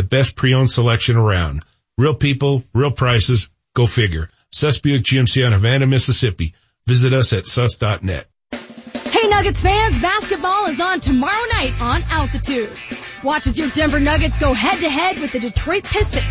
the best pre-owned selection around. Real people, real prices, go figure. Suss Buick GMC on Havana, Mississippi. Visit us at sus.net. Hey Nuggets fans, basketball is on tomorrow night on Altitude. Watch as your Denver Nuggets go head to head with the Detroit Pistons.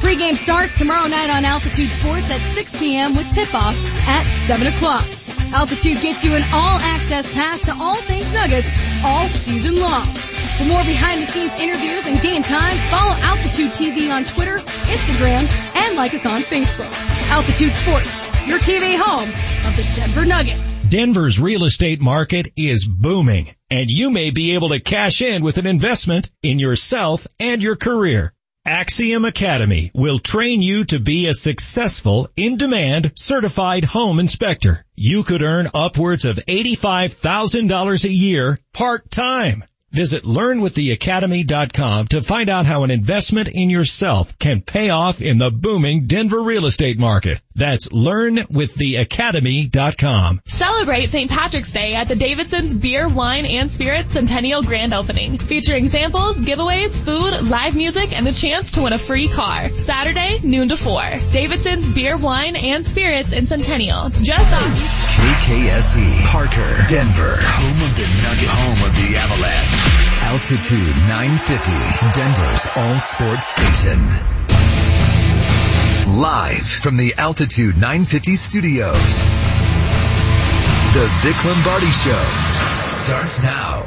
Pre-game starts tomorrow night on Altitude Sports at 6 p.m. with tip-off at 7 o'clock. Altitude gets you an all-access pass to all things Nuggets all season long. For more behind-the-scenes interviews and game times, follow Altitude TV on Twitter, Instagram, and like us on Facebook. Altitude Sports, your TV home of the Denver Nuggets. Denver's real estate market is booming and you may be able to cash in with an investment in yourself and your career. Axiom Academy will train you to be a successful, in-demand, certified home inspector. You could earn upwards of $85,000 a year part-time. Visit learnwiththeacademy.com to find out how an investment in yourself can pay off in the booming Denver real estate market. That's learnwiththeacademy.com. Celebrate St. Patrick's Day at the Davidson's Beer, Wine, and Spirits Centennial Grand Opening, featuring samples, giveaways, food, live music, and the chance to win a free car. Saturday, noon to 4. Davidson's Beer, Wine, and Spirits in Centennial. Just off KKSE, Parker, Denver, home of the Nuggets, home of the Avalanche. Altitude 950, Denver's all sports station. Live from the Altitude 950 studios. The Vic Lombardi Show starts now.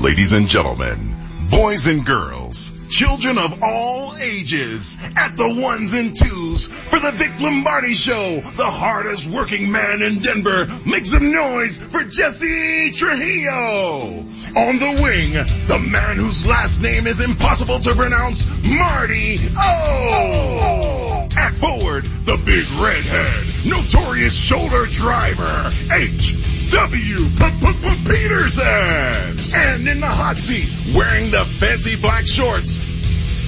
Ladies and gentlemen, boys and girls, children of all ages, at the ones and twos for the Vic Lombardi Show. The hardest working man in Denver. Make some noise for Jesse Trujillo. On the wing, the man whose last name is impossible to pronounce, Marty O. At forward, the big redhead, notorious shoulder driver, H.W. Peterson. And in the hot seat, wearing the fancy black shorts,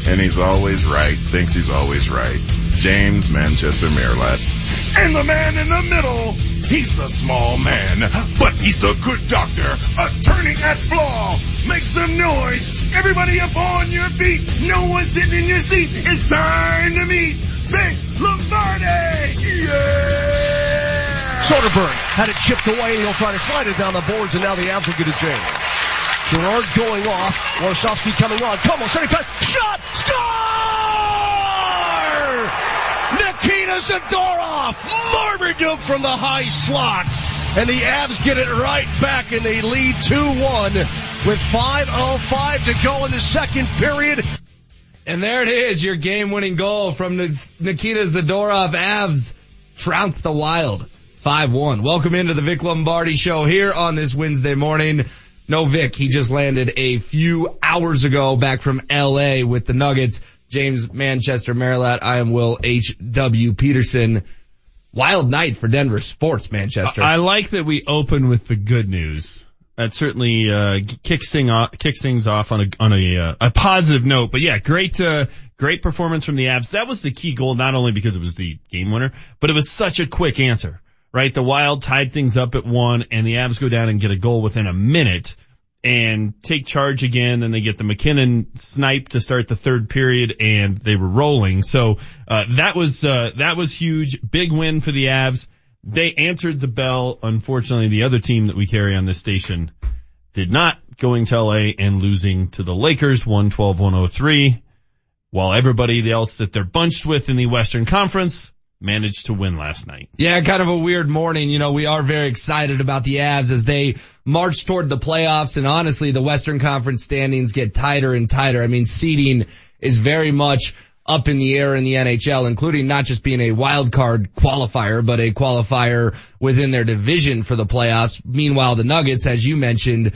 and he's always right, thinks he's always right. James Manchester Merilatt. And the man in the middle, he's a small man, but he's a good doctor, attorney at flaw. Make some noise. Everybody up on your feet. No one sitting in your seat. It's time to meet Vic Lombardi. Yeah! Soderberg had it chipped away. And he'll try to slide it down the boards, and now the Avs will get a change. Girard going off. Warsofsky coming on. Comeau setting pass. Shot! Score! Nikita Zadorov! Marmaduke from the high slot. And the Avs get it right back and they lead 2-1 with 5.05 to go in the second period. And there it is, your game-winning goal from Nikita Zadorov. Avs trounce the Wild. 5-1. Welcome into the Vic Lombardi show here on this Wednesday morning. No Vic, he just landed a few hours ago back from LA with the Nuggets. James Manchester Merilatt. I am Will H.W. Peterson. Wild night for Denver sports, Manchester. I like that we open with the good news. That certainly uh, kicks, thing off, kicks things off on a on a uh, a positive note. But yeah, great uh, great performance from the Avs. That was the key goal, not only because it was the game winner, but it was such a quick answer right? The Wild tied things up at one and the Avs go down and get a goal within a minute and take charge again and they get the MacKinnon snipe to start the third period and they were rolling. So, uh, that was, uh, that was huge. Big win for the Avs. They answered the bell. Unfortunately, the other team that we carry on this station did not going to LA and losing to the Lakers 112-103 while everybody else that they're bunched with in the Western Conference managed to win last night. Yeah, kind of a weird morning. You know, we are very excited about the Avs as they march toward the playoffs and honestly the Western Conference standings get tighter and tighter. I mean, seeding is very much up in the air in the NHL, including not just being a wild card qualifier, but a qualifier within their division for the playoffs. Meanwhile, the Nuggets, as you mentioned,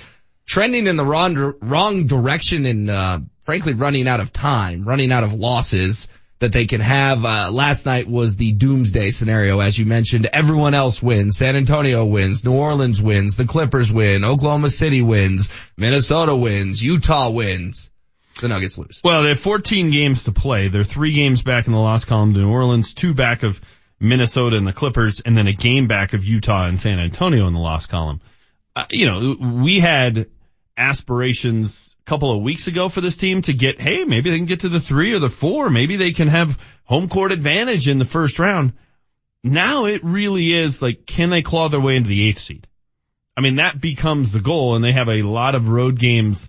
trending in the wrong, wrong direction and, uh, frankly running out of time, running out of losses that they can have. Uh, last night was the doomsday scenario, as you mentioned. Everyone else wins. San Antonio wins. New Orleans wins. The Clippers win. Oklahoma City wins. Minnesota wins. Utah wins. The Nuggets lose. Well, they have 14 games to play. They're three games back in the loss column to New Orleans, two back of Minnesota and the Clippers, and then a game back of Utah and San Antonio in the loss column. uh, you know, we had aspirations couple of weeks ago for this team to get, hey, maybe they can get to the three or the four. Maybe they can have home court advantage in the first round. Now it really is like, can they claw their way into the eighth seed? I mean, that becomes the goal and they have a lot of road games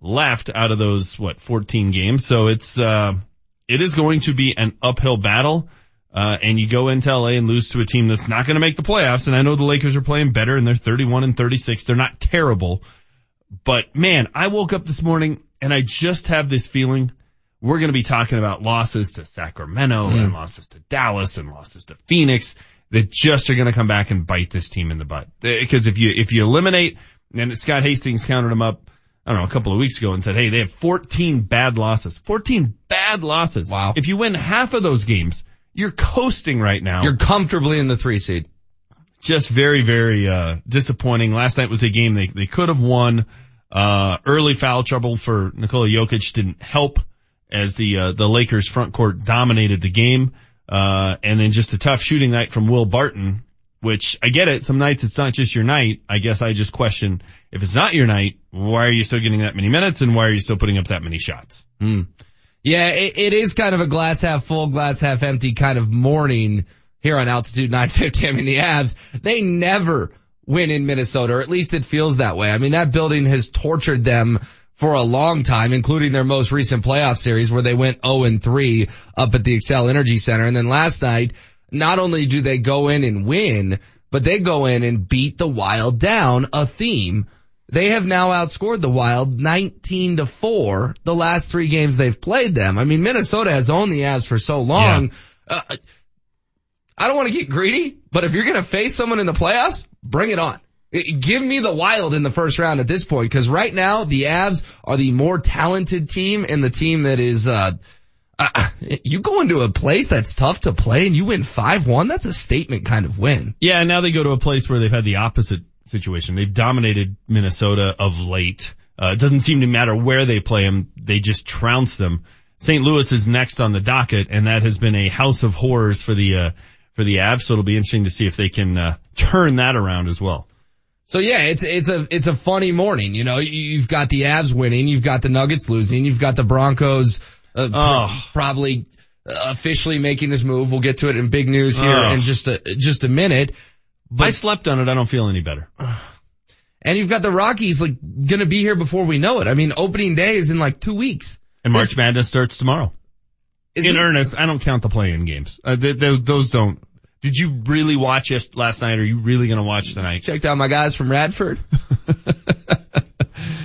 left out of those, what, 14 games. So it's, uh, it is going to be an uphill battle. Uh, and you go into LA and lose to a team that's not going to make the playoffs. And I know the Lakers are playing better and they're 31 and 36. They're not terrible. But man, I woke up this morning and I just have this feeling we're going to be talking about losses to Sacramento mm. and losses to Dallas and losses to Phoenix that just are going to come back and bite this team in the butt. Because if you, if you eliminate, and Scott Hastings counted them up, I don't know, a couple of weeks ago and said, hey, they have 14 bad losses. 14 bad losses. Wow. If you win half of those games, you're coasting right now. You're comfortably in the three seed. Just very, very, uh, disappointing. Last night was a game they, they could have won. Uh, early foul trouble for Nikola Jokic didn't help as the, uh, the Lakers front court dominated the game. Uh, and then just a tough shooting night from Will Barton, which I get it. Some nights it's not just your night. I guess I just question if it's not your night, why are you still getting that many minutes and why are you still putting up that many shots? Mm. Yeah, it, it is kind of a glass half full, glass half empty kind of morning here on altitude 950. I mean, the Avs, they never win in Minnesota, or at least it feels that way. I mean, that building has tortured them for a long time, including their most recent playoff series where they went 0 and 3 up at the Xcel Energy Center. And then last night, not only do they go in and win, but they go in and beat the Wild down, a theme they have now outscored the Wild 19 to 4 the last three games they've played them. I mean, Minnesota has owned the Avs for so long. Yeah. Uh, I don't want to get greedy, but if you're going to face someone in the playoffs, bring it on. Give me the Wild in the first round at this point, because right now the Avs are the more talented team and the team that is, uh, uh, you go into a place that's tough to play and you win 5-1, that's a statement kind of win. Yeah, and now they go to a place where they've had the opposite situation. They've dominated Minnesota of late. Uh, it doesn't seem to matter where they play them. They just trounce them. St. Louis is next on the docket and that has been a house of horrors for the, uh, for the Avs. So it'll be interesting to see if they can, uh, turn that around as well. So yeah, it's, it's a, it's a funny morning. You know, you've got the Avs winning, you've got the Nuggets losing, you've got the Broncos, uh, oh. pr- probably officially making this move. We'll get to it in big news here oh. in just a, just a minute. But I slept on it. I don't feel any better. And you've got the Rockies like gonna be here before we know it. I mean, opening day is in like two weeks. And March this, Madness starts tomorrow. In this, earnest, I don't count the play-in games. Uh, they, they, those don't. Did you really watch it last night? Or are you really gonna watch tonight? Checked out my guys from Radford.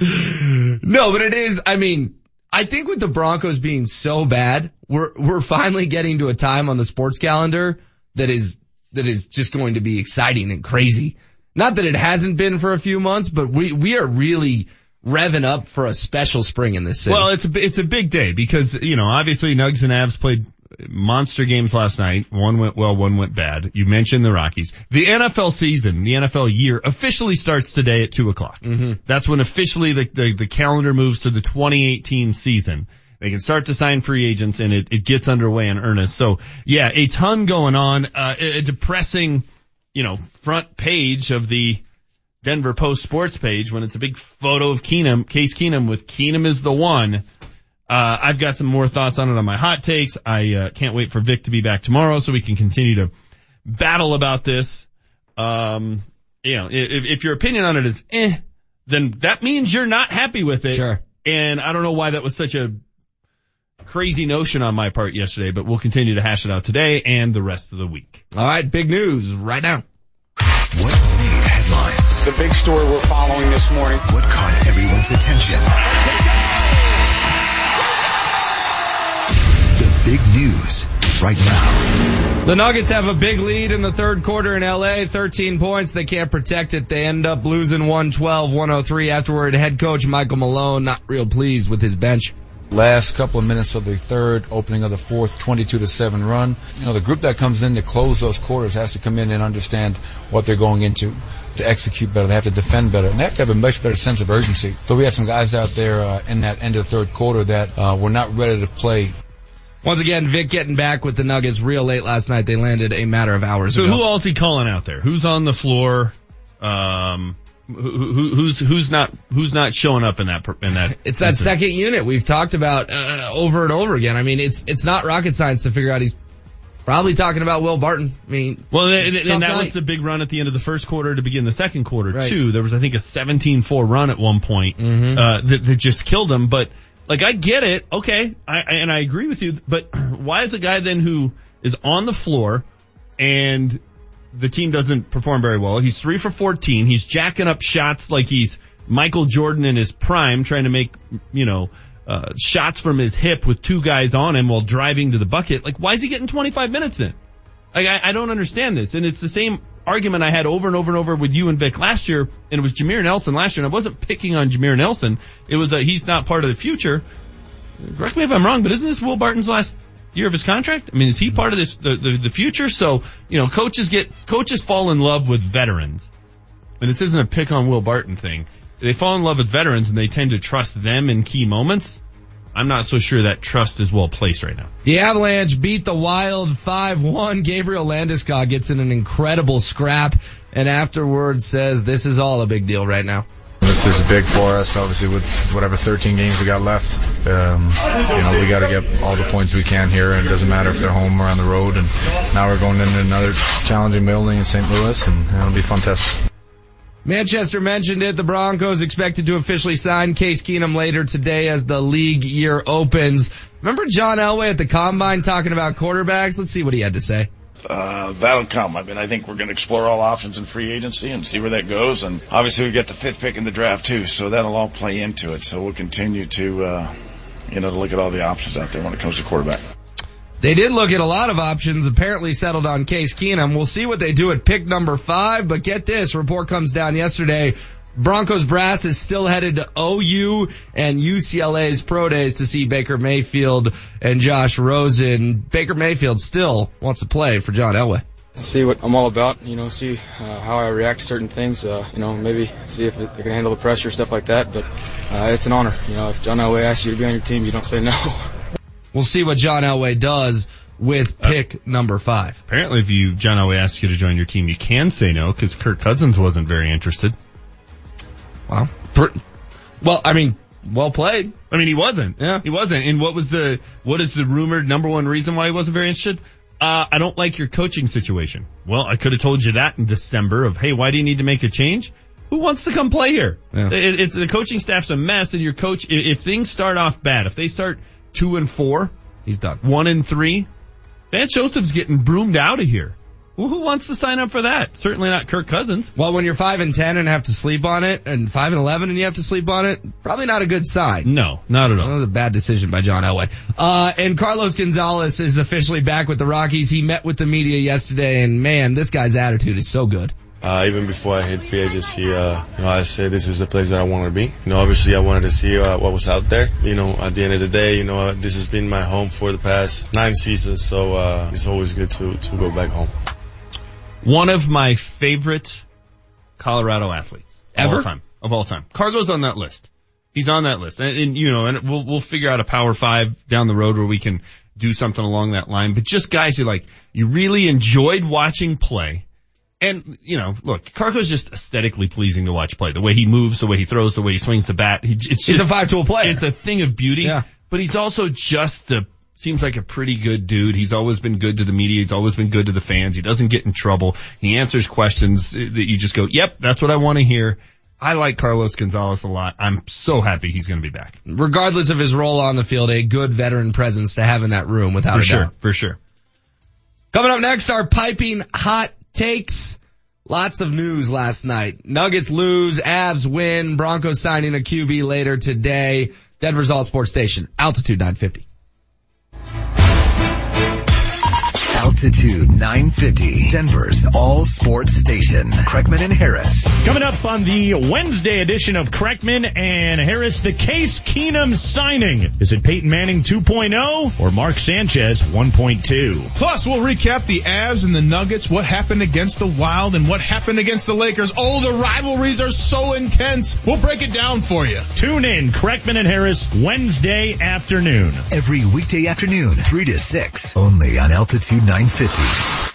no, but it is. I mean, I think with the Broncos being so bad, we're we're finally getting to a time on the sports calendar that is that is just going to be exciting and crazy. Not that it hasn't been for a few months, but we, we are really revving up for a special spring in this city. Well, it's a, it's a big day because, you know, obviously Nugs and Avs played monster games last night. One went well, one went bad. You mentioned the Rockies. The NFL season, the NFL year officially starts today at two o'clock. Mm-hmm. That's when officially the, the, the calendar moves to the 2018 season. They can start to sign free agents and it, it gets underway in earnest. So yeah, a ton going on. Uh, a depressing, you know, front page of the Denver Post sports page when it's a big photo of Keenum, Case Keenum with Keenum is the one. Uh, I've got some more thoughts on it on my hot takes. I uh, can't wait for Vic to be back tomorrow so we can continue to battle about this. Um, you know, if, if your opinion on it is eh, then that means you're not happy with it. Sure. And I don't know why that was such a crazy notion on my part yesterday, but we'll continue to hash it out today and the rest of the week. All right, big news right now. What made? The big story we're following this morning. What caught everyone's attention? The big news right now. The Nuggets have a big lead in the third quarter in LA, 13 points. They can't protect it. They end up losing 112-103 afterward. Head coach Michael Malone not real pleased with his bench. Last couple of minutes of the third, opening of the fourth, 22 to 7 run. You know, the group that comes in to close those quarters has to come in and understand what they're going into to execute better. They have to defend better. And they have to have a much better sense of urgency. So we had some guys out there uh, in that end of the third quarter that uh, were not ready to play. Once again, Vic getting back with the Nuggets real late last night. They landed a matter of hours so ago. who else he calling out there? Who's on the floor? Um, Who, who, who's who's not who's not showing up in that in that? It's that incident? second unit we've talked about uh, over and over again. I mean, it's it's not rocket science to figure out he's probably talking about Will Barton. I mean, Well, and, and that night. was the big run at the end of the first quarter to begin the second quarter Right. too. There was, I think, a 17-4 run at one point Mm-hmm. uh, that, that just killed him. But like, I get it. Okay, I- and I agree with you. But why is a guy then who is on the floor and the team doesn't perform very well? He's three for 14. He's jacking up shots like he's Michael Jordan in his prime, trying to make you know. Uh, shots from his hip with two guys on him while driving to the bucket. Like, why is he getting 25 minutes in? Like, I, I don't understand this. And it's the same argument I had over and over and over with you and Vic last year. And it was Jameer Nelson last year. And I wasn't picking on Jameer Nelson. It was that he's not part of the future. Correct me if I'm wrong, but isn't this Will Barton's last year of his contract? I mean, is he part of this, the, the, the future? So, you know, coaches get, coaches fall in love with veterans. And this isn't a pick on Will Barton thing. They fall in love with veterans and they tend to trust them in key moments. I'm not so sure that trust is well placed right now. The Avalanche beat the Wild 5-1. Gabriel Landeskog gets in an incredible scrap and afterwards says this is all a big deal right now. This is big for us, obviously, with whatever 13 games we got left. Um, you know, we got to get all the points we can here, and it doesn't matter if they're home or on the road. And now we're going into another challenging building in St. Louis, and it'll be fun test. Manchester mentioned it. The Broncos expected to officially sign Case Keenum later today as the league year opens. Remember John Elway at the combine talking about quarterbacks? Let's see what he had to say. Uh, that'll come. I mean, I think we're going to explore all options in free agency and see where that goes. And obviously, we get the fifth pick in the draft too, so that'll all play into it. So we'll continue to, uh, you know, to look at all the options out there when it comes to quarterback. They did look at a lot of options, apparently settled on Case Keenum. We'll see what they do at pick number five, but get this, report comes down yesterday. Broncos brass is still headed to OU and UCLA's pro days to see Baker Mayfield and Josh Rosen. Baker Mayfield still wants to play for John Elway. see what I'm all about, you know, see uh, how I react to certain things, uh, you know, maybe see if it, I can handle the pressure, stuff like that. But uh, it's an honor, you know, if John Elway asks you to be on your team, you don't say no. We'll see what John Elway does with pick number five. Apparently, if you John Elway asks you to join your team, you can say no because Kirk Cousins wasn't very interested. Wow. Well, I mean, well played. I mean, he wasn't. Yeah. He wasn't. And what was the, what is the rumored number one reason why he wasn't very interested? Uh, I don't like your coaching situation. Well, I could have told you that in December of, hey, why do you need to make a change? Who wants to come play here? Yeah. It, it's the coaching staff's a mess and your coach, i- if things start off bad, if they start two and four, he's done. One and three, Vance Joseph's getting broomed out of here. Well, who wants to sign up for that? Certainly not Kirk Cousins. Well, when you're five and ten and have to sleep on it, and five and eleven and you have to sleep on it, probably not a good sign. No, not at all. That was a bad decision by John Elway. Uh, and Carlos Gonzalez is officially back with the Rockies. He met with the media yesterday, and man, this guy's attitude is so good. Uh, even before I hit free agency, uh, you know, I said this is the place that I want to be. You know, obviously I wanted to see uh, what was out there. You know, at the end of the day, you know, uh, this has been my home for the past nine seasons, so uh, it's always good to to go back home. One of my favorite Colorado athletes of Ever? all time. Of all time. Cargo's on that list. He's on that list. And, and, you know, and we'll, we'll figure out a power five down the road where we can do something along that line. But just guys who like, you really enjoyed watching play. And, you know, look, Cargo's just aesthetically pleasing to watch play. The way he moves, the way he throws, the way he swings the bat. He, it's just, He's a five-tool player. It's a thing of beauty. Yeah. But he's also just a, seems like a pretty good dude. He's always been good to the media. He's always been good to the fans. He doesn't get in trouble. He answers questions that you just go, yep, that's what I want to hear. I like Carlos Gonzalez a lot. I'm so happy he's going to be back. Regardless of his role on the field, a good veteran presence to have in that room without For a sure. doubt. For sure. Coming up next, our piping hot takes. Lots of news last night. Nuggets lose, Avs win, Broncos signing a QB later today. Denver's All Sports Station, Altitude 950. Altitude 950, Denver's all sports station. Kreckman and Harris. Coming up on the Wednesday edition of Kreckman and Harris, the Case Keenum signing. Is it Peyton Manning 2.0 or Mark Sanchez 1.2? Plus, we'll recap the Avs and the Nuggets, what happened against the Wild and what happened against the Lakers. Oh, the rivalries are so intense. We'll break it down for you. Tune in, Kreckman and Harris, Wednesday afternoon. Every weekday afternoon, 3 to 6, only on Altitude 950. City.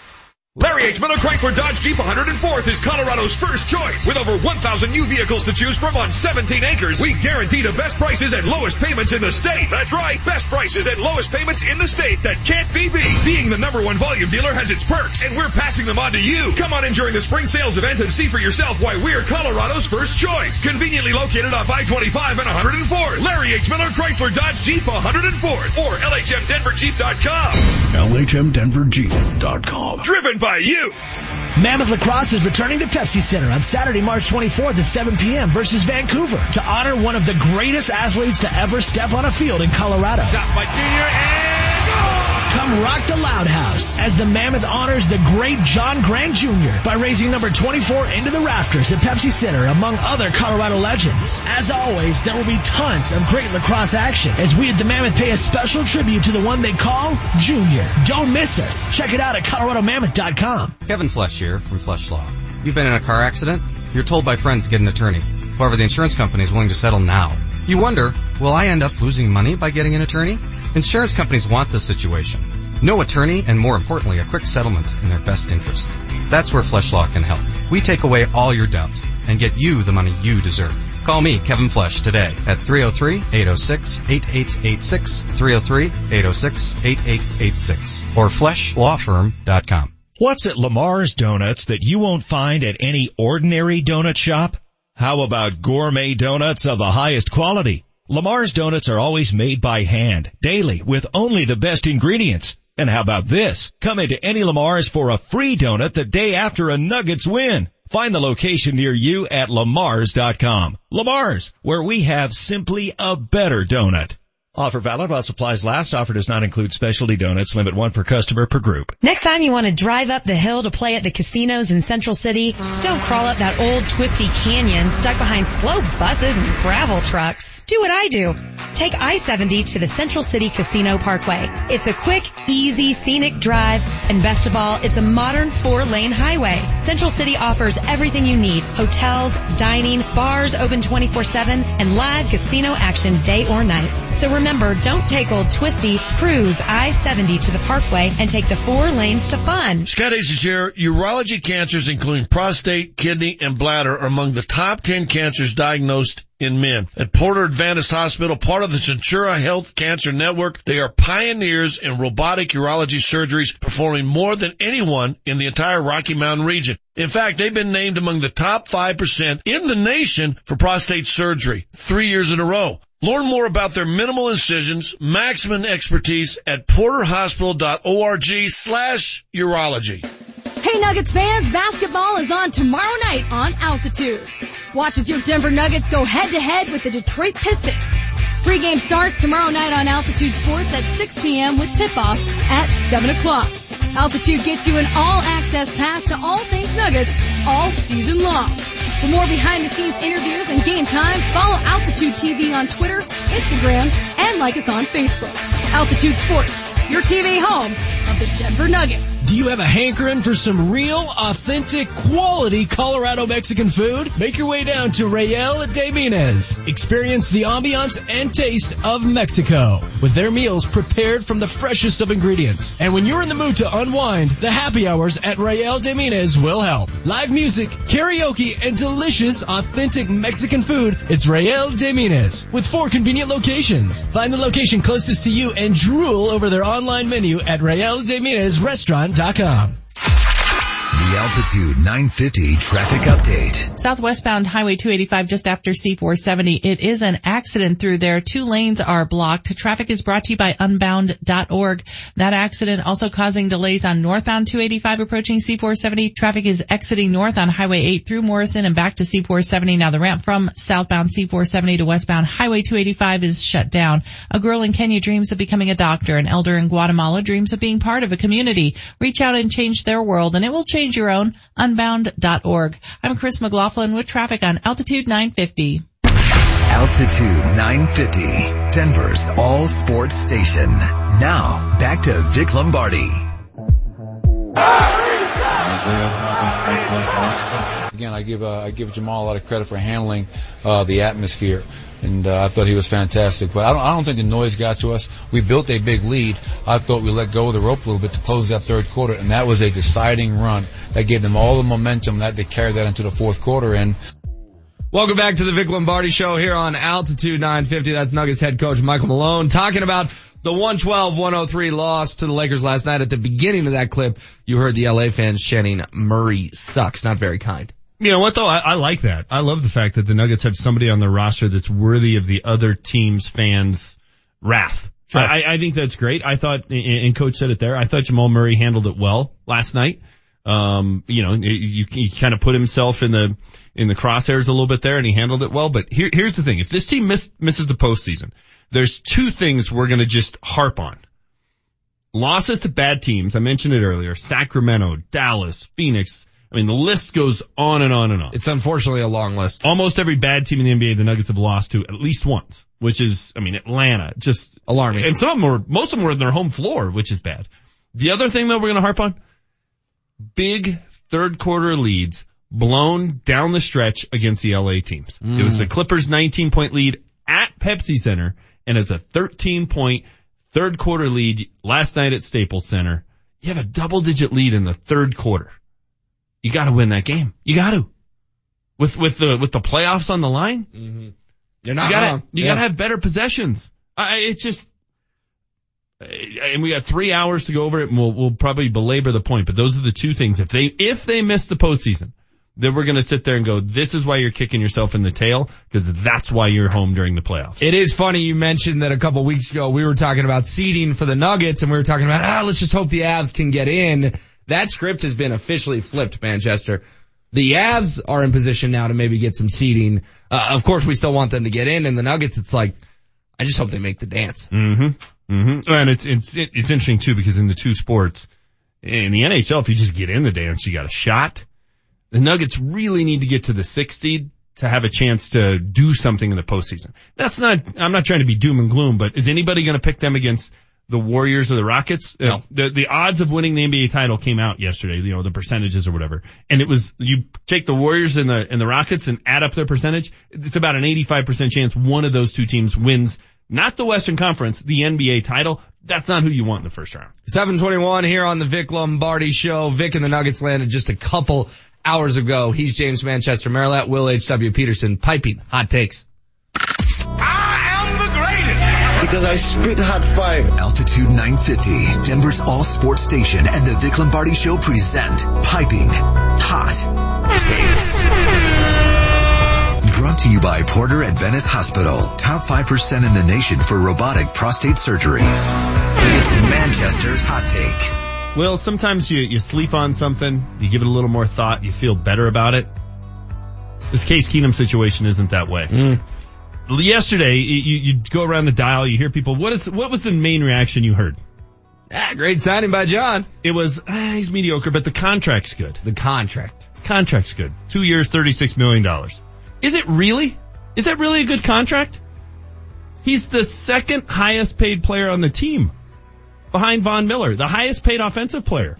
Larry H. Miller Chrysler Dodge Jeep 104th is Colorado's first choice. With over 1,000 new vehicles to choose from on 17 acres, we guarantee the best prices and lowest payments in the state. That's right, best prices and lowest payments in the state that can't be beat. Being the number one volume dealer has its perks, and we're passing them on to you. Come on in during the spring sales event and see for yourself why we're Colorado's first choice. Conveniently located off I-25 and 104. Larry H. Miller Chrysler Dodge Jeep 104th or LHMDenverJeep.com. LHMDenverJeep.com. Driven by you. Mammoth Lacrosse is returning to Pepsi Center on Saturday, March 24th at 7 p.m. versus Vancouver to honor one of the greatest athletes to ever step on a field in Colorado. Stop by Junior and Come rock the Loud House as the Mammoth honors the great John Grant Jr. by raising number 24 into the rafters at Pepsi Center among other Colorado legends. As always, there will be tons of great lacrosse action as we at the Mammoth pay a special tribute to the one they call Junior. Don't miss us. Check it out at coloradomammoth.com. Kevin Flesh here from Flesh Law. You've been in a car accident? You're told by friends to get an attorney. However, the insurance company is willing to settle now. You wonder, will I end up losing money by getting an attorney? Insurance companies want this situation. No attorney and more importantly, a quick settlement in their best interest. That's where Flesh Law can help. We take away all your doubt and get you the money you deserve. Call me, Kevin Flesh, today at 303-806-8886, 303-806-8886, or fleshlawfirm.com. What's at Lamar's Donuts that you won't find at any ordinary donut shop? How about gourmet donuts of the highest quality? Lamar's donuts are always made by hand, daily, with only the best ingredients. And how about this? Come into any Lamar's for a free donut the day after a Nuggets win. Find the location near you at lamars.com. Lamar's, where we have simply a better donut. Offer valid while supplies last. Offer does not include specialty donuts. Limit one per customer per group. Next time you want to drive up the hill to play at the casinos in Central City, don't crawl up that old twisty canyon stuck behind slow buses and gravel trucks. Do what I do. Take I-70 to the Central City Casino Parkway. It's a quick, easy, scenic drive, and best of all, it's a modern four-lane highway. Central City offers everything you need. Hotels, dining, bars open 24-7, and live casino action day or night. So remember, don't take old twisty, cruise I-70 to the Parkway and take the four lanes to fun. Scott Hayes here. Urology cancers, including prostate, kidney, and bladder, are among the top 10 cancers diagnosed in men. At Porter Adventist Hospital, part of the Centura Health Cancer Network, they are pioneers in robotic urology surgeries, performing more than anyone in the entire Rocky Mountain region. In fact, they've been named among the top 5% in the nation for prostate surgery three years in a row. Learn more about their minimal incisions, maximum expertise at porterhospital.org slash urology. Hey Nuggets fans, basketball is on tomorrow night on Altitude. Watch as your Denver Nuggets go head to head with the Detroit Pistons. Pre-game starts tomorrow night on Altitude Sports at 6 p.m. with tip-off at 7 o'clock. Altitude gets you an all-access pass to all things Nuggets all season long. For more behind-the-scenes interviews and game times, follow Altitude TV on Twitter, Instagram, and like us on Facebook. Altitude Sports, your TV home of the Denver Nuggets. Do you have a hankering for some real, authentic, quality Colorado Mexican food? Make your way down to Real de Minas. Experience the ambiance and taste of Mexico with their meals prepared from the freshest of ingredients. And when you're in the mood to unwind, the happy hours at Real de Minas will help. Live music, karaoke, and delicious, authentic Mexican food. It's Real de Minas with four convenient locations. Find the location closest to you and drool over their online menu at RealDeMinasRestaurant.com. The Altitude 950 traffic update. Southwestbound Highway 285 just after C470. It is an accident through there. Two lanes are blocked. Traffic is brought to you by unbound.org. That accident also causing delays on northbound 285 approaching C470. Traffic is exiting north on Highway 8 through Morrison and back to C470. Now the ramp from southbound C470 to westbound Highway 285 is shut down. A girl in Kenya dreams of becoming a doctor. An elder in Guatemala dreams of being part of a community. Reach out and change their world and it will change your own. Unbound.org. I'm Chris McLaughlin with traffic on Altitude 950. Altitude 950, Denver's all sports station. Now, back to Vic Lombardi. Again, I give uh, I give Jamal a lot of credit for handling uh, the atmosphere, and uh, I thought he was fantastic. But I don't I don't think the noise got to us. We built a big lead. I thought we let go of the rope a little bit to close that third quarter, and that was a deciding run that gave them all the momentum that they carried that into the fourth quarter. And Welcome back to the Vic Lombardi show here on Altitude 950. That's Nuggets head coach Michael Malone talking about the 112-103 loss to the Lakers last night. At the beginning of that clip, you heard the LA fans chanting, Murray sucks. Not very kind. You know what though? I, I like that. I love the fact that the Nuggets have somebody on their roster that's worthy of the other team's fans' wrath. Sure. I, I think that's great. I thought, and- and coach said it there, I thought Jamal Murray handled it well last night. Um, you know, you, you kind of put himself in the, in the crosshairs a little bit there and he handled it well. But here, here's the thing. If this team miss, misses the postseason, there's two things we're going to just harp on. Losses to bad teams. I mentioned it earlier. Sacramento, Dallas, Phoenix. I mean, the list goes on and on and on. It's unfortunately a long list. Almost every bad team in the NBA, the Nuggets have lost to at least once, which is, I mean, Atlanta, just alarming. And some of them were, most of them were in their home floor, which is bad. The other thing though we're going to harp on, big third quarter leads blown down the stretch against the LA teams. It was the mm. Clippers 19 point lead at Pepsi Center and it's a 13 point third quarter lead last night at Staples Center. You have a double digit lead in the third quarter. You gotta win that game. You gotta. With, with the, with the playoffs on the line. Mm-hmm. You're not you gotta, wrong. You Yeah. gotta have better possessions. I, it's just, and we got three hours to go over it and we'll, we'll probably belabor the point, but those are the two things. If they, if they miss the postseason, then we're going to sit there and go, this is why you're kicking yourself in the tail because that's why you're home during the playoffs. It is funny you mentioned that a couple weeks ago we were talking about seeding for the Nuggets and we were talking about, ah, let's just hope the Avs can get in. That script has been officially flipped, Manchester. The Avs are in position now to maybe get some seeding. Uh, of course we still want them to get in and the Nuggets, it's like, I just hope they make the dance. Mm-hmm. Mm-hmm. And it's, it's, it's interesting too because in the two sports, in the NHL, if you just get in the dance, you got a shot. The Nuggets really need to get to the sixth seed to have a chance to do something in the postseason. That's not, I'm not trying to be doom and gloom, but is anybody going to pick them against the Warriors or the Rockets? Uh, the, the odds of winning the NBA title came out yesterday, you know, the percentages or whatever. And it was, you take the Warriors and the, and the Rockets and add up their percentage, it's about an 85% chance one of those two teams wins, not the Western Conference, the NBA title. That's not who you want in the first round. 721 here on the Vic Lombardi show. Vic and the Nuggets landed just a couple hours ago. He's James Manchester Merilatt, Will H.W. Peterson, piping hot takes. Because I spit hot fire. Altitude 950, Denver's all sports station and the Vic Lombardi show present Piping Hot Takes. Brought to you by Porter Adventist Hospital. Top 5% in the nation for robotic prostate surgery. It's Manchester's Hot Take. Well, sometimes you, you sleep on something, you give it a little more thought, you feel better about it. This Case Keenum situation isn't that way. Mm. Yesterday, you, you go around the dial, you hear people, what is, what was the main reaction you heard? Ah, great signing by John. It was, ah, he's mediocre, but the contract's good. The contract. Contract's good. Two years, $36 million. Is it really? Is that really a good contract? He's the second highest paid player on the team. Behind Von Miller, the highest paid offensive player.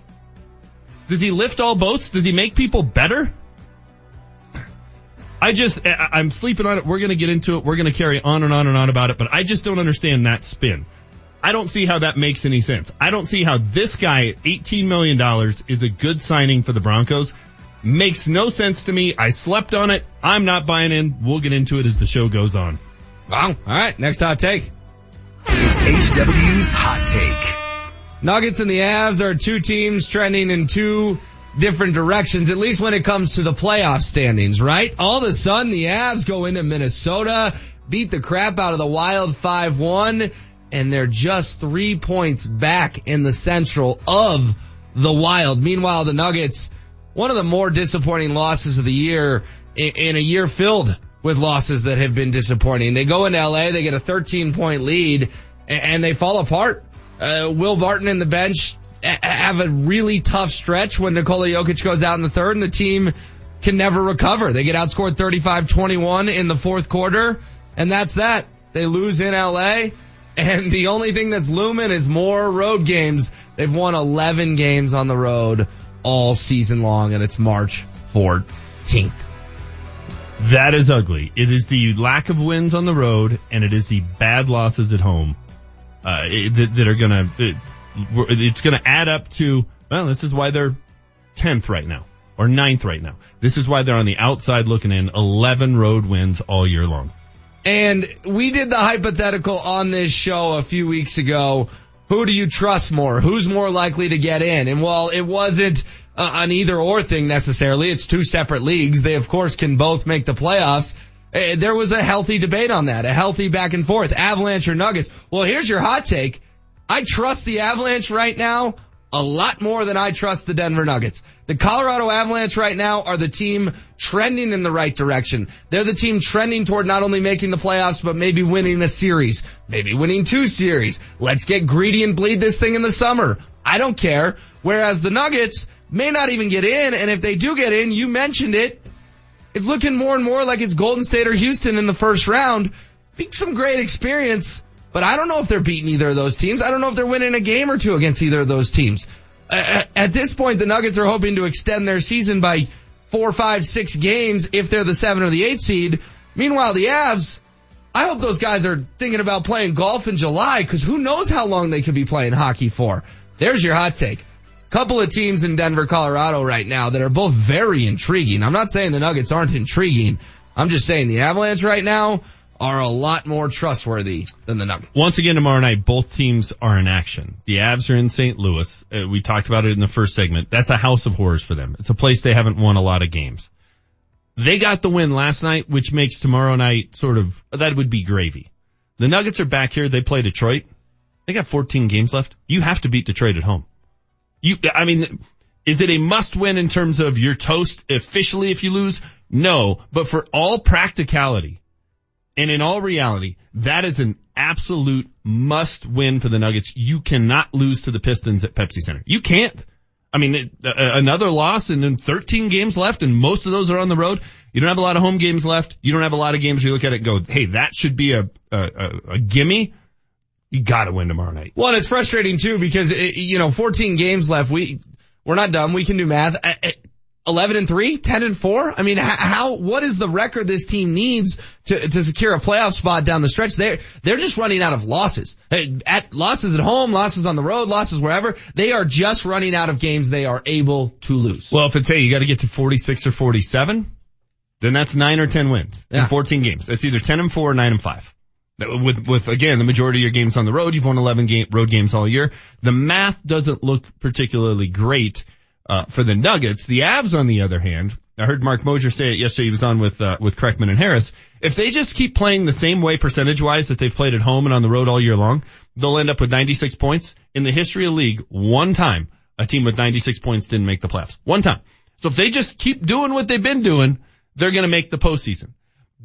Does he lift all boats? Does he make people better? I just, I- I'm sleeping on it. We're going to get into it. We're going to carry on and on and on about it, but I just don't understand that spin. I don't see how that makes any sense. I don't see how this guy at $18 million is a good signing for the Broncos. Makes no sense to me. I slept on it. I'm not buying in. We'll get into it as the show goes on. Wow. All right. Next hot take. It's HW's Hot Take. Nuggets and the Avs are two teams trending in two different directions, at least when it comes to the playoff standings, right? All of a sudden, the Avs go into Minnesota, beat the crap out of the Wild 5-1, and they're just three points back in the central of the Wild. Meanwhile, the Nuggets, one of the more disappointing losses of the year in, a year filled with losses that have been disappointing. They go into LA, they get a 13 point lead, and they fall apart. Uh, Will Barton in the bench have a really tough stretch when Nikola Jokic goes out in the third and the team can never recover. They get outscored 35-21 in the fourth quarter and that's that. They lose in LA and the only thing that's looming is more road games. They've won 11 games on the road all season long and it's March 14th. That is ugly. It is the lack of wins on the road and it is the bad losses at home, uh, that, that are gonna, it, it's gonna add up to, well, this is why they're 10th right now or 9th right now. This is why they're on the outside looking in 11 road wins all year long. And we did the hypothetical on this show a few weeks ago. Who do you trust more? Who's more likely to get in? And while it wasn't uh, an either or thing necessarily, it's two separate leagues. They of course can both make the playoffs. Uh, there was a healthy debate on that, a healthy back and forth. Avalanche or Nuggets? Well, here's your hot take. I trust the Avalanche right now a lot more than I trust the Denver Nuggets. The Colorado Avalanche right now are the team trending in the right direction. They're the team trending toward not only making the playoffs, but maybe winning a series, maybe winning two series. Let's get greedy and bleed this thing in the summer. I don't care. Whereas the Nuggets may not even get in, and if they do get in, you mentioned it, it's looking more and more like it's Golden State or Houston in the first round. Be some great experience. But I don't know if they're beating either of those teams. I don't know if they're winning a game or two against either of those teams. At this point, the Nuggets are hoping to extend their season by four, five, six games if they're the seven or the eight seed. Meanwhile, the Avs, I hope those guys are thinking about playing golf in July because who knows how long they could be playing hockey for. There's your hot take. Couple of teams in Denver, Colorado right now that are both very intriguing. I'm not saying the Nuggets aren't intriguing. I'm just saying the Avalanche right now, are a lot more trustworthy than the Nuggets. Once again tomorrow night, both teams are in action. The Avs are in St. Louis. Uh, we talked about it in the first segment. That's a house of horrors for them. It's a place they haven't won a lot of games. They got the win last night, which makes tomorrow night sort of, that would be gravy. The Nuggets are back here. They play Detroit. They got 14 games left. You have to beat Detroit at home. You, I mean, is it a must win in terms of your toast officially if you lose? No, but for all practicality, and in all reality, that is an absolute must win for the Nuggets. You cannot lose to the Pistons at Pepsi Center. You can't. I mean, it, uh, another loss and then 13 games left and most of those are on the road. You don't have a lot of home games left. You don't have a lot of games where you look at it go, hey, that should be a, a, a, a gimme. You gotta win tomorrow night. Well, it's frustrating too because, it, you know, 14 games left. We, we're not dumb. We can do math. 11 and 3, 10 and 4. I mean, how, what is the record this team needs to, to secure a playoff spot down the stretch? They're, they're just running out of losses. At losses at home, losses on the road, losses wherever. They are just running out of games they are able to lose. Well, if it's, hey, you gotta get to 46 or 47, then that's 9 or 10 wins yeah. in 14 games. That's either 10 and 4 or 9 and 5. With, with again, the majority of your games on the road, you've won 11 game, road games all year. The math doesn't look particularly great uh, for the Nuggets. The Avs, on the other hand, I heard Marc Moser say it yesterday. He was on with uh, with Kreckman and Harris. If they just keep playing the same way percentage wise that they've played at home and on the road all year long, they'll end up with 96 points. In the history of the league, one time a team with 96 points didn't make the playoffs. One time. So if they just keep doing what they've been doing, they're going to make the postseason.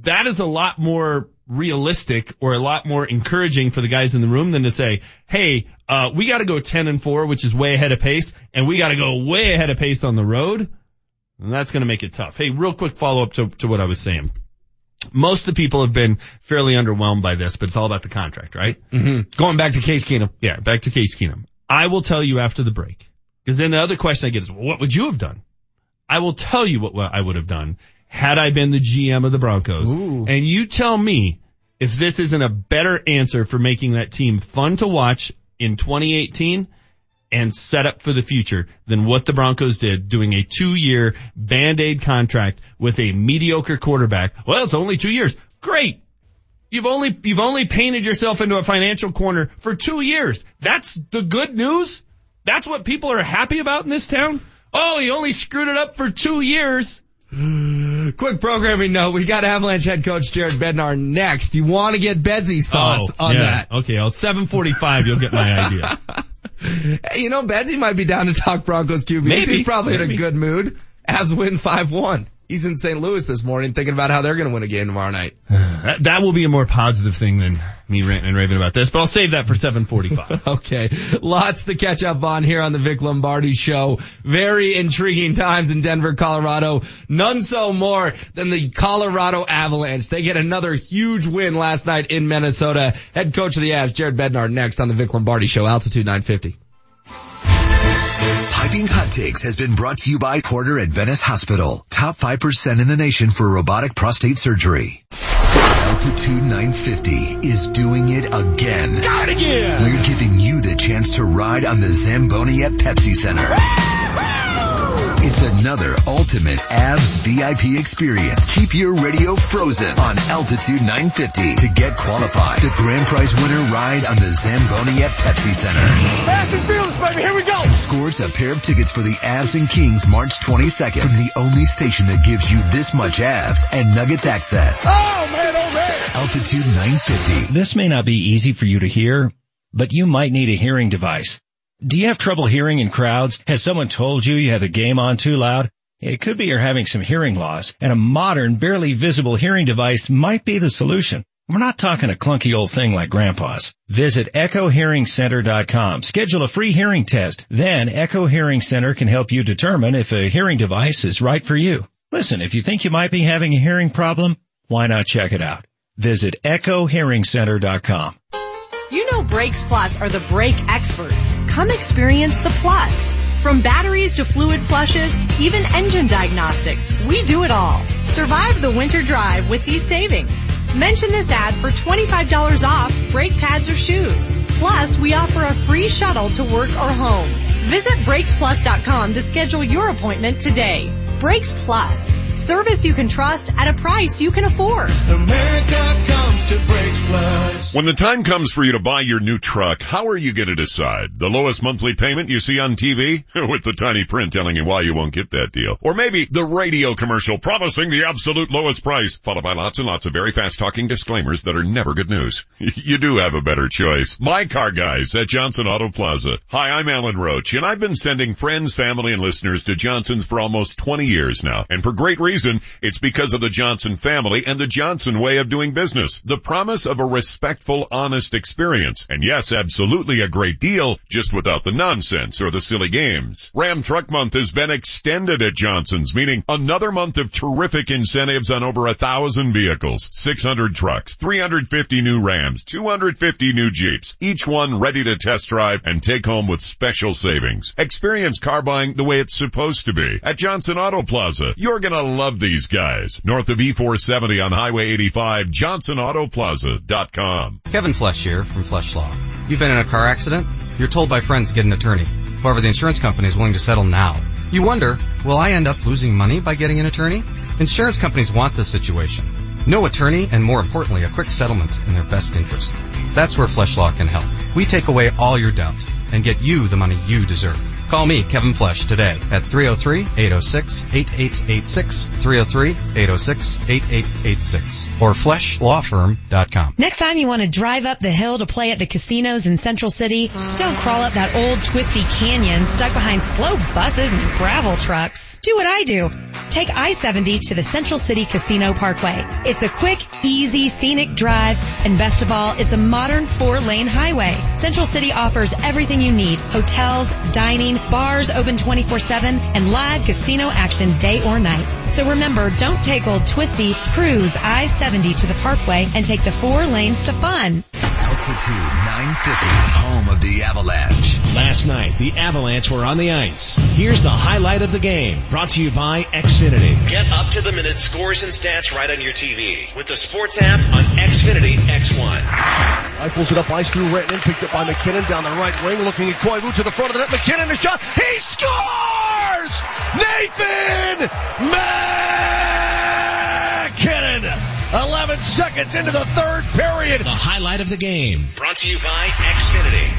That is a lot more realistic or a lot more encouraging for the guys in the room than to say, hey, uh, we got to go 10 and 4, which is way ahead of pace, and we got to go way ahead of pace on the road. And that's going to make it tough. Hey, real quick follow up to, to what I was saying. Most of the people have been fairly underwhelmed by this, but it's all about the contract, right? Mm-hmm. Going back to Case Keenum. Yeah, back to Case Keenum. I will tell you after the break. Because then the other question I get is, well, what would you have done? I will tell you what I would have done had I been the GM of the Broncos. Ooh. And you tell me if this isn't a better answer for making that team fun to watch in 2018 and set up for the future than what the Broncos did doing a two year band-aid contract with a mediocre quarterback. Well, it's only two years. Great. You've only, you've only painted yourself into a financial corner for two years. That's the good news. That's what people are happy about in this town. Oh, he only screwed it up for two years. Quick programming note. We got Avalanche head coach Jared Bednar next. You want to get Bedsy's oh, thoughts oh, on yeah. that. Okay. Well, 745, you'll get my idea. hey, you know, Bedsy might be down to talk Broncos QB. Maybe. He's probably Maybe. in a good mood. Avs win 5-1. He's in St. Louis this morning thinking about how they're going to win a game tomorrow night. that, that will be a more positive thing than me ranting and raving about this, but I'll save that for 745. okay. Lots to catch up on here on the Vic Lombardi show. Very intriguing times in Denver, Colorado. None so more than the Colorado Avalanche. They get another huge win last night in Minnesota. Head coach of the Avs, Jared Bednar, next on the Vic Lombardi show, Altitude 950. Piping Hot Takes has been brought to you by Porter Adventist Hospital. Top 5% in the nation for robotic prostate surgery. Altitude 950 is doing it again. Got it again! We're giving you the chance to ride on the Zamboni at Pepsi Center. It's another ultimate Avs VIP experience. Keep your radio frozen on Altitude 950 to get qualified. The grand prize winner ride on the Zamboni at Pepsi Center. Fast and fearless, baby. Here we go. Scores a pair of tickets for the Avs and Kings March 22nd from the only station that gives you this much Avs and Nuggets access. Oh man, oh man. Altitude 950. This may not be easy for you to hear, but you might need a hearing device. Do you have trouble hearing in crowds? Has someone told you you have the game on too loud? It could be you're having some hearing loss, and a modern, barely visible hearing device might be the solution. We're not talking a clunky old thing like grandpa's. Visit echohearingcenter.com. Schedule a free hearing test. Then Echo Hearing Center can help you determine if a hearing device is right for you. Listen, if you think you might be having a hearing problem, why not check it out? Visit echohearingcenter.com. You know Brakes Plus are the brake experts. Come experience the plus. From batteries to fluid flushes, even engine diagnostics, we do it all. Survive the winter drive with these savings. Mention this ad for $25 off brake pads or shoes. Plus, we offer a free shuttle to work or home. Visit BrakesPlus.com to schedule your appointment today. Brakes Plus. Service you can trust at a price you can afford. America comes to Brakes Plus. When the time comes for you to buy your new truck, how are you going to decide? The lowest monthly payment you see on TV? With the tiny print telling you why you won't get that deal. Or maybe the radio commercial promising the absolute lowest price, followed by lots and lots of very fast talking disclaimers that are never good news. you do have a better choice. My car guys at Johnson Auto Plaza. Hi, I'm Alan Roach, and I've been sending friends, family, and listeners to Johnson's for almost 20 years now. And for great reason, it's because of the Johnson family and the Johnson way of doing business. The promise of a respectful, honest experience. And yes, absolutely a great deal, just without the nonsense or the silly games. Ram Truck Month has been extended at Johnson's, meaning another month of terrific incentives on over a thousand vehicles, 600 trucks, 350 new Rams, 250 new Jeeps, each one ready to test drive and take home with special savings. Experience car buying the way it's supposed to be. At Johnson Auto Plaza, you're gonna love these guys. North of E470 on Highway 85, JohnsonAutoplaza.com. Kevin Flesch here from Flesch Law. You've been in a car accident? You're told by friends to get an attorney. However, the insurance company is willing to settle now. You wonder, will I end up losing money by getting an attorney? Insurance companies want this situation. No attorney and more importantly, a quick settlement in their best interest. That's where Flesch Law can help. We take away all your doubt and get you the money you deserve. Call me, Kevin Flesch, today at 303-806-8886, 303-806-8886, or fleshlawfirm.com. Next time you want to drive up the hill to play at the casinos in Central City, don't crawl up that old twisty canyon stuck behind slow buses and gravel trucks. Do what I do. Take I-70 to the Central City Casino Parkway. It's a quick, easy, scenic drive, and best of all, it's a modern four-lane highway. Central City offers everything you need. Hotels, dining, bars open 24-7, and live casino action day or night. So remember, don't take old twisty, cruise I-70 to the Parkway and take the four lanes to fun. Altitude 950, home of the Avalanche. Last night, the Avalanche were on the ice. Here's the highlight of the game, brought to you by Xfinity. Get up to the minute scores and stats right on your TV with the sports app on Xfinity X1. Rifles it up ice through Renton, picked up by MacKinnon down the right wing, looking at Koivu to the front of the net. MacKinnon the shot. He scores! Nathan MacKinnon! 11 seconds into the third period. The highlight of the game. Brought to you by Xfinity.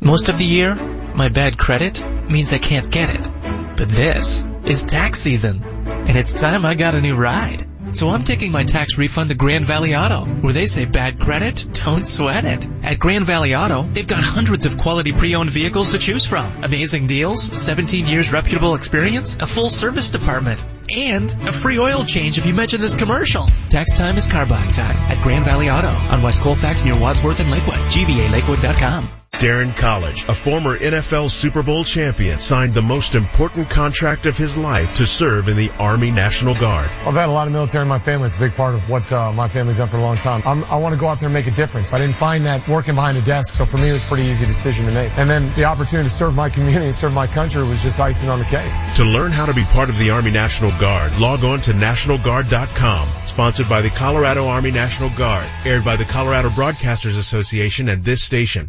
Most of the year, my bad credit means I can't get it. But this is tax season, and it's time I got a new ride. So I'm taking my tax refund to Grand Valley Auto, where they say bad credit, don't sweat it. At Grand Valley Auto, they've got hundreds of quality pre-owned vehicles to choose from. Amazing deals, 17 years reputable experience, a full service department, and a free oil change if you mention this commercial. Tax time is car buying time at Grand Valley Auto on West Colfax near Wadsworth and Lakewood. GVALakewood.com. Darren College, a former NFL Super Bowl champion, signed the most important contract of his life to serve in the Army National Guard. I've had a lot of military in my family. It's a big part of what uh, my family's done for a long time. I'm, I want to go out there and make a difference. I didn't find that working behind a desk, so for me it was a pretty easy decision to make. And then the opportunity to serve my community and serve my country was just icing on the cake. To learn how to be part of the Army National Guard, log on to nationalguard.com. Sponsored by the Colorado Army National Guard. Aired by the Colorado Broadcasters Association and this station.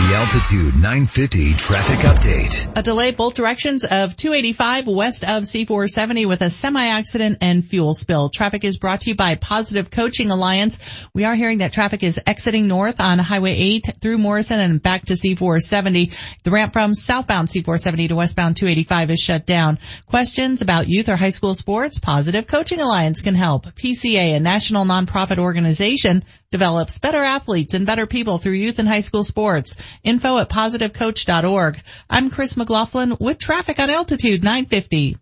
Altitude 950 traffic update. A delay both directions of 285 west of C470 with a semi-accident and fuel spill. Traffic is brought to you by Positive Coaching Alliance. We are hearing that traffic is exiting north on Highway 8 through Morrison and back to C470. The ramp from southbound C470 to westbound 285 is shut down. Questions about youth or high school sports? Positive Coaching Alliance can help. PCA, a national nonprofit organization, develops better athletes and better people through youth and high school sports. Info at positivecoach.org. I'm Chris McLaughlin with traffic on Altitude 950.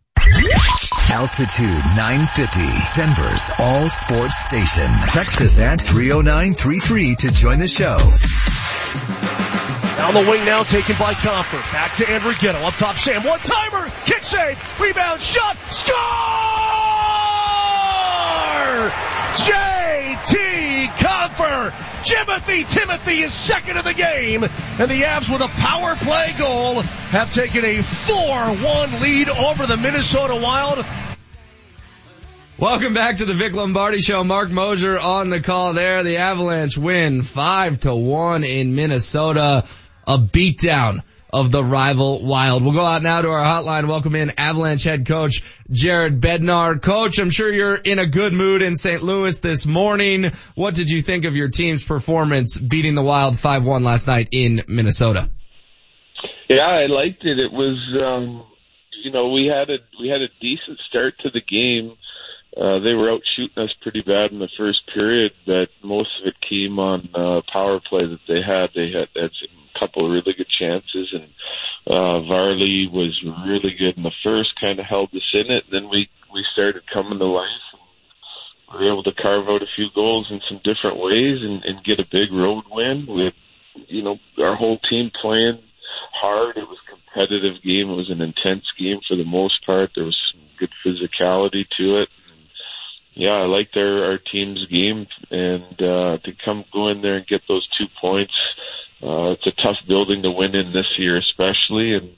Altitude 950, Denver's all sports station. Text us at 30933 to join the show. Down the wing now, taken by Compher. Back to Andrew Ghetto. Up top, Sam. One timer. Kick save. Rebound. Shot. Score! J.T. Compher. Timothy Timothy is second of the game. And the Avs with a power play goal have taken a 4-1 lead over the Minnesota Wild. Welcome back to the Vic Lombardi Show. Marc Moser on the call there. The Avalanche win five to one in Minnesota. A beatdown of the rival Wild. We'll go out now to our hotline. Welcome in Avalanche head coach Jared Bednar. Coach, I'm sure you're in a good mood in St. Louis this morning. What did you think of your team's performance beating the Wild 5-1 last night in Minnesota? Yeah, I liked it. It was, um, you know, we had a we had a decent start to the game. Uh, they were out shooting us pretty bad in the first period, but most of it came on uh, power play that they had. They had, had couple of really good chances, and uh, Varley was really good in the first, kind of held us in it. Then we we started coming to life. And we were able to carve out a few goals in some different ways and, and get a big road win. We had, you know, our whole team playing hard. It was competitive game. It was an intense game for the most part. There was some good physicality to it yeah, I liked our our team's game, and uh, to come go in there and get those two points. Uh, it's a tough building to win in this year, especially, and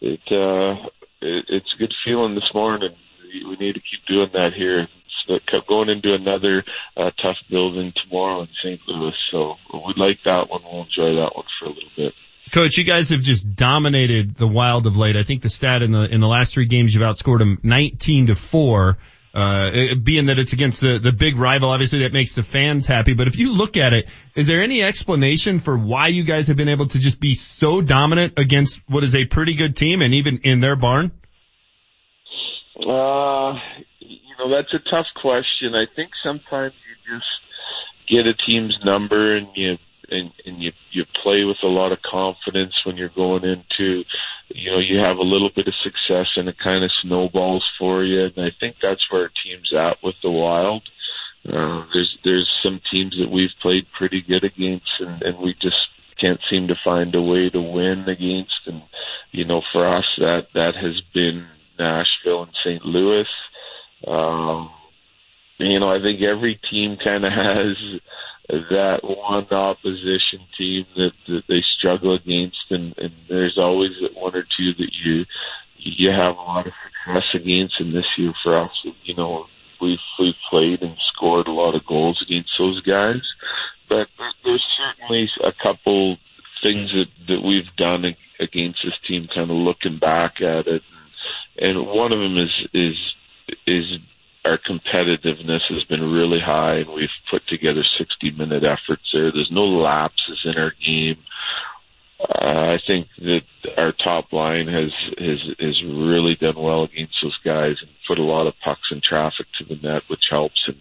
it, uh, it it's a good feeling this morning. We need to keep doing that here. So going into another uh, tough building tomorrow in St. Louis, so we'd like that one. We'll enjoy that one for a little bit. Coach, you guys have just dominated the Wild of late. I think the stat in the in the last three games you've outscored them 19 to four. Uh, being that it's against the, the big rival, obviously that makes the fans happy. But if you look at it, is there any explanation for why you guys have been able to just be so dominant against what is a pretty good team and even in their barn? Uh, you know, that's a tough question. I think sometimes you just get a team's number and you and, and you you play with a lot of confidence when you're going into you know you have a little bit of success and it kind of snowballs for you and I think that's where our team's at with the Wild. Uh, there's there's some teams that we've played pretty good against and, and we just can't seem to find a way to win against and you know for us that that has been Nashville and St. Louis. Um, you know I think every team kind of has that one opposition team that, that they struggle against, and, and there's always one or two that you you have a lot of success against. And this year for us, you know, we've we've played and scored a lot of goals against those guys, but there's certainly a couple things that that we've done against this team, kind of looking back at it, and, and one of them is is is our competitiveness has been really high, and we've put together 60 minute efforts there. There's no lapses in our game. Uh, I think that our top line has has has really done well against those guys and put a lot of pucks and traffic to the net, which helps. And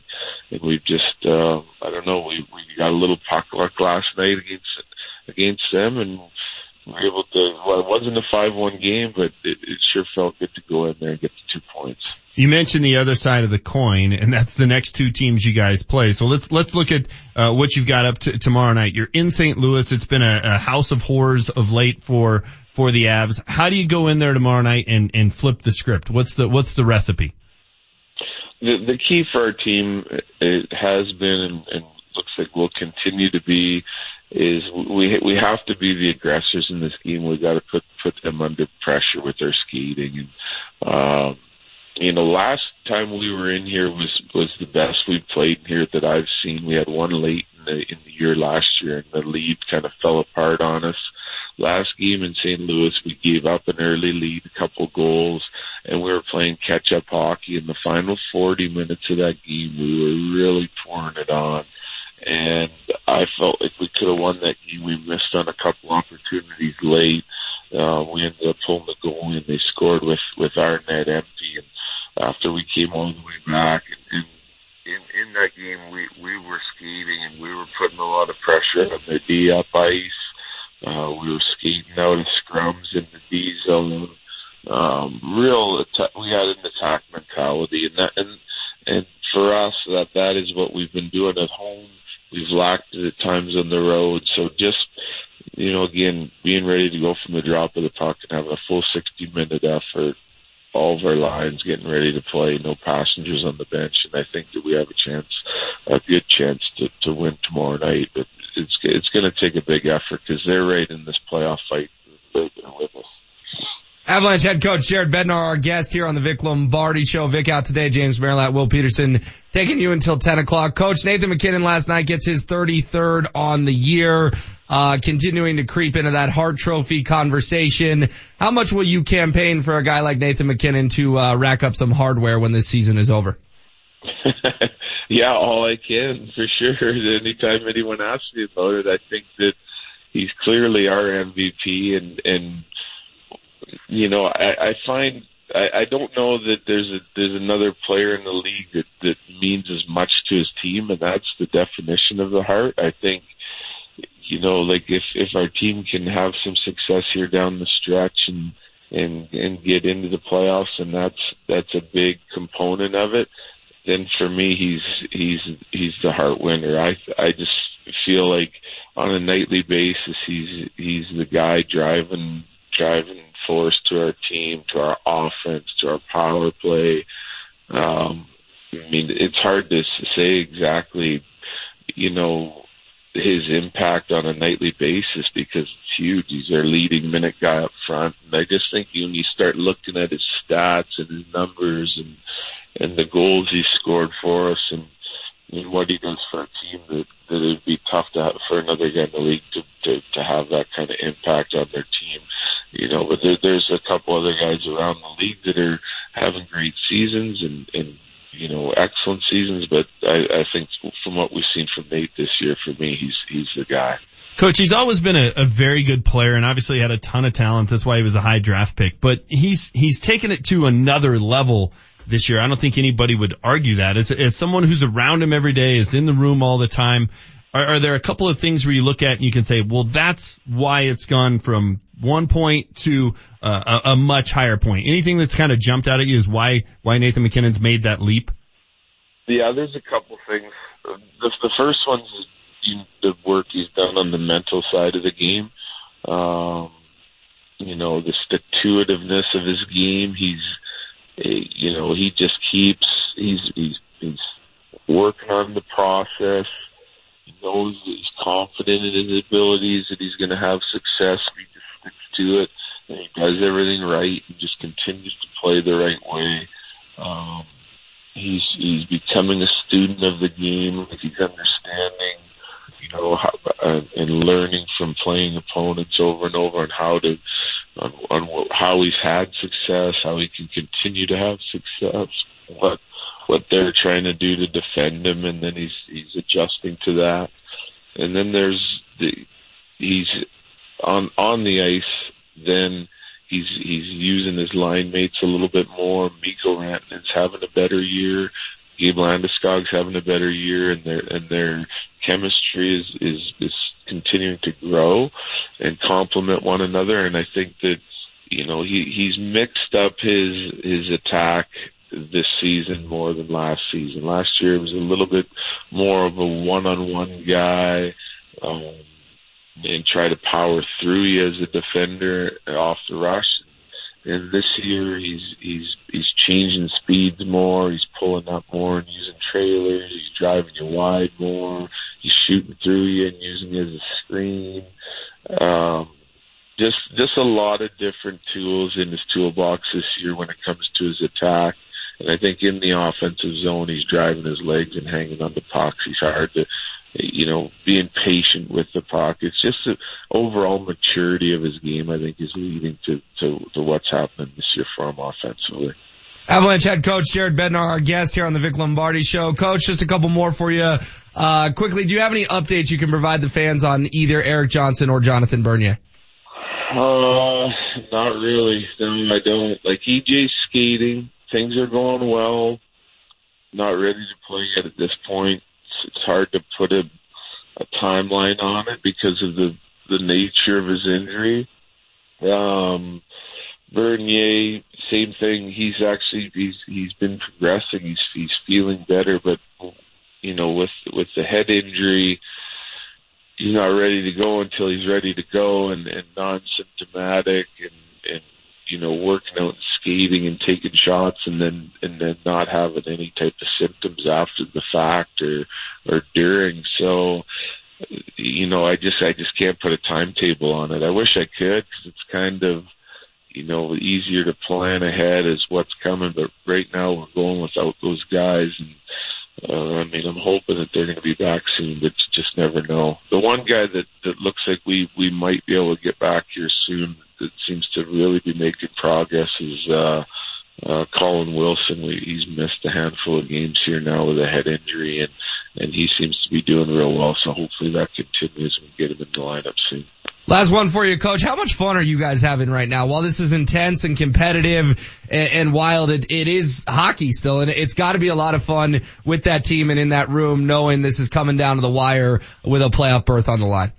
and we've just uh, I don't know we we got a little puck luck last night against against them, and were able to. Well, it wasn't a five-one game, but it, it sure felt good to go in there and get the two points. You mentioned the other side of the coin, and that's the next two teams you guys play. So let's let's look at uh, what you've got up to tomorrow night. You're in St. Louis. It's been a, a house of horrors of late for for the Avs. How do you go in there tomorrow night and and flip the script? What's the what's the recipe? The the key for our team it has been and, and looks like will continue to be is we we have to be the aggressors in this game. We got to put put them under pressure with their skating and. Um, you know, last time we were in here was was the best we've played here that I've seen. We had one late in the in the year last year, and the lead kind of fell apart on us. Last game in St. Louis, we gave up an early lead, a couple goals, and we were playing catch up hockey. In the final 40 minutes of that game, we were really pouring it on. And I felt like we could have won that game. We missed on a couple opportunities late. Uh, we ended up pulling the goal and they scored with, with our net empty. And after we came all the way back. And, and in in that game, we we were skating and we were putting a lot of pressure on the D up ice. Uh, we were skating out of scrums in the D zone. Um, real, atta- we had an attack mentality, and that and and for us, that that is what we've been doing at home. We've lacked it at times on the road, so just you know, again, being ready to go from the drop of the puck and having a full 60 minute effort all of our lines getting ready to play, no passengers on the bench, and I think that we have a chance, a good chance to to win tomorrow night. But it's it's going to take a big effort because they're right in this playoff fight with us. Avalanche head coach Jared Bednar, our guest here on the Vic Lombardi show. Vic out today, James Merilatt, Will Peterson taking you until 10 o'clock. Coach Nathan MacKinnon last night gets his 33rd on the year, uh, continuing to creep into that Hart Trophy conversation. How much will you campaign for a guy like Nathan MacKinnon to, uh, rack up some hardware when this season is over? yeah, all I can for sure. Anytime anyone asks me about it, I think that he's clearly our MVP and, and, you know, I, I find I, I don't know that there's a there's another player in the league that that means as much to his team, and that's the definition of the Hart. I think, you know, like if if our team can have some success here down the stretch and and and get into the playoffs, and that's that's a big component of it. Then for me, he's he's he's the Hart winner. I I just feel like on a nightly basis, he's he's the guy driving driving force to our team, to our offense, to our power play. Um, I mean, it's hard to say exactly, you know, his impact on a nightly basis because it's huge. He's our leading minute guy up front. And I just think when you start looking at his stats and his numbers and and the goals he scored for us and and what he does for a team that that it'd be tough to have for another guy in the league to to, to have that kind of impact on their team you know, but there, there's a couple other guys around the league that are having great seasons and, and you know, excellent seasons. But I, I think from what we've seen from Nate this year, for me, he's he's the guy. Coach, he's always been a, a very good player and obviously had a ton of talent. That's why he was a high draft pick. But he's he's taken it to another level this year. I don't think anybody would argue that. As, as someone who's around him every day, is in the room all the time, are, are there a couple of things where you look at and you can say, well, that's why it's gone from one point to uh, a, a much higher point? Anything that's kind of jumped out at you is why why Nathan MacKinnon's made that leap? Yeah, there's a couple things. The, the first one's the work he's done on the mental side of the game. Um, you know, the itiveness of his game. He's, eh, you know, he just keeps, he's, he's, he's working on the process. He knows that he's confident in his abilities, that he's going to have success. To it, and he does everything right, and just continues to play the right way. Um, he's he's becoming a student of the game. He's understanding, you know, how, uh, and learning from playing opponents over and over, and how to on, on how he's had success, how he can continue to have success, what what they're trying to do to defend him, and then he's he's adjusting to that. And then there's the he's on on the ice. Then he's he's using his line mates a little bit more. Mikko Rantanen's having a better year. Gabe Landeskog's having a better year, and their and their chemistry is is is continuing to grow. and complement one another. And I think that you know he he's mixed up his his attack this season more than last season. Last year it was a little bit more of a one-on-one guy. Um, and try to power through you as a defender off the rush. And this year he's he's he's changing speeds more. He's pulling up more and using trailers. He's driving you wide more. He's shooting through you and using you as a screen. Um, just just a lot of different tools in his toolbox this year when it comes to his attack. And I think in the offensive zone, he's driving his legs and hanging on the pucks. He's hard to you know, being patient with the puck. It's just the overall maturity of his game. I think is leading to to, to what's happening this year for him offensively. Avalanche head coach Jared Bednar, our guest here on the Vic Lombardi show. Coach, just a couple more for you. Uh, quickly, do you have any updates you can provide the fans on either Erik Johnson or Jonathan Bernier? Uh, not really. No, I don't. Like EJ's skating. Things are going well. Not ready to play yet at this point it's hard to put a, a timeline on it because of the the nature of his injury. Um, Bernier, same thing. He's actually he's he's been progressing. He's he's feeling better, but you know with with the head injury, he's not ready to go until he's ready to go and and non-symptomatic and and you know working out and skating and taking shots and then and then not having any type of symptoms after the fact or or during so you know i just i just can't put a timetable on it i wish i could because it's kind of you know easier to plan ahead as what's coming but right now we're going without those guys and uh, I mean, I'm hoping that they're going to be back soon, but you just never know. The one guy that that looks like we we might be able to get back here soon seems to really be making progress is uh, uh, Colin Wilson. We, he's missed a handful of games here now with a head injury, and and he seems to be doing real well. So hopefully that continues and we get him in the lineup soon. Last one for you, coach. How much fun are you guys having right now? While this is intense and competitive and, and wild, it, it is hockey still, and it's got to be a lot of fun with that team and in that room, knowing this is coming down to the wire with a playoff berth on the line.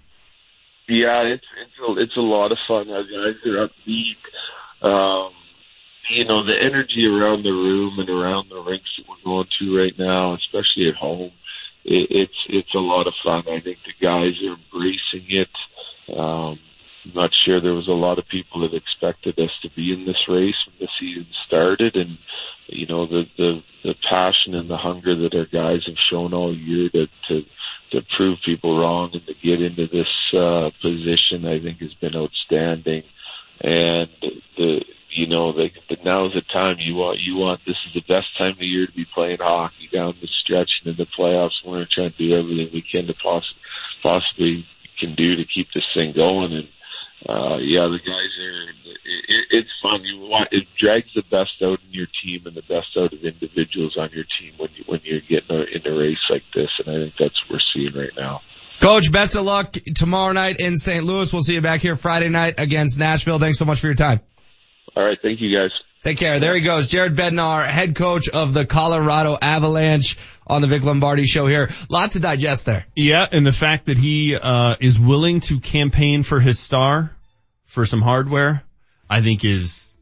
Yeah, it's a, it's a lot of fun. Our guys are upbeat. Um, you know, the energy around the room and around the rinks that we're going to right now, especially at home, it, it's it's a lot of fun. I think the guys are embracing it. Um, I'm not sure there was a lot of people that expected us to be in this race when the season started, and you know the the the passion and the hunger that our guys have shown all year to to to prove people wrong and to get into this uh, position, I think has been outstanding. And the you know the now is the time you want you want this is the best time of year to be playing hockey down the stretch and in the playoffs. We're going to do everything we can to poss- possibly can do to keep this thing going and uh, yeah, the guys are. It, it's fun. You want it drags the best out in your team and the best out of individuals on your team when you when you're getting in a race like this, and I think that's what we're seeing right now. Coach, best of luck tomorrow night in St. Louis. We'll see you back here Friday night against Nashville. Thanks so much for your time. All right, thank you guys. Take care. There he goes, Jared Bednar, head coach of the Colorado Avalanche on the Vic Lombardi show here. Lot to digest there. Yeah, and the fact that he uh, is willing to campaign for his star for some hardware, I think is,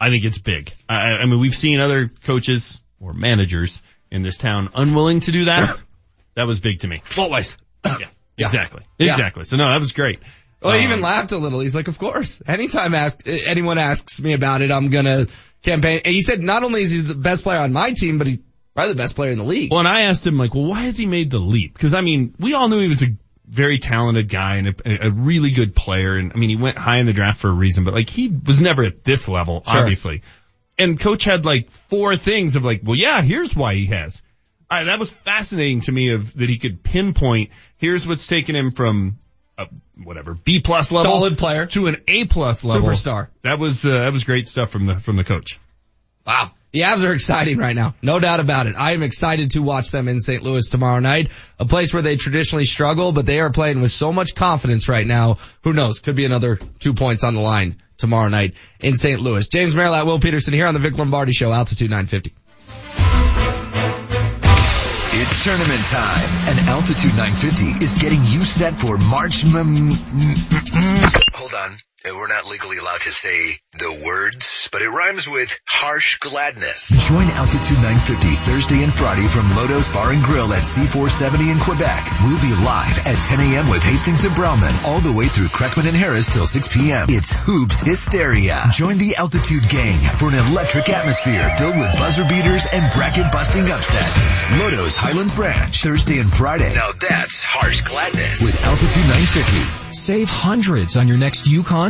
I think it's big. I, I mean, we've seen other coaches or managers in this town unwilling to do that. that was big to me. Always. Yeah, Yeah. exactly, Yeah. exactly. So no, that was great. Well, he Um, even laughed a little. He's like, of course. Anytime ask, anyone asks me about it, I'm gonna campaign. And he said not only is he the best player on my team, but he's probably the best player in the league. Well, and I asked him like, well, why has he made the leap? Because I mean, we all knew he was a very talented guy and a, a really good player. And I mean, he went high in the draft for a reason, but like he was never at this level, Sure. obviously. And coach had like four things of like, well, yeah, here's why he has. I, that was fascinating to me of that he could pinpoint. Here's what's taken him from a, whatever B plus level, Solid player. to an A plus level, Superstar. That was uh, that was great stuff from the from the coach. Wow. The Avs are exciting right now. No doubt about it. I am excited to watch them in St. Louis tomorrow night. A place where they traditionally struggle, but they are playing with so much confidence right now. Who knows? Could be another two points on the line tomorrow night in St. Louis. James Merilatt, Will Peterson here on the Vic Lombardi Show, Altitude 950. It's tournament time, and Altitude 950 is getting you set for March. M- Hold on. Uh, We're not legally allowed to say the words, but it rhymes with harsh gladness. Join Altitude 950 Thursday and Friday from Lodo's Bar and Grill at C470 in Quebec. We'll be live at 10 a.m. with Hastings and Browman all the way through Kreckman and Harris till 6 p.m. It's Hoops Hysteria. Join the Altitude gang for an electric atmosphere filled with buzzer beaters and bracket busting upsets. Lodo's Highlands Ranch Thursday and Friday. Now that's harsh gladness with Altitude 950. Save hundreds on your next Yukon,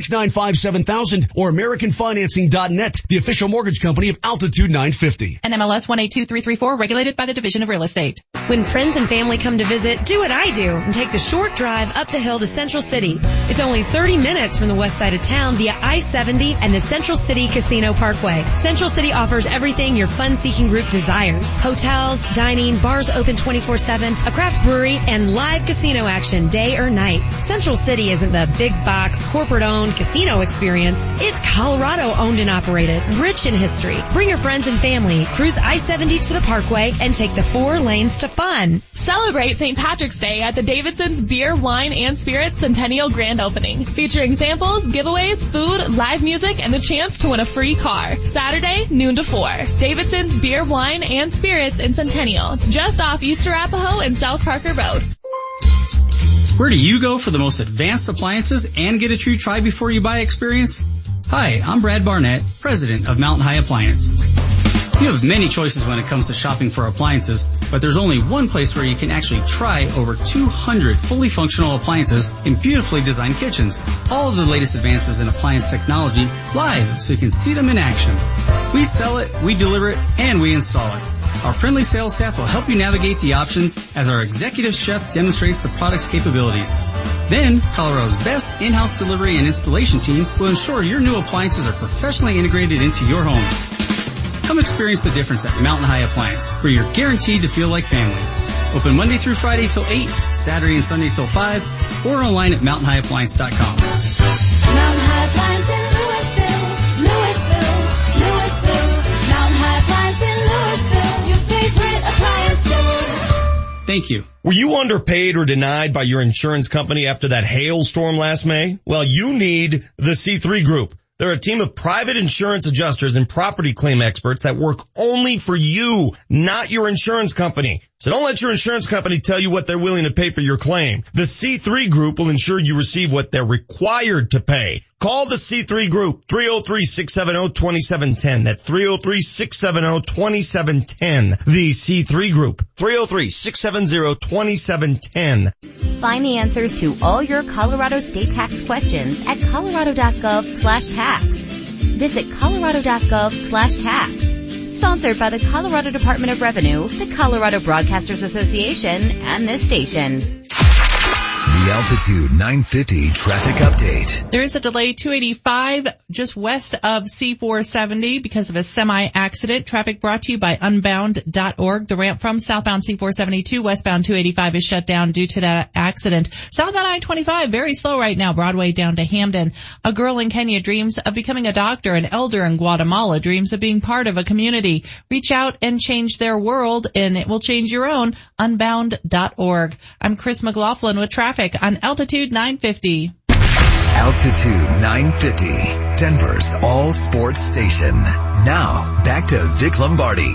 303-695-7000, or AmericanFinancing.net, the official mortgage company of Altitude 950. And MLS 182334, regulated by the Division of Real Estate. When friends and family come to visit, do what I do and take the short drive up the hill to Central City. It's only 30 minutes from the west side of town via I-70 and the Central City Casino Parkway. Central City offers everything your fun-seeking group desires. Hotels, dining, bars open 24-7, a craft brewery, and live casino action day or night. Central City isn't the big box, corporate-owned casino experience. It's Colorado owned and operated, rich in history. Bring your friends and family, cruise I-70 to the Parkway, and take the four lanes to fun. Celebrate St. Patrick's Day at the Davidson's Beer, Wine, and Spirits Centennial Grand Opening, featuring samples, giveaways, food, live music, and the chance to win a free car. Saturday, noon to 4. Davidson's Beer, Wine, and Spirits in Centennial, just off East Arapahoe and South Parker Road. Where do you go for the most advanced appliances and get a true try before you buy experience? Hi, I'm Brad Barnett, president of Mountain High Appliance. You have many choices when it comes to shopping for appliances, but there's only one place where you can actually try over 200 fully functional appliances in beautifully designed kitchens. All of the latest advances in appliance technology live so you can see them in action. We sell it, we deliver it, and we install it. Our friendly sales staff will help you navigate the options as our executive chef demonstrates the product's capabilities. Then, Colorado's best in-house delivery and installation team will ensure your new appliances are professionally integrated into your home. Come experience the difference at Mountain High Appliance, where you're guaranteed to feel like family. Open Monday through Friday till 8, Saturday and Sunday till 5, or online at mountainhighappliance.com. Mountain High Appliance Thank you. Were you underpaid or denied by your insurance company after that hailstorm last May? Well, you need the C3 Group. They're a team of private insurance adjusters and property claim experts that work only for you, not your insurance company. So don't let your insurance company tell you what they're willing to pay for your claim. The C3 Group will ensure you receive what they're required to pay. Call the C3 Group, 303-670-2710. That's 303-670-2710. The C3 Group, 303-670-2710. Find the answers to all your Colorado state tax questions at colorado.gov slash tax. Visit colorado.gov slash tax. Sponsored by the Colorado Department of Revenue, the Colorado Broadcasters Association, and this station. The Altitude 950 traffic update. There is a delay 285 just west of C470 because of a semi accident. Traffic brought to you by unbound.org. The ramp from southbound C472 westbound 285 is shut down due to that accident. Southbound I-25 very slow right now. Broadway down to Hampden. A girl in Kenya dreams of becoming a doctor. An elder in Guatemala dreams of being part of a community. Reach out and change their world and it will change your own. Unbound.org. I'm Chris McLaughlin with traffic on Altitude 950. Altitude 950, Denver's all sports station. Now, back to Vic Lombardi.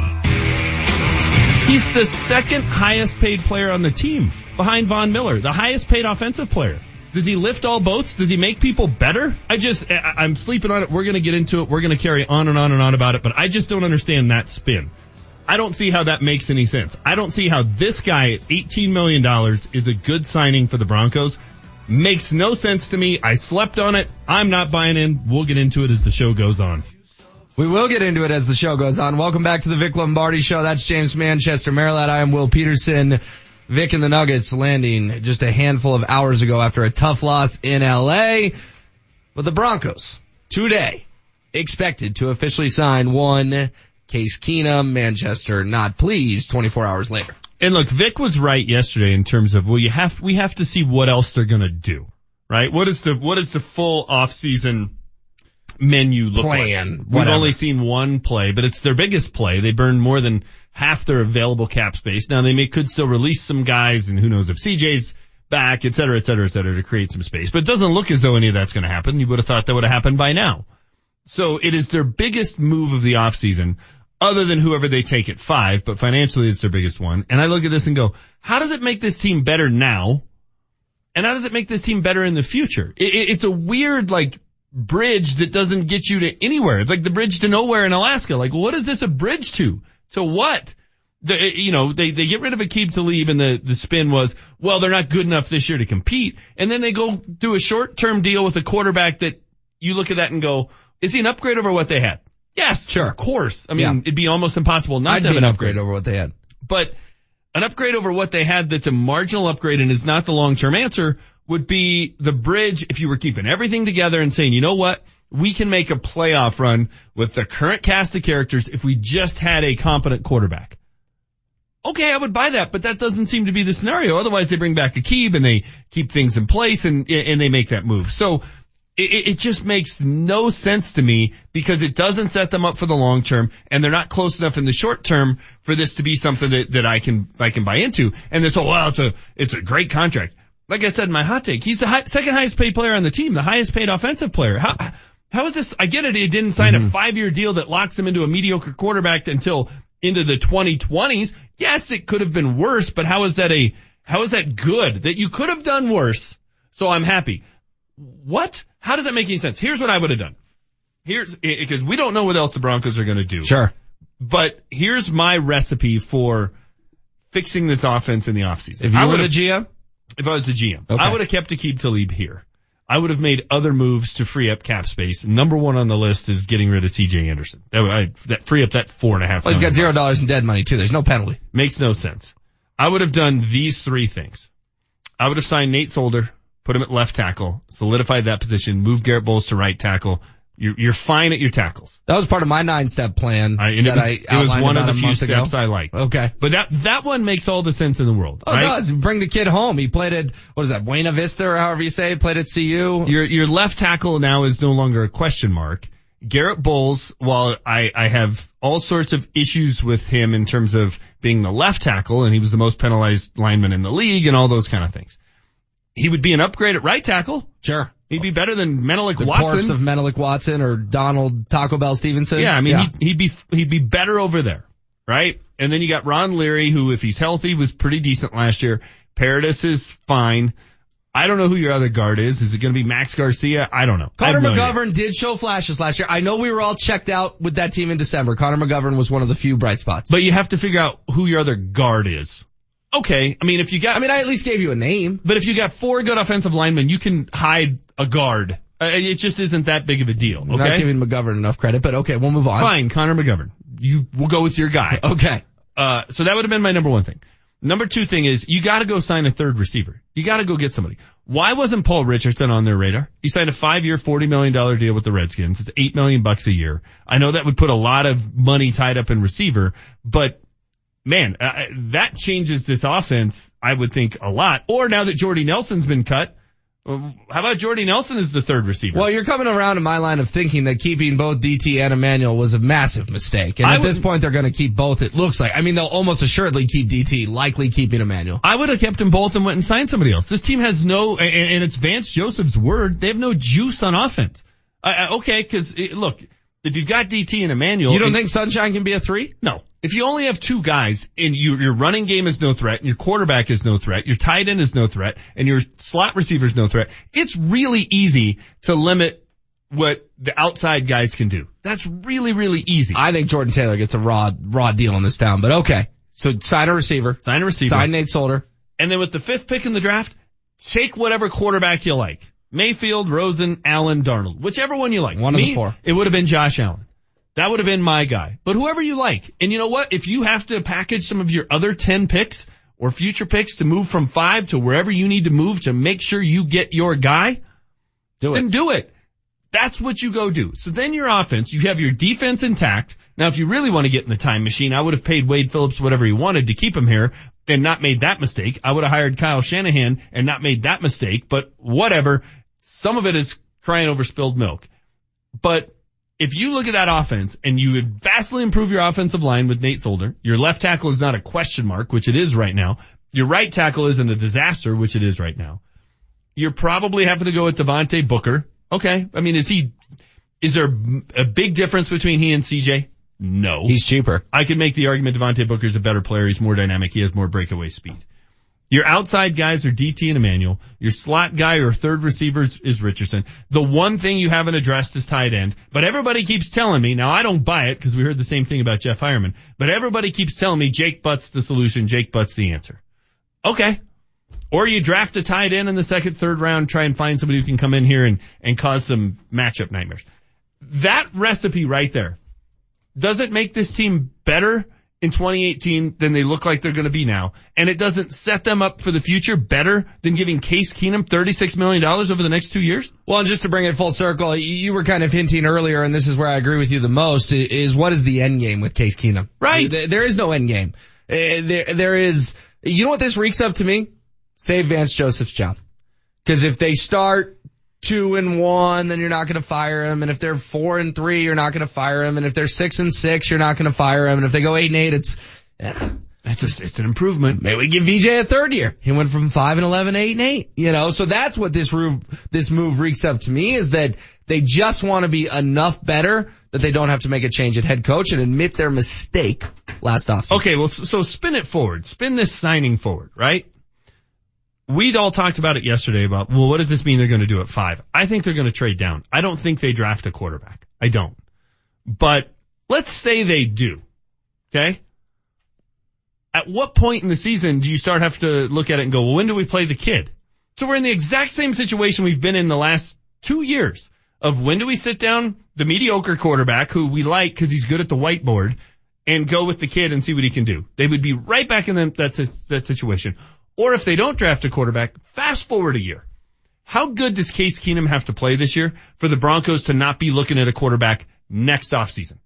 He's the second highest paid player on the team behind Von Miller, the highest paid offensive player. Does he lift all boats? Does he make people better? I just, I- I'm sleeping on it. We're going to get into it. We're going to carry on and on and on about it, but I just don't understand that spin. I don't see how that makes any sense. I don't see how this guy at $18 million is a good signing for the Broncos. Makes no sense to me. I slept on it. I'm not buying in. We'll get into it as the show goes on. We will get into it as the show goes on. Welcome back to the Vic Lombardi Show. That's James Manchester, Maryland. I am Will Peterson. Vic and the Nuggets landing just a handful of hours ago after a tough loss in LA. But the Broncos today expected to officially sign one Case Keenum, Manchester not pleased 24 hours later. And look, Vic was right yesterday in terms of, well, you have, we have to see what else they're going to do, right? What is the, what is the full off-season menu look Plan, like? We've whatever. only seen one play, but it's their biggest play. They burned more than half their available cap space. Now they may, could still release some guys and who knows if CJ's back, et cetera, et cetera, et cetera to create some space. But it doesn't look as though any of that's going to happen. You would have thought that would have happened by now. So it is their biggest move of the offseason other than whoever they take at five, but financially it's their biggest one. And I look at this and go, how does it make this team better now? And how does it make this team better in the future? It, it, it's a weird like bridge that doesn't get you to anywhere. It's like the bridge to nowhere in Alaska. Like what is this a bridge to? To what? The, you know, they, they get rid of Aqib Talib and the, the spin was, well, they're not good enough this year to compete. And then they go do a short term deal with a quarterback that you look at that and go, is he an upgrade over what they had? Yes, sure. Of course. I mean, Yeah. it'd be almost impossible not I'd to have an upgrade. upgrade over what they had. But an upgrade over what they had that's a marginal upgrade and is not the long-term answer would be the bridge if you were keeping everything together and saying, you know what? We can make a playoff run with the current cast of characters if we just had a competent quarterback. Okay, I would buy that, but that doesn't seem to be the scenario. Otherwise they bring back a Aqib and they keep things in place and, and they make that move. So it, it just makes no sense to me because it doesn't set them up for the long term and they're not close enough in the short term for this to be something that, that I can, I can buy into. And this whole, well, it's a, it's a great contract. Like I said in my hot take, he's the high, second highest paid player on the team, the highest paid offensive player. How, how is this? I get it. He didn't sign a mm-hmm. five year deal that locks him into a mediocre quarterback until into the 2020s. Yes, it could have been worse, but how is that a, how is that good that you could have done worse? So I'm happy. What? How does that make any sense? Here's what I would have done. Here's, because we don't know what else the Broncos are going to do. Sure. But here's my recipe for fixing this offense in the offseason. If you I were the GM? If I was the GM, Okay. I would have kept Aqib Talib here. I would have made other moves to free up cap space. Number one on the list is getting rid of CJ Anderson. That would, I, that free up that four and a half. Well, he's got zero dollars in dead money too. There's no penalty. Makes no sense. I would have done these three things. I would have signed Nate Solder, put him at left tackle, solidified that position, move Garett Bolles to right tackle. You're, you're fine at your tackles. That was part of my nine step plan I, and it that was, I it was one of the few month ago. steps I liked. Okay. But that, that one makes all the sense in the world. Oh, right? it does. Bring the kid home. He played at, what is that, Buena Vista or however you say, it, played at CU. Your your left tackle now is no longer a question mark. Garett Bolles, while I, I have all sorts of issues with him in terms of being the left tackle, and he was the most penalized lineman in the league and all those kind of things. He would be an upgrade at right tackle. Sure. He'd be better than Menelik The Watson. corpse of Menelik Watson or Donald Taco Bell Stephenson. Yeah, I mean, He'd, he'd be, he'd be better over there, right? And then you got Ron Leary, who, if he's healthy, was pretty decent last year. Paradis is fine. I don't know who your other guard is. Is it going to be Max Garcia? I don't know. Connor no idea. McGovern did show flashes last year. I know we were all checked out with that team in December. Connor McGovern was one of the few bright spots. But you have to figure out who your other guard is. Okay, I mean, if you got, I mean, I at least gave you a name. but if you got four good offensive linemen, you can hide a guard. Uh, it just isn't that big of a deal. I'm not giving McGovern enough credit, but okay, we'll move on. fine, Connor McGovern. You will go with your guy. Okay. Uh, so that would have been my number one thing. Number two thing is you got to go sign a third receiver. You got to go get somebody. Why wasn't Paul Richardson on their radar? He signed a five-year, forty million dollar deal with the Redskins. It's eight million bucks a year. I know that would put a lot of money tied up in receiver, but man, uh, that changes this offense. I would think a lot. Or now that Jordy Nelson's been cut, uh, how about Jordy Nelson as the third receiver? Well, you're coming around to my line of thinking that keeping both DT and Emmanuel was a massive mistake. And I at this point, they're going to keep both, it looks like. I mean, they'll almost assuredly keep DT, likely keeping Emmanuel. I would have kept them both and went and signed somebody else. This team has no, and, and it's Vance Joseph's word, they have no juice on offense. I, I, okay, cause look, if you've got DT and Emmanuel. You don't and- think Sunshine can be a three? No. If you only have two guys and you, your running game is no threat and your quarterback is no threat, your tight end is no threat and your slot receiver is no threat, it's really easy to limit what the outside guys can do. That's really, really easy. I think Jordan Taylor gets a raw, raw deal in this town, but okay. So sign a receiver. Sign a receiver. Sign Nate Solder. And then with the fifth pick in the draft, take whatever quarterback you like. Mayfield, Rosen, Allen, Darnold, whichever one you like. One of the four. It would have been Josh Allen. That would have been my guy. But whoever you like. And you know what? If you have to package some of your other 10 picks or future picks to move from five to wherever you need to move to make sure you get your guy, do it. then do it. That's what you go do. So then your offense, you have your defense intact. Now if you really want to get in the time machine, I would have paid Wade Phillips whatever he wanted to keep him here and not made that mistake. I would have hired Kyle Shanahan and not made that mistake, but whatever. Some of it is crying over spilled milk. But if you look at that offense and you would vastly improve your offensive line with Nate Solder, your left tackle is not a question mark, which it is right now. Your right tackle isn't a disaster, which it is right now. You're probably having to go with Devontae Booker. Okay. I mean, is he, is there a big difference between he and CJ? No. He's cheaper. I could make the argument Devontae Booker's a better player. He's more dynamic. He has more breakaway speed. Your outside guys are DT and Emmanuel. Your slot guy or third receiver is, Richardson. The one thing you haven't addressed is tight end, but everybody keeps telling me, now I don't buy it because we heard the same thing about Jeff Heuerman, but everybody keeps telling me Jake Butt's the solution, Jake Butt's the answer. Okay. Or you draft a tight end in the second, third round, try and find somebody who can come in here and, and cause some matchup nightmares. That recipe right there doesn't make this team better in 2018 than they look like they're going to be now. And it doesn't set them up for the future better than giving Case Keenum $36 million over the next two years. Well, and just to bring it full circle, you- were kind of hinting earlier, and this is where I agree with you the most, is what is the end game with Case Keenum? Right. There- is no end game. Uh, There, there is, you know what this reeks of to me? Save Vance Joseph's job. Cause if they start two and one, then you're not going to fire him. And if they're four and three, you're not going to fire him. And if they're six and six, you're not going to fire him. And if they go eight and eight, it's, eh, It's a, it's an improvement. Maybe we give VJ a third year. He went from five and 11, eight and eight, you know, so that's what this move, this move reeks of to me is that they just want to be enough better that they don't have to make a change at head coach and admit their mistake last offseason. Okay, well, so spin it forward. Spin this signing forward, right? We'd all talked about it yesterday about, well, what does this mean they're going to do at five? I think they're going to trade down. I don't think they draft a quarterback. I don't. But let's say they do. Okay? At what point in the season do you start have to look at it and go, well, when do we play the kid? So we're in the exact same situation we've been in the last two years of when do we sit down the mediocre quarterback who we like because he's good at the whiteboard and go with the kid and see what he can do. They would be right back in that, that, that situation. Or if they don't draft a quarterback, fast forward a year. How good does Case Keenum have to play this year for the Broncos to not be looking at a quarterback next offseason?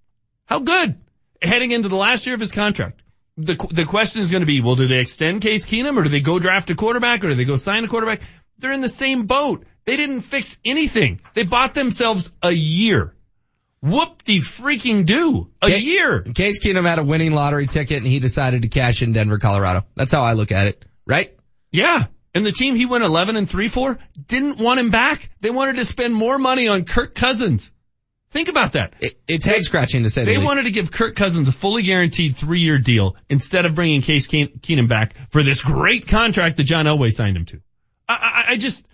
How good? Heading into the last year of his contract. The, the question is going to be, well, do they extend Case Keenum or do they go draft a quarterback or do they go sign a quarterback? They're in the same boat. They didn't fix anything. They bought themselves a year. Whoop de freaking do. A Case- year. Case Keenum had a winning lottery ticket and he decided to cash in Denver, Colorado. That's how I look at it, right? Yeah. And the team he went 11 and 3 for didn't want him back. They wanted to spend more money on Kirk Cousins. Think about that. It, it's head scratching to say They wanted to give Kirk Cousins a fully guaranteed three year deal instead of bringing Case Keen- Keenum back for this great contract that John Elway signed him to. I, I, I just,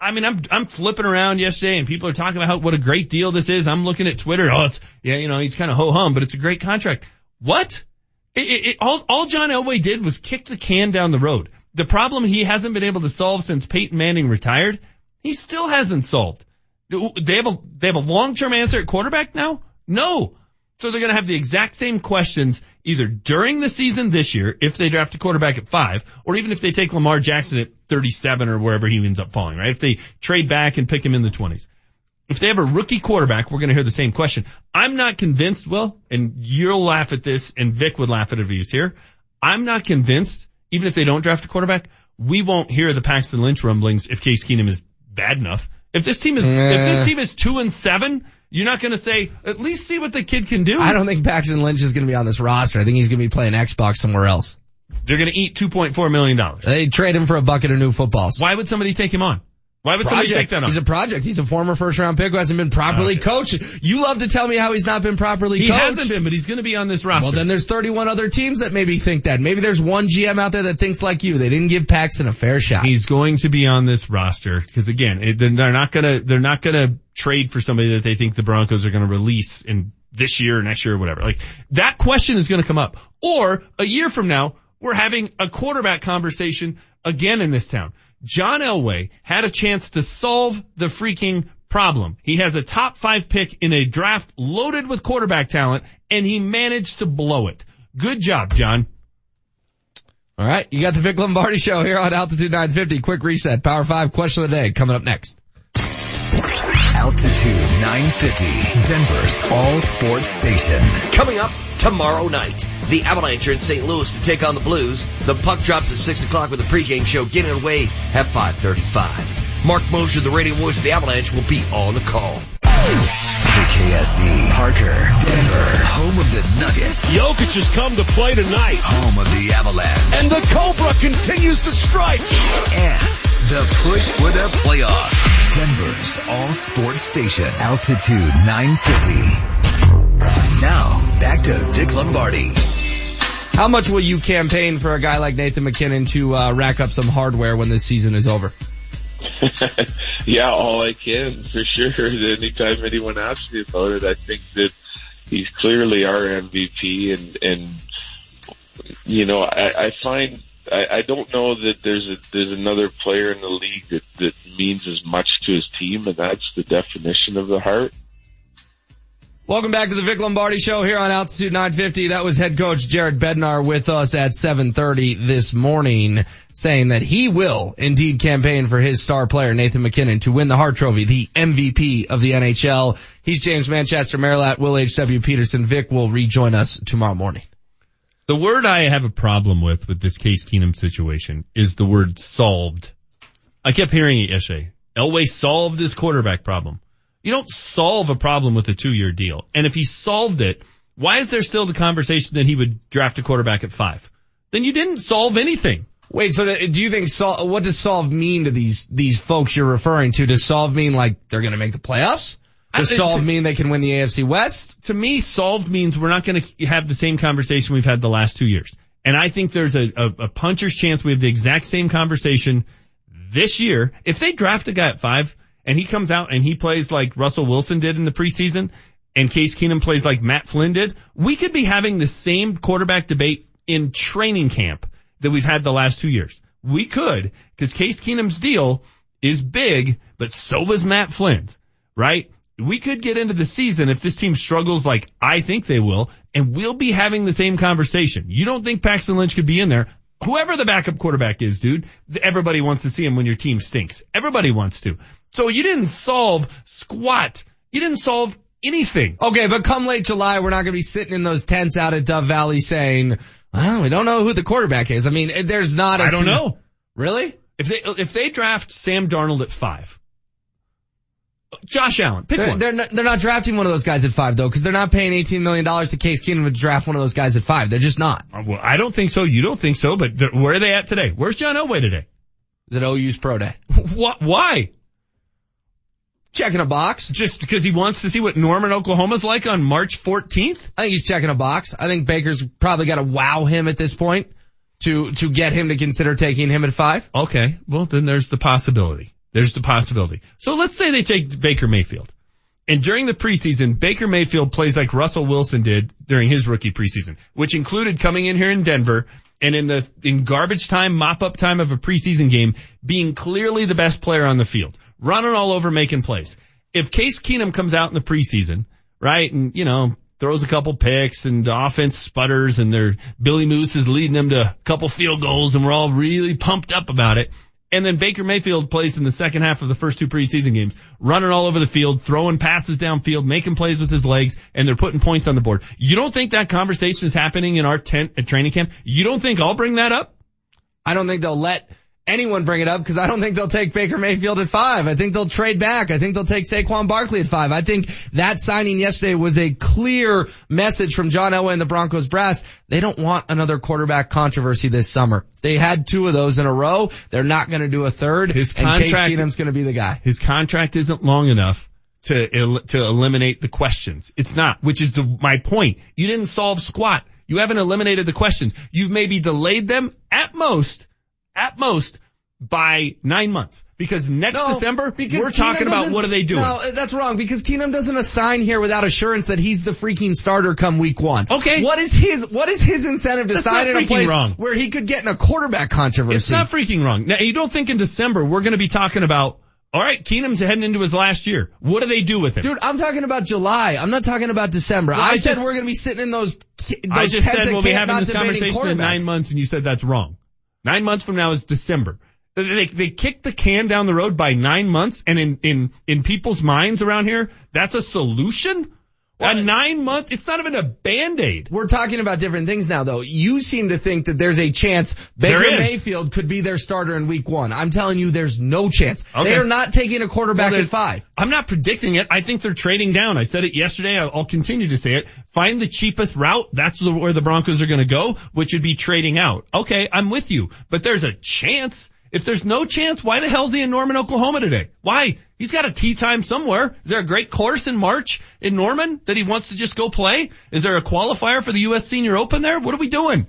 I mean, I'm, I'm flipping around yesterday and people are talking about how, what a great deal this is. I'm looking at Twitter. Oh, it's, yeah, you know, he's kind of ho hum, but it's a great contract. What? It, it, all, all John Elway did was kick the can down the road. The problem he hasn't been able to solve since Peyton Manning retired, he still hasn't solved. They have a, they have a long-term answer at quarterback now? No. So they're going to have the exact same questions either during the season this year, if they draft a quarterback at five, or even if they take Lamar Jackson at 37 or wherever he ends up falling, right? If they trade back and pick him in the 20s. If they have a rookie quarterback, we're going to hear the same question. I'm not convinced, Will, and you'll laugh at this, and Vic would laugh at it if he was here. I'm not convinced, even if they don't draft a quarterback, we won't hear the Paxton Lynch rumblings if Case Keenum is bad enough. If this team is, if this team is two and seven, you're not going to say, at least see what the kid can do. I don't think Paxton Lynch is going to be on this roster. I think he's going to be playing Xbox somewhere else. They're going to eat $2.4 million. They trade him for a bucket of new footballs. Why would somebody take him on? Why would somebody take that on? He's a project. He's a former first round pick who hasn't been properly Okay. coached. You love to tell me how he's not been properly He coached. hasn't been, but he's going to be on this roster. Well, then there's 31 other teams that maybe think that. Maybe there's one GM out there that thinks like you. They didn't give Paxton a fair shot. He's going to be on this roster because again, it, they're not gonna they're not gonna trade for somebody that they think the Broncos are gonna release in this year or next year or whatever. Like that question is gonna come up. Or a year from now, we're having a quarterback conversation again in this town. John Elway had a chance to solve the freaking problem. He has a top five pick in a draft loaded with quarterback talent and he managed to blow it. Good job, John. All right. You got the Vic Lombardi show here on Altitude 950. Quick reset. Power five question of the day coming up next. Altitude 950, Denver's all sports station. Coming up tomorrow night, the Avalanche are in St. Louis to take on the Blues. The puck drops at 6 o'clock with the pregame show getting underway at 5.35. Marc Moser, the radio voice of the Avalanche, will be on the call. KKSE, Parker, Denver, home of the Nuggets, Jokic has come to play tonight. home of the Avalanche, And the Cobra continues to strike. and the push for the playoffs. Denver's all sports station, Altitude 950. Now, back to Vic Lombardi. How much will you campaign for a guy like Nathan MacKinnon to uh, rack up some hardware when this season is over? yeah, all I can for sure. Anytime anyone asks me about it, I think that he's clearly our MVP, and and you know, I, I find I, I don't know that there's a there's another player in the league that that means as much to his team, and that's the definition of the heart. Welcome back to the Vic Lombardi show here on Altitude 950. That was head coach Jared Bednar with us at 730 this morning saying that he will indeed campaign for his star player Nathan MacKinnon to win the Hart Trophy, the MVP of the NHL. He's James Manchester, Merilatt, Will H.W. Peterson. Vic will rejoin us tomorrow morning. The word I have a problem with with this Case Keenum situation is the word solved. I kept hearing it yesterday. Elway solved his quarterback problem. You don't solve a problem with a two year deal. And if he solved it, why is there still the conversation that he would draft a quarterback at five? Then you didn't solve anything. Wait, so do you think sol- what does solve mean to these these folks you're referring to? Does solve mean like they're going to make the playoffs? Does I- solve to- mean they can win the AFC West? To me, solved means we're not going to have the same conversation we've had the last two years. And I think there's a, a, a puncher's chance we have the exact same conversation this year. If they draft a guy at five and he comes out and he plays like Russell Wilson did in the preseason and Case Keenum plays like Matt Flynn did, we could be having the same quarterback debate in training camp that we've had the last two years. We could, because Case Keenum's deal is big, but so was Matt Flynn, right? We could get into the season if this team struggles like I think they will, and we'll be having the same conversation. You don't think Paxton Lynch could be in there? Whoever the backup quarterback is, dude, everybody wants to see him when your team stinks. Everybody wants to. So you didn't solve squat. You didn't solve anything. Okay, but come late July, we're not going to be sitting in those tents out at Dove Valley saying, well, we don't know who the quarterback is. I mean, there's not a I don't know. Really? If they if they draft Sam Darnold at five, Josh Allen, pick They're, one. they're not, they're not drafting one of those guys at five though, because they're not paying $18 million to Case Keenum to draft one of those guys at five. They're just not. Uh, Well, I don't think so. You don't think so. But where are they at today? Where's John Elway today? Is it OU's pro day? What? Why? Checking a box. Just because he wants to see what Norman, Oklahoma's like on March 14th? I think he's checking a box. I think Baker's probably got to wow him at this point to to get him to consider taking him at five. Okay. Well, then there's the possibility. There's the possibility. So let's say they take Baker Mayfield. And during the preseason, Baker Mayfield plays like Russell Wilson did during his rookie preseason, which included coming in here in Denver and in the, in garbage time, mop up time of a preseason game, being clearly the best player on the field, running all over, making plays. If Case Keenum comes out in the preseason, right, and you know, throws a couple picks and the offense sputters and their Billy Moose is leading them to a couple field goals and we're all really pumped up about it. And then Baker Mayfield plays in the second half of the first two preseason games, running all over the field, throwing passes downfield, making plays with his legs, and they're putting points on the board. You don't think that conversation is happening in our tent at training camp? You don't think I'll bring that up? I don't think they'll let anyone bring it up because I don't think they'll take Baker Mayfield at five. I think they'll trade back. I think they'll take Saquon Barkley at five. I think that signing yesterday was a clear message from John Elway and the Broncos brass. They don't want another quarterback controversy this summer. They had two of those in a row. They're not going to do a third. His and Case contract- Keenum's going to be the guy. His contract isn't long enough to el- to eliminate the questions. It's not, which is the my point. You didn't solve squat. You haven't eliminated the questions. You've maybe delayed them at most, at most by nine months. Because next No, December, because we're talking about what are they doing. No, uh, that's wrong because Keenum doesn't assign here without assurance that he's the freaking starter come week one. Okay. What is his, what is his incentive to That's sign in a place wrong. where he could get in a quarterback controversy? It's not freaking wrong. Now, you don't think in December we're going to be talking about, all right, Keenum's heading into his last year. What do they do with him? Dude, I'm talking about July. I'm not talking about December. Well, I, I said just- we're going to be sitting in those. those I just said we'll be having this conversation in nine months and you said that's wrong. Nine months from now is December. They, they kicked the can down the road by nine months and in, in, in people's minds around here, that's a solution? A nine month, it's not even a band-aid. We're talking about different things now though. You seem to think that there's a chance Baker Mayfield could be their starter in week one. I'm telling you there's no chance. Okay. They are not taking a quarterback Well, at five. I'm not predicting it. I think they're trading down. I said it yesterday. I'll I'll continue to say it. Find the cheapest route. That's the, where the Broncos are going to go, which would be trading out. Okay, I'm with you, but there's a chance. If there's no chance, why the hell's he in Norman, Oklahoma today? Why? He's got a tea time somewhere. Is there a great course in March in Norman that he wants to just go play? Is there a qualifier for the U.S. Senior Open there? What are we doing?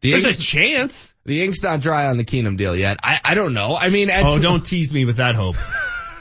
The There's a chance. The ink's not dry on the Keenum deal yet. I, I don't know. I mean, at Oh, some- don't tease me with that hope.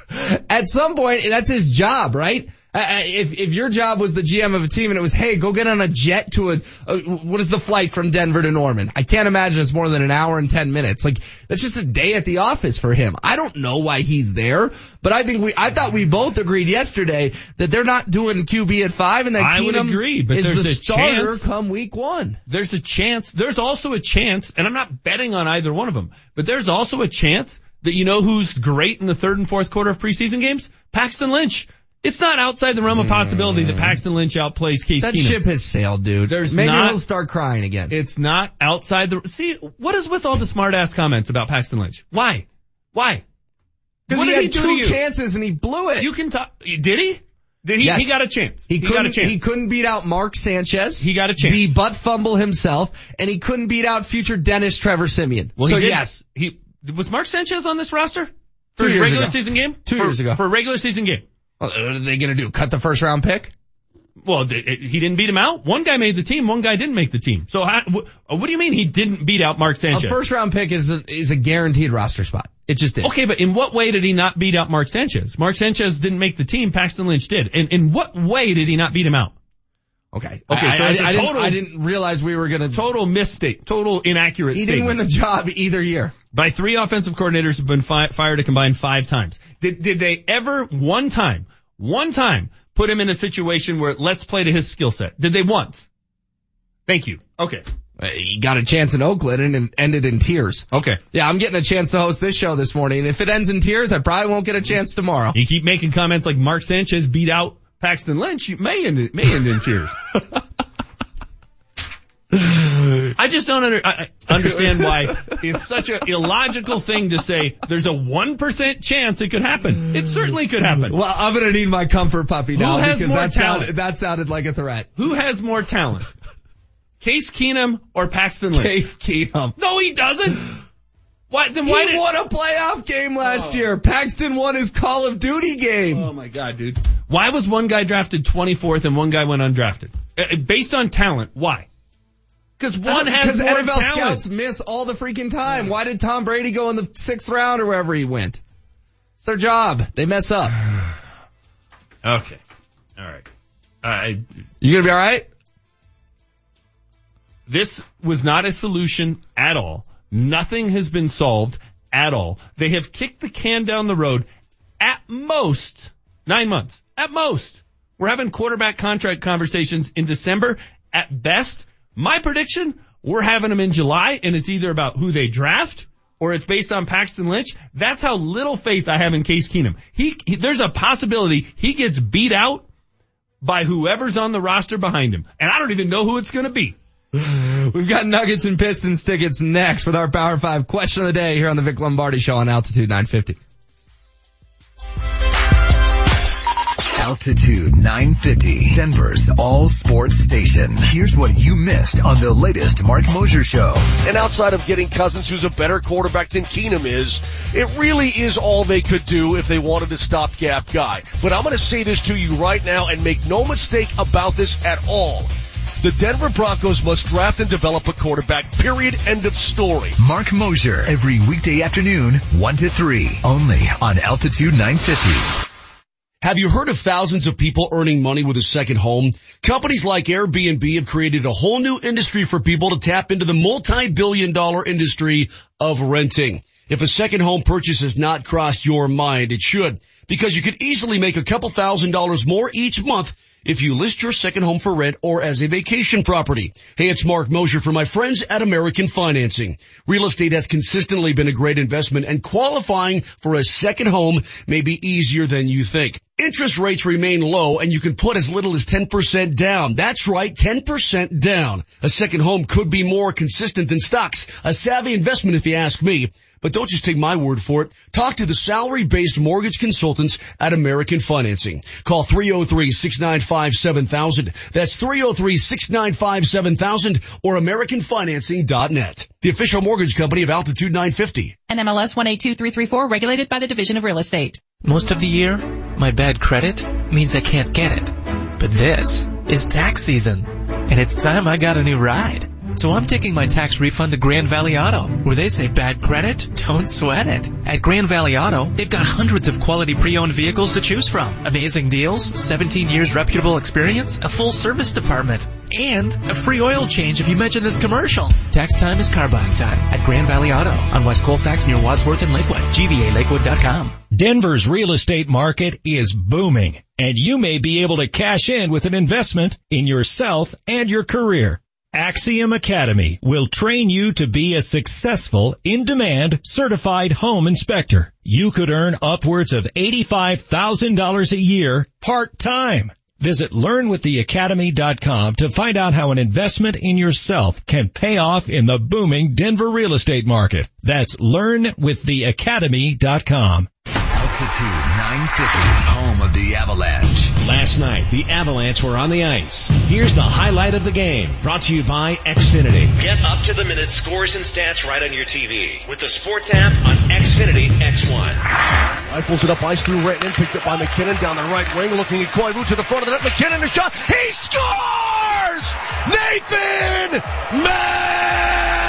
at some point, that's his job, right? If if your job was the GM of a team and it was, hey, go get on a jet to a, a what is the flight from Denver to Norman? I can't imagine it's more than an hour and ten minutes. Like that's just a day at the office for him. I don't know why he's there, but I think we, I thought we both agreed yesterday that they're not doing QB at five and that I would Keenum agree, but is there's the a starter chance. come week one. There's a chance. There's also a chance, and I'm not betting on either one of them, but there's also a chance that you know who's great in the third and fourth quarter of preseason games? Paxton Lynch. It's not outside the realm of possibility that hmm. Paxton Lynch outplays Case That Keenum. ship has sailed, dude. There's Maybe not- he'll start crying again. It's not outside the, see, what is with all the smart ass comments about Paxton Lynch? Why? Why? Because he had do two chances and he blew it. You can talk, did he? Did he? Yes. He got a chance. He, got couldn't, a chance. He couldn't beat out Mark Sanchez. He got a chance. The butt fumble himself, and he couldn't beat out future Dennis Trevor Siemian. Well, so he did- yes, he was Mark Sanchez on this roster Two for his years regular ago. season game. Two For- years ago. for a regular season game. What are they going to do? Cut the first round pick? Well, th- it- he didn't beat him out. One guy made the team. One guy didn't make the team. So how, wh- what do you mean he didn't beat out Mark Sanchez? A first round pick is a, is a guaranteed roster spot. It just is. Okay, but in what way did he not beat out Mark Sanchez? Mark Sanchez didn't make the team. Paxton Lynch did. And in what way did he not beat him out? Okay. Okay, I, so I, I didn't, total- I didn't realize we were going to. Total mistake. Total inaccurate He didn't win the job either year. by three offensive coordinators who've been fi- fired a combined five times. Did, did they ever one time, one time put him in a situation where let's play to his skill set? Did they once? Thank you. Okay. Uh, He got a chance in Oakland and it ended in tears. Okay. Yeah, I'm getting a chance to host this show this morning. If it ends in tears, I probably won't get a chance tomorrow. You keep making comments like Mark Sanchez beat out Paxton Lynch, you may end, may end in tears. I just don't under, I, understand why it's such an illogical thing to say there's a 1% chance it could happen. It certainly could happen. Well, I'm gonna need my comfort puppy now Who has because more that talent? sounded, that sounded like a threat. Who has more talent? Case Keenum or Paxton Lynch? Case Keenum. No, he doesn't. Why, then why he won a playoff game last year. Paxton won his Call of Duty game. Oh my god, dude. Why was one guy drafted 24th and one guy went undrafted? Uh, based on talent, why? Because one has Because more NFL talent. scouts miss all the freaking time. Why did Tom Brady go in the sixth round or wherever he went? It's their job. They mess up. Okay. All right. I, You gonna be alright? this was not a solution at all. Nothing has been solved at all. They have kicked the can down the road at most nine months. At most. We're having quarterback contract conversations in December at best. My prediction, we're having them in July and it's either about who they draft or it's based on Paxton Lynch. That's how little faith I have in Case Keenum. He, he there's a possibility he gets beat out by whoever's on the roster behind him. And I don't even know who it's going to be. We've got Nuggets and Pistons tickets next with our Power 5 question of the day here on the Vic Lombardi Show on Altitude 950. Altitude 950, Denver's all sports station. Here's what you missed on the latest Marc Moser show. And outside of getting Cousins, who's a better quarterback than Keenum is, it really is all they could do if they wanted a stopgap guy. But I'm going to say this to you right now and make no mistake about this at all. The Denver Broncos must draft and develop a quarterback, period, end of story. Marc Moser, every weekday afternoon, 1 to 3, only on Altitude 950. Have you heard of thousands of people earning money with a second home? Companies like Airbnb have created a whole new industry for people to tap into the multi-billion dollar industry of renting. If a second home purchase has not crossed your mind, it should, because you could easily make a couple thousand dollars more each month if you list your second home for rent or as a vacation property. Hey, it's Marc Moser for my friends at American Financing. Real estate has consistently been a great investment and qualifying for a second home may be easier than you think. Interest rates remain low and you can put as little as 10% down. That's right, 10% down. A second home could be more consistent than stocks. A savvy investment if you ask me. But don't just take my word for it. Talk to the salary-based mortgage consultants at American Financing. Call 303-695-7000. That's 303-695-7000 or AmericanFinancing.net. The official mortgage company of Altitude 950. And MLS 182334 regulated by the Division of Real Estate. Most of the year, my bad credit means I can't get it. But this is tax season, and it's time I got a new ride. So I'm taking my tax refund to Grand Valley Auto, where they say bad credit, don't sweat it. At Grand Valley Auto, they've got hundreds of quality pre-owned vehicles to choose from. Amazing deals, 17 years reputable experience, a full service department, and a free oil change if you mention this commercial. Tax time is car buying time at Grand Valley Auto on West Colfax near Wadsworth and Lakewood. GVALakewood.com. Denver's real estate market is booming, and you may be able to cash in with an investment in yourself and your career. Axiom Academy will train you to be a successful, in-demand, certified home inspector. You could earn upwards of $85,000 a year part-time. Visit learnwiththeacademy.com to find out how an investment in yourself can pay off in the booming Denver real estate market. That's learnwiththeacademy.com. Altitude 950, home of the Avalanche. Last night, the Avalanche were on the ice. Here's the highlight of the game, brought to you by Xfinity. Get up to the minute scores and stats right on your TV with the sports app on Xfinity X1. Rifles it up ice through Rantanen, picked up by MacKinnon down the right wing, looking at Koivu to the front of the net. MacKinnon a shot. He scores! Nathan MacKinnon!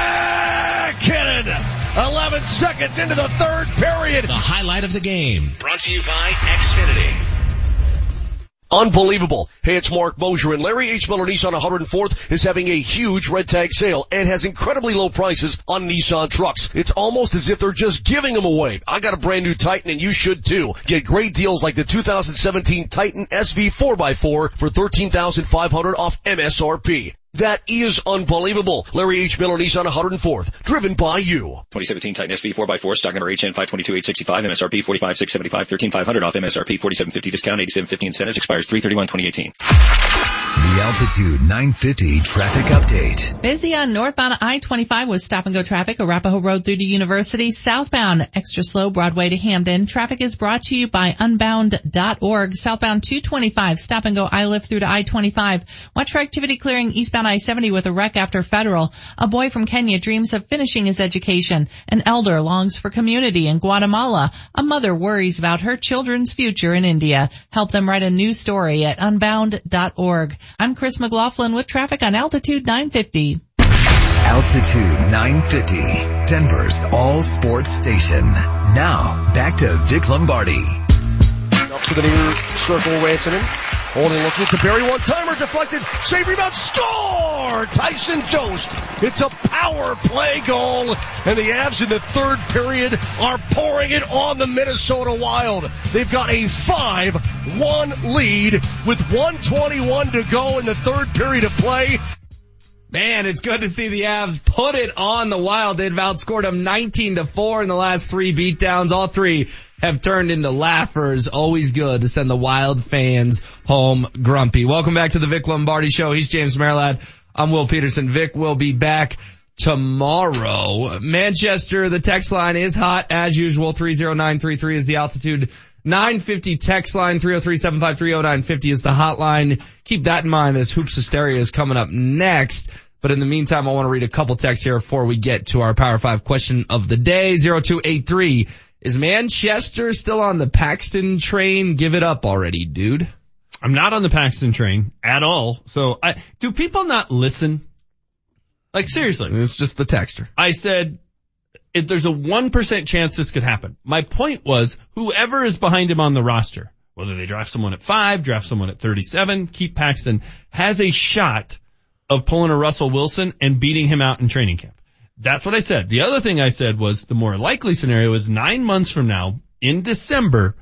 11 seconds into the third period. The highlight of the game. Brought to you by Xfinity. Unbelievable. Hey, it's Marc Moser and Larry H. Miller Nissan 104th is having a huge red tag sale and has incredibly low prices on Nissan trucks. It's almost as if they're just giving them away. I got a brand new Titan and you should too. Get great deals like the 2017 Titan SV 4x4 for 13500 off MSRP. That is unbelievable. Larry H. Miller Nissan 104th, driven by you. 2017 Titan SV 4x4, stock number HN 522865, MSRP 45675, 13500 off MSRP 4750 discount, 8750 incentives, expires 331 2018. The Altitude 950 traffic update. Busy on northbound I-25 with stop and go traffic, Arapahoe Road through to University, southbound extra slow Broadway to Hampden. Traffic is brought to you by unbound.org. Southbound 225, stop and go Iliff through to I-25. Watch for activity clearing eastbound I-70 with a wreck after federal. A boy from Kenya dreams of finishing his education. An elder longs for community in Guatemala. A mother worries about her children's future in India. Help them write a new story at unbound.org. I'm Chris McLaughlin with traffic on Altitude 950. Altitude 950, Denver's all sports station. Now, back to Vic Lombardi. Up to the near circle, Rantanen. Only looking to Barrie one timer, deflected, save rebound, score! Tyson Jost. It's a power play goal, and the Avs in the third period are pouring it on the Minnesota Wild. They've got a 5-1 lead with 121 to go in the third period of play. Man, it's good to see the Avs put it on the Wild. They've outscored them 19 to 4 in the last three beatdowns. All three have turned into laughers. Always good to send the Wild fans home grumpy. Welcome back to the Vic Lombardi Show. He's James Merilatt. I'm Will Peterson. Vic will be back tomorrow. Manchester, the text line is hot as usual. 30933 is the altitude. 950 text line, 303-753-0950 is the hotline. Keep that in mind as Hoops Hysteria is coming up next. But in the meantime, I want to read a couple texts here before we get to our Power 5 question of the day. 0283. Is Manchester still on the Paxton train? Give it up already, dude. I'm not on the Paxton train at all. So I, do people not listen? Like seriously. It's just the texter. I said, if there's a 1% chance this could happen. My point was, whoever is behind him on the roster, whether they draft someone at five, draft someone at 37, keep Paxton, has a shot of pulling a Russell Wilson and beating him out in training camp. That's what I said. The other thing I said was the more likely scenario is nine months from now, in December,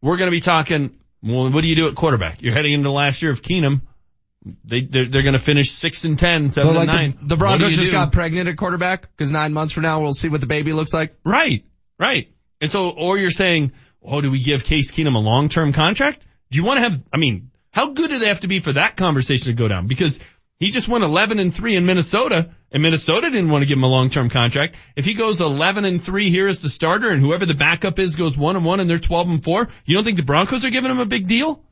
we're going to be talking, well, what do you do at quarterback? You're heading into the last year of Keenum. They, they're, they're going to finish six and ten, seven so like and nine. The, the Broncos just do? got pregnant at quarterback because nine months from now we'll see what the baby looks like. Right, right. And so, or you're saying, oh, do we give Case Keenum a long-term contract? Do you want to have, I mean, how good do they have to be for that conversation to go down? Because he just went 11 and 3 in Minnesota and Minnesota didn't want to give him a long-term contract. If he goes 11 and 3 here as the starter and whoever the backup is goes 1 and 1 and they're 12 and 4, you don't think the Broncos are giving him a big deal?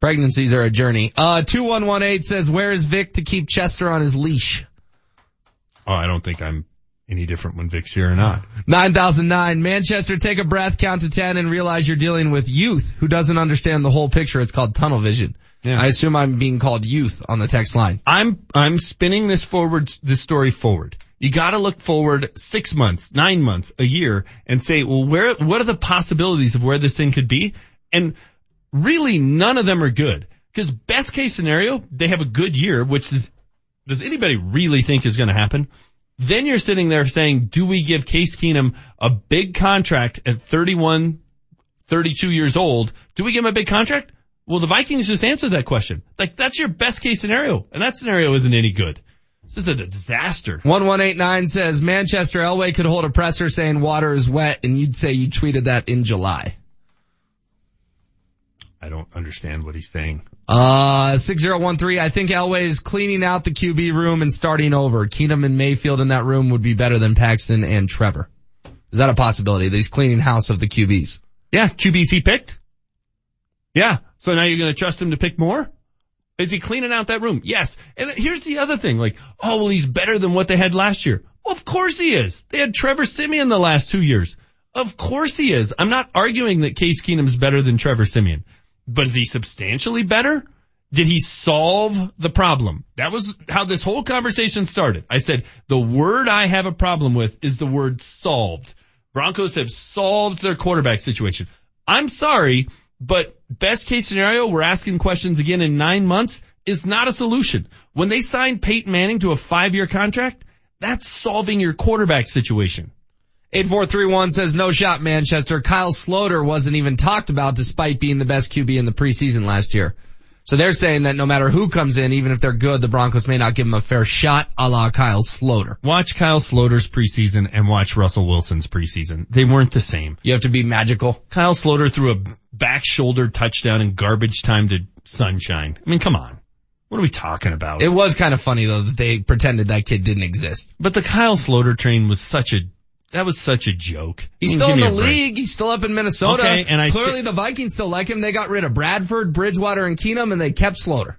Pregnancies are a journey. Uh, 2118 says, where is Vic to keep Chester on his leash? Oh, I don't think I'm any different when Vic's here or not. 9009, Manchester, take a breath, count to 10 and realize you're dealing with youth who doesn't understand the whole picture. It's called tunnel vision. Yeah. I assume I'm being called youth on the text line. I'm, I'm spinning this forward, this story forward. You gotta look forward six months, nine months, a year and say, well, where, what are the possibilities of where this thing could be? And really none of them are good. Cause best case scenario, they have a good year, which is, does anybody really think is gonna happen? Then you're sitting there saying, do we give Case Keenum a big contract at 31, 32 years old? Do we give him a big contract? Well, the Vikings just answered that question. Like, that's your best case scenario. And that scenario isn't any good. This is a disaster. 1189 says Manchester Elway could hold a presser saying water is wet and you'd say you tweeted that in July. I don't understand what he's saying. Uh, 6013, I think Elway is cleaning out the QB room and starting over. Keenum and Mayfield in that room would be better than Paxton and Trevor. Is that a possibility that he's cleaning house of the QBs? Yeah, QBs he picked. Yeah. So now you're going to trust him to pick more? Is he cleaning out that room? Yes. And here's the other thing, like, oh, well, he's better than what they had last year. Well, of course he is. They had Trevor Siemian the last two years. Of course he is. I'm not arguing that Case Keenum's better than Trevor Siemian, but is he substantially better? Did he solve the problem? That was how this whole conversation started. I said, the word I have a problem with is the word solved. Broncos have solved their quarterback situation. I'm sorry, but best case scenario, we're asking questions again in nine months is not a solution. When they signed Peyton Manning to a five year contract, that's solving your quarterback situation. 8431 says no shot Manchester. Kyle Sloter wasn't even talked about despite being the best QB in the preseason last year. So they're saying that no matter who comes in, even if they're good, the Broncos may not give them a fair shot a la Kyle Sloter. Watch Kyle Sloter's preseason and watch Russell Wilson's preseason. They weren't the same. You have to be magical. Kyle Sloter threw a back shoulder touchdown in garbage time to sunshine. I mean, come on. What are we talking about? It was kind of funny though that they pretended that kid didn't exist. But the Kyle Sloter train was such a that was such a joke. He's still in the league. He's still up in Minnesota. Okay, and I clearly st- the Vikings still like him. They got rid of Bradford, Bridgewater, and Keenum, and they kept Sloter,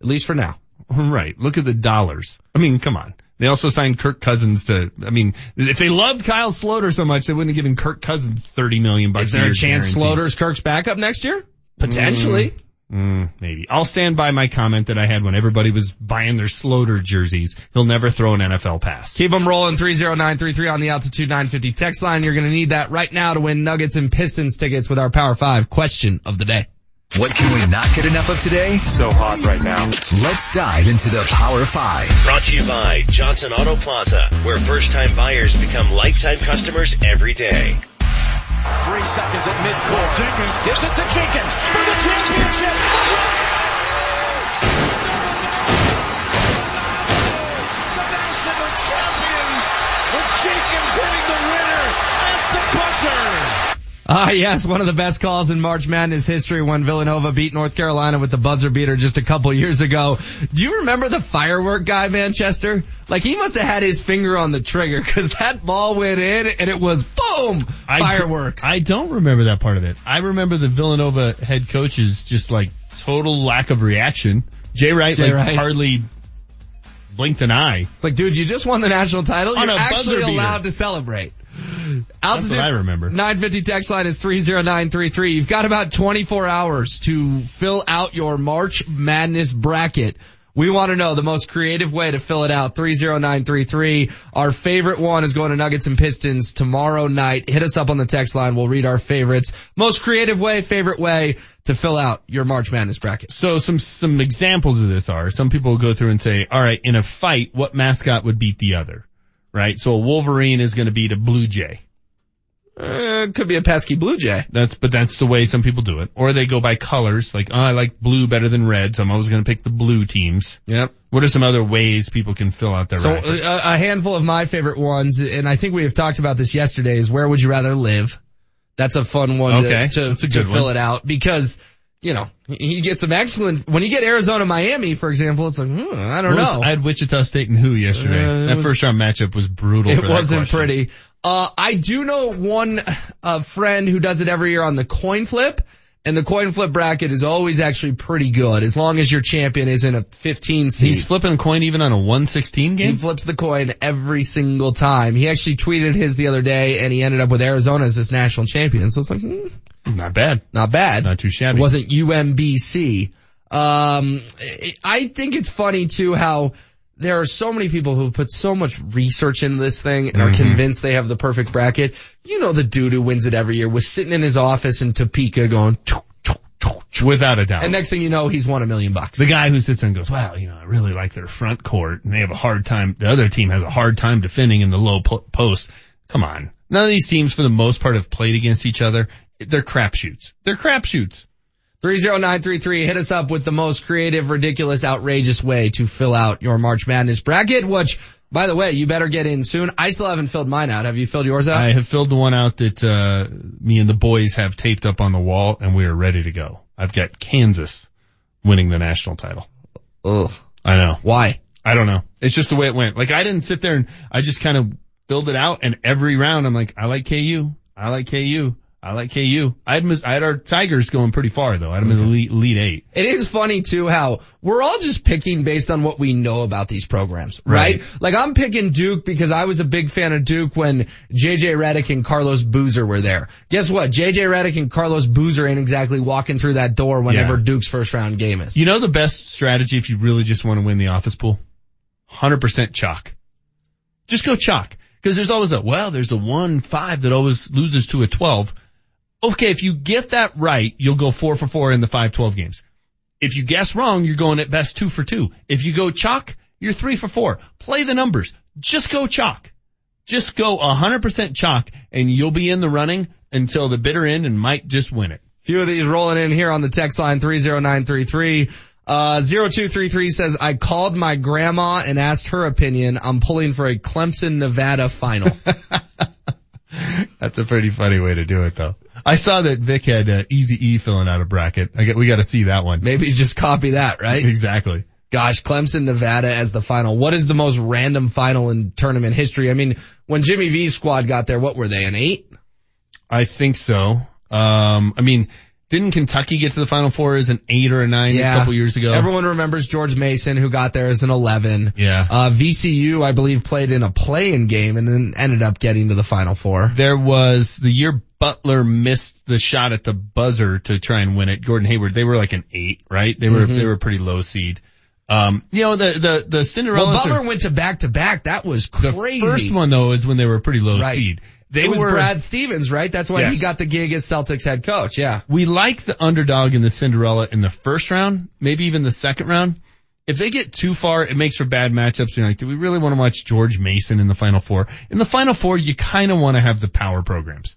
At least for now. Right. Look at the dollars. I mean, come on. They also signed Kirk Cousins to. I mean, if they loved Kyle Sloter so much, they wouldn't have given Kirk Cousins thirty million bucks. Is there a, a chance. Sloter's Kirk's backup next year? Potentially. Mm. Mm, maybe. I'll stand by my comment that I had when everybody was buying their Sloter jerseys. He'll never throw an NFL pass. Keep them rolling 30933 on the altitude 950 text line. You're going to need that right now to win Nuggets and Pistons tickets with our Power 5 question of the day. What can we not get enough of today? So hot right now. Let's dive into the Power 5. Brought to you by Johnson Auto Plaza, where first-time buyers become lifetime customers every day. Three seconds at midcourt. Jenkins gives it to Jenkins for the championship. The national champions with Jenkins hitting the winner at the buzzer. Ah, yes, one of the best calls in March Madness history when Villanova beat North Carolina with the buzzer beater just a couple years ago. Do you remember the firework guy, Manchester? Like he must have had his finger on the trigger because that ball went in and it was boom, I fireworks. do- I don't remember that part of it. I remember the Villanova head coach's just like total lack of reaction. Jay Wright Jay like Wright. hardly blinked an eye. It's like, dude, you just won the national title. On You're actually allowed to celebrate. That's what I remember. 950 text line is 30933. You've got about 24 hours to fill out your March Madness bracket. We want to know the most creative way to fill it out. 30933. Our favorite one is going to Nuggets and Pistons tomorrow night. Hit us up on the text line. We'll read our favorites. Most creative way, favorite way to fill out your March Madness bracket. So some some examples of this are some people will go through and say, all right, in a fight, what mascot would beat the other? Right? So a Wolverine is going to beat a Blue Jay. Uh, could be a pesky Blue Jay. That's but that's the way some people do it. Or they go by colors, like oh, I like blue better than red, so I'm always going to pick the blue teams. Yep. What are some other ways people can fill out their So uh, a handful of my favorite ones, and I think we have talked about this yesterday, is where would you rather live? That's a fun one Okay, to, to, to fill one. it out because, you know, you get some excellent, when you get Arizona, Miami, for example, it's like, hmm, I don't was- know. I had Wichita State and who yesterday. Uh, that was- first round matchup was brutal. it wasn't question. pretty. Uh, I do know one uh, friend who does it every year on the coin flip, and the coin flip bracket is always actually pretty good as long as your champion isn't a 15 seed. He's flipping a coin even on a 116 game? He flips the coin every single time. He actually tweeted his the other day and he ended up with Arizona as this national champion. So it's like, hmm, Not bad. not bad. Not too shabby. It wasn't UMBC. Um, I think it's funny too how there are so many people who put so much research into this thing and are Mhm. convinced they have the perfect bracket. You know, the dude who wins it every year was sitting in his office in Topeka going. Without a doubt. and next thing you know, he's won a million bucks. the guy who sits there and goes, well, you know, I really like their front court and they have a hard time, the other team has a hard time defending in the low po- post. Come on. None of these teams for the most part have played against each other. They're crapshoots. They're crapshoots. 30933, hit us up with the most creative, ridiculous, outrageous way to fill out your March Madness bracket, which, by the way, you better get in soon. I still haven't filled mine out. Have you filled yours out? I have filled the one out that, uh, me and the boys have taped up on the wall and we are ready to go. I've got Kansas winning the national title. Ugh. I know. Why? I don't know. It's just the way it went. Like I didn't sit there and I just kind of filled it out and every round I'm like, I like KU. I like KU. I like KU. I had, mis- I had our Tigers going pretty far though. I had them in the elite, elite eight. It is funny too how we're all just picking based on what we know about these programs, right? Right. Like I'm picking Duke because I was a big fan of Duke when JJ Redick and Carlos Boozer were there. Guess what? JJ Redick and Carlos Boozer ain't exactly walking through that door whenever Yeah. Duke's first round game is. You know the best strategy if you really just want to win the office pool? 100% chalk. Just go chalk. Cause there's always a, well, there's the one five that always loses to a 12. Okay, if you get that right, you'll go four for four in the five twelve games. If you guess wrong, you're going at best two for two. If you go chalk, you're three for four. Play the numbers. Just go chalk. Just go 100% chalk and you'll be in the running until the bitter end and might just win it. Few of these rolling in here on the text line 30933. Uh, 0233 says, I called my grandma and asked her opinion. I'm pulling for a Clemson, Nevada final. That's a pretty funny way to do it though. I saw that Vic had uh, Easy E filling out a bracket. I get, we got to see that one. Maybe just copy that, right? Exactly. Gosh, Clemson, Nevada as the final. What is the most random final in tournament history? I mean, when Jimmy V's squad got there, what were they, an eight? I think so. Um, I mean, didn't Kentucky get to the Final Four as an eight or a nine a couple years ago? Everyone remembers George Mason who got there as an 11. Yeah. Uh, VCU, I believe, played in a play-in game and then ended up getting to the final four. There was the year Butler missed the shot at the buzzer to try and win it. Gordon Hayward, they were like an eight, right? They were Mhm. they were pretty low seed. Um, you know, the, the, the Cinderella. Well, Butler went to back to back. That was crazy. The first one though is when they were pretty low Right. seed. They it was were, Brad Stevens, right? That's why he got the gig as Celtics head coach. Yeah. we like the underdog in the Cinderella in the first round, maybe even the second round. If they get too far, it makes for bad matchups. You're like, do we really want to watch George Mason in the final four? In the final four, you kind of want to have the power programs.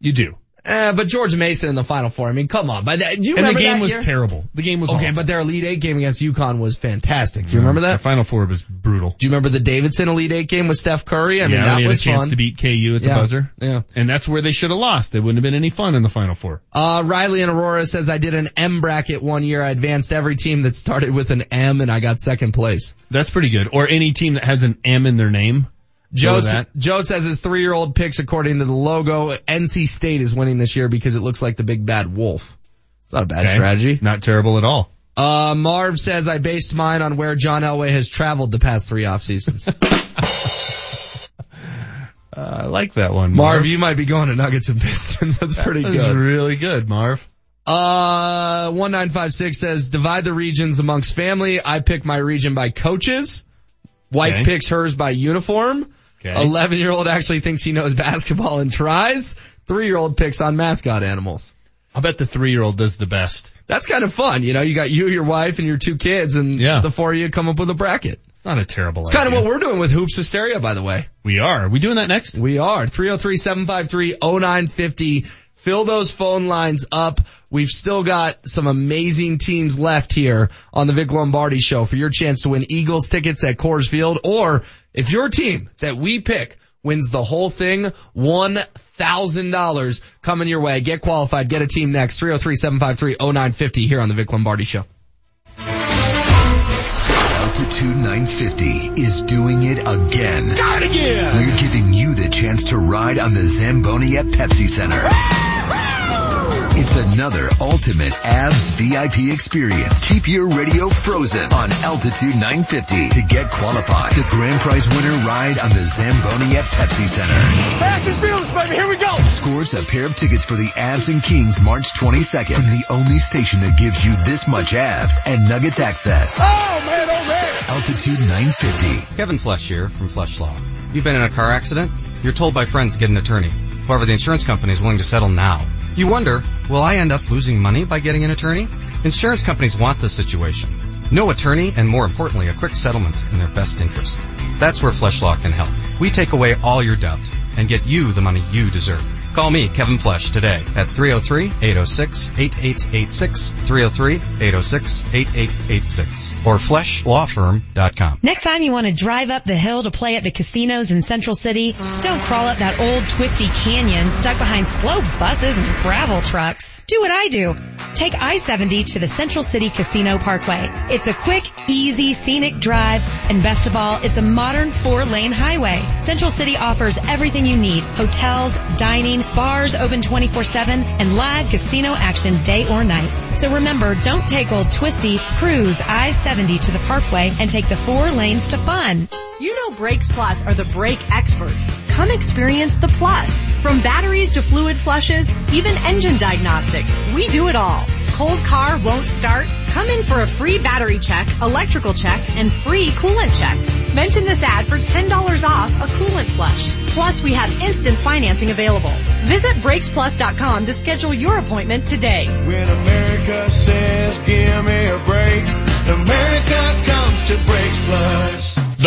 You do. Uh, but George Mason in the final four. I mean, come on. By that, do you and the game that was year? terrible. The game was Okay, awful. but their Elite Eight game against UConn was fantastic. Do you remember that? The final four was brutal. Do you remember the Davidson Elite Eight game with Steph Curry? I mean, yeah, that they had was a chance fun. to beat KU at the Yeah. buzzer. Yeah. And that's where they should have lost. It wouldn't have been any fun in the final four. Uh, Riley and Aurora says I did an M bracket one year. I advanced every team that started with an M and I got second place. That's pretty good. Or any team that has an M in their name. Joe, Go s- that. Joe says his three-year-old picks according to the logo. NC State is winning this year because it looks like the big bad wolf. It's not a bad Okay. strategy. Not terrible at all. Uh, Marv says I based mine on where John Elway has traveled the past three off seasons. Uh, I like that one. Marv, you might be going to Nuggets and Pistons. That's pretty That good. really good, Marv. Uh, 1956 says divide the regions amongst family. I pick my region by coaches. Wife Okay. picks hers by uniform. Okay. 11 year old actually thinks he knows basketball and tries. Three year old picks on mascot animals. I bet the three year old does the best. That's kind of fun. You know, you got you, your wife, and your two kids, and Yeah. the four of you come up with a bracket. It's not a terrible It's kind of what we're doing with Hoops Hysteria, by the way. we are. Are we doing that next? We are. 303-753-0950. Fill those phone lines up. We've still got some amazing teams left here on the Vic Lombardi show for your chance to win Eagles tickets at Coors Field. Or if your team that we pick wins the whole thing, $1,000 coming your way. Get qualified. Get a team next. 303-753-0950 here on the Vic Lombardi show. Altitude 950 is doing it again. Got it again! We're giving you the chance to ride on the Zamboni at Pepsi Center. It's another ultimate Avs VIP experience. Keep your radio frozen on Altitude 950 to get qualified. The grand prize winner ride on the Zamboni at Pepsi Center. Fast and fearless, baby. Here we go. Scores a pair of tickets for the Avs and Kings March 22nd from the only station that gives you this much Avs and Nuggets access. Oh, man, oh, man. Altitude 950. Kevin Flesch here from Flesch Law. You've been in a car accident? You're told by friends to get an attorney. However, the insurance company is willing to settle now. You wonder, will I end up losing money by getting an attorney? Insurance companies want this situation. No attorney and more importantly, a quick settlement in their best interest. That's where Flesch Law can help. We take away all your doubt and get you the money you deserve. Call me, Kevin Flesch, today at 303-806-8886, 303-806-8886, or fleschlawfirm.com. Next time you want to drive up the hill to play at the casinos in Central City, don't crawl up that old twisty canyon stuck behind slow buses and gravel trucks. Do what I do. Take I-70 to the Central City Casino Parkway. It's a quick, easy, scenic drive, and best of all, it's a modern four-lane highway. Central City offers everything you need. Hotels, dining, bars open 24-7, and live casino action day or night. So remember, don't take old twisty, cruise I-70 to the Parkway and take the four lanes to fun. You know Brakes Plus are the brake experts. Come experience the plus. From batteries to fluid flushes, even engine diagnostics, we do it all. Cold car won't start? Come in for a free battery check, electrical check, and free coolant check. Mention this ad for $10 off a coolant flush. Plus, we have instant financing available. Visit BrakesPlus.com to schedule your appointment today. When America says, give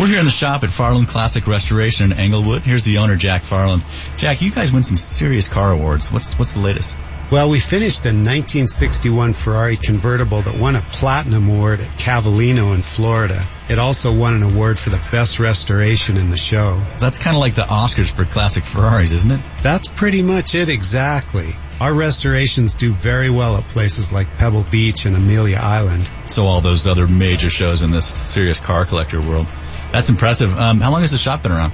We're here in the shop at Farland Classic Restoration in Englewood. Here's the owner, Jack Farland. Jack, you guys win some serious car awards. What's what's the latest? Well, we finished a 1961 Ferrari convertible that won a platinum award at Cavallino in Florida. It also won an award for the best restoration in the show. That's kind of like the Oscars for classic Ferraris, isn't it? That's pretty much it exactly. Our restorations do very well at places like Pebble Beach and Amelia Island. So all those other major shows in this serious car collector world. That's impressive. Um, how long has the shop been around?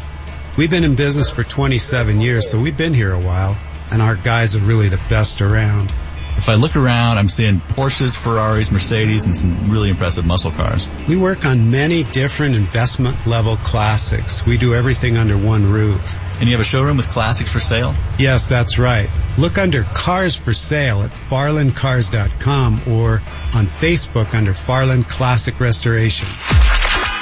We've been in business for 27 years, so we've been here a while, and our guys are really the best around. If I look around, I'm seeing Porsches, Ferraris, Mercedes, and some really impressive muscle cars. We work on many different investment level classics. We do everything under one roof. And you have a showroom with classics for sale? Yes, that's right. Look under Cars for Sale at farlandcars.com or on Facebook under Farland Classic Restoration.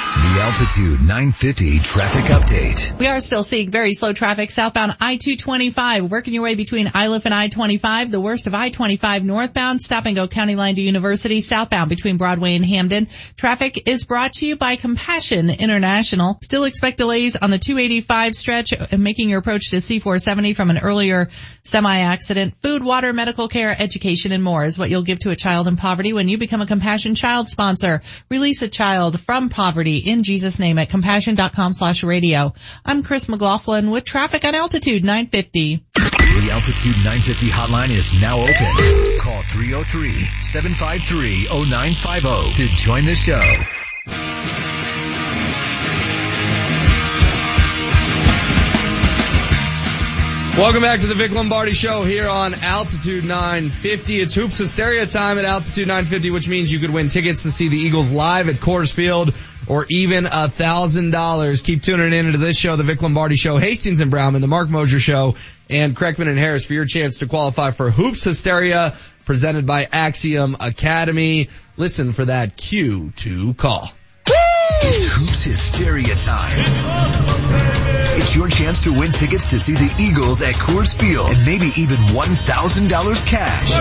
The Altitude 950 traffic update. We are still seeing very slow traffic southbound I-225, working your way between Iliff and I-25, the worst of I-25 northbound, stop and go county line to University, southbound between Broadway and Hampden. Traffic is brought to you by Compassion International. Still expect delays on the 285 stretch, making your approach to C470 from an earlier semi-accident. Food, water, medical care, education, and more is what you'll give to a child in poverty when you become a Compassion Child sponsor. Release a child from poverty in Jesus' name at compassion.com slash radio. I'm Chris McLaughlin with traffic on altitude 950. The Altitude 950 hotline is now open. Call 303-753-0950 to join the show. Welcome back to the Vic Lombardi Show here on Altitude 950. It's Hoops Hysteria time at Altitude 950, which means you could win tickets to see the Eagles live at Coors Field or even a thousand dollars. Keep tuning in to this show, the Vic Lombardi Show, Hastings and Brownman, the Marc Moser Show, and Kreckman and Harris for your chance to qualify for Hoops Hysteria presented by Axiom Academy. Listen for that cue to call. It's Hoops Hysteria time. It's your chance to win tickets to see the Eagles at Coors Field and maybe even $1,000 cash.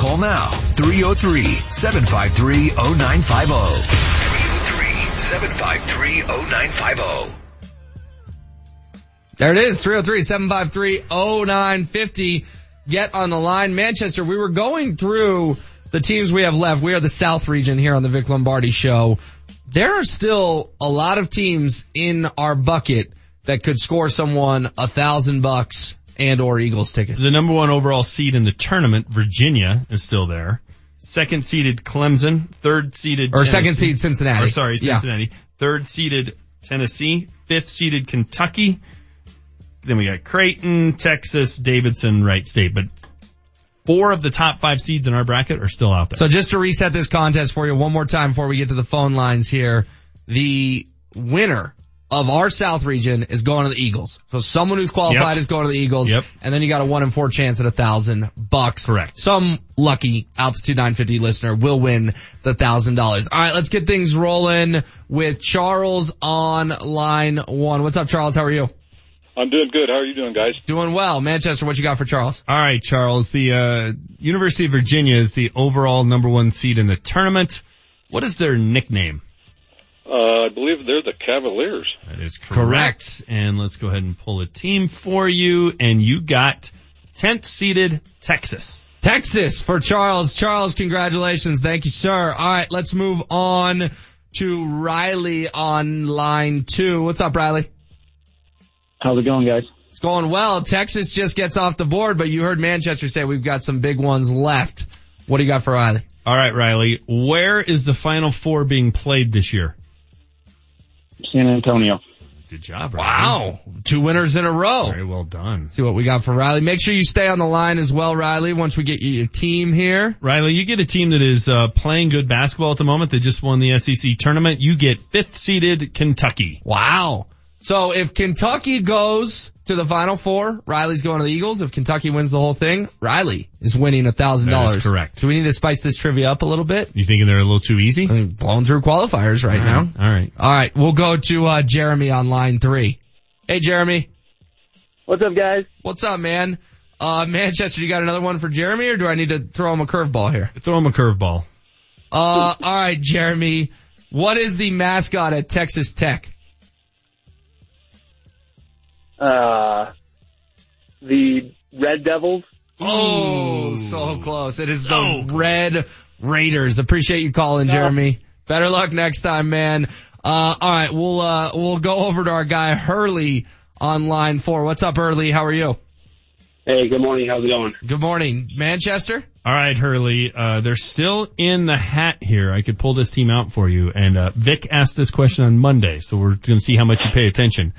Call now 303-753-0950. 303-753-0950. There it is, 303-753-0950. Get on the line. Manchester, we were going through the teams we have left. We are the South region here on the Vic Lombardi show. There are still a lot of teams in our bucket that could score someone a thousand bucks and or Eagles tickets. The number one overall seed in the tournament, Virginia, is still there. Second seeded Clemson, third seeded Or Tennessee. second seed Cincinnati. Or sorry, Yeah. Cincinnati. Third seeded Tennessee, fifth seeded Kentucky. Then we got Creighton, Texas, Davidson, Wright State. But four of the top five seeds in our bracket are still out there. So just to reset this contest for you one more time before we get to the phone lines here, the winner of our South region is going to the Eagles. So someone who's qualified Yep. is going to the Eagles. Yep. And then you got a one in four chance at a thousand bucks. Correct. Some lucky altitude 950 listener will win the thousand dollars. All right, let's get things rolling with Charles on line one. What's up, Charles? How are you? I'm doing good. How are you doing, guys? Doing well. Manchester, what you got for Charles? All right, Charles. The uh, University of Virginia is the overall number one seed in the tournament. What is their nickname? Uh, I believe they're the Cavaliers. That is correct. And let's go ahead and pull a team for you. And you got 10th seeded Texas. Texas for Charles. Charles, congratulations. Thank you, sir. All right, let's move on to Riley on line two. What's up, Riley? How's it going, guys? It's going well. Texas just gets off the board, but you heard Manchester say we've got some big ones left. What do you got for Riley? All right, Riley. Where is the final four being played this year? San Antonio. Good job, Riley. Wow. Two winners in a row. Very well done. See what we got for Riley. Make sure you stay on the line as well, Riley, once we get you your team here. Riley, you get a team that is uh, playing good basketball at the moment. They just won the SEC tournament. You get fifth seeded Kentucky. Wow. So if Kentucky goes to the final four, Riley's going to the Eagles. If Kentucky wins the whole thing, Riley is winning a thousand dollars. correct. Do we need to spice this trivia up a little bit? You thinking they're a little too easy? I mean, blowing through qualifiers right, All now. All right. All right, we'll go to uh, Jeremy on line three. Hey, Jeremy. What's up, guys? What's up, man? Uh, Manchester, you got another one for Jeremy, or do I need to throw him a curveball here? Throw him a curveball. Uh, all right, Jeremy. What is the mascot at Texas Tech? Uh, the Red Devils. Oh, so close. It is the Red Raiders. Appreciate you calling, Jeremy. Better luck next time, man. Uh, all right, we'll uh, we'll go over to our guy Hurley on line four. What's up, Hurley? How are you? Hey, good morning. How's it going? Good morning. Manchester? All right, Hurley. Uh, they're still in the hat here. I could pull this team out for you. And uh, Vic asked this question on Monday, so we're going to see how much you pay attention.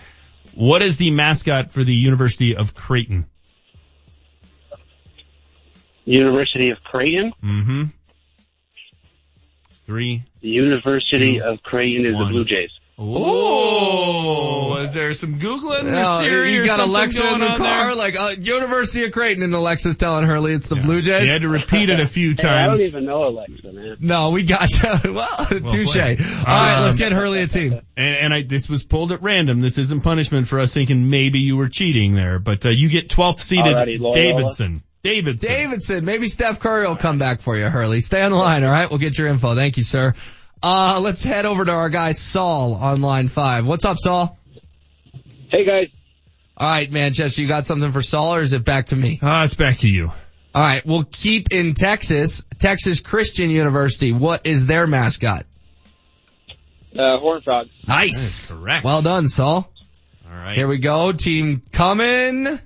What is the mascot for the University of Creighton? University of Creighton? Mm-hmm. Three. The University of Creighton is one. the Blue Jays. Oh, is there some googling or Siri you got something Alexa in the car, there? like uh, University of Creighton, and Alexa's telling Hurley it's the Blue Jays. You had to repeat it a few Hey, I times. don't even know Alexa, man. No, we got you. well, touche. All played. right, let's Um, get Hurley a team. And, and I, this was pulled at random. This isn't punishment for us thinking maybe you were cheating there, but uh, you get 12th seeded Alrighty, Davidson. Davidson. Davidson, maybe Steph Curry will come back for you, Hurley. Stay on the line, all right? We'll get your info. Thank you, sir. Uh, let's head over to our guy Saul on line five. What's up, Saul? Hey, guys. All right, Manchester, you got something for Saul or is it back to me? Ah, it's back to you. All right, we'll keep in Texas. Texas Christian University. What is their mascot? Uh, Horn frogs. Nice. correct. Well done, Saul. All right. Here we go. Team coming.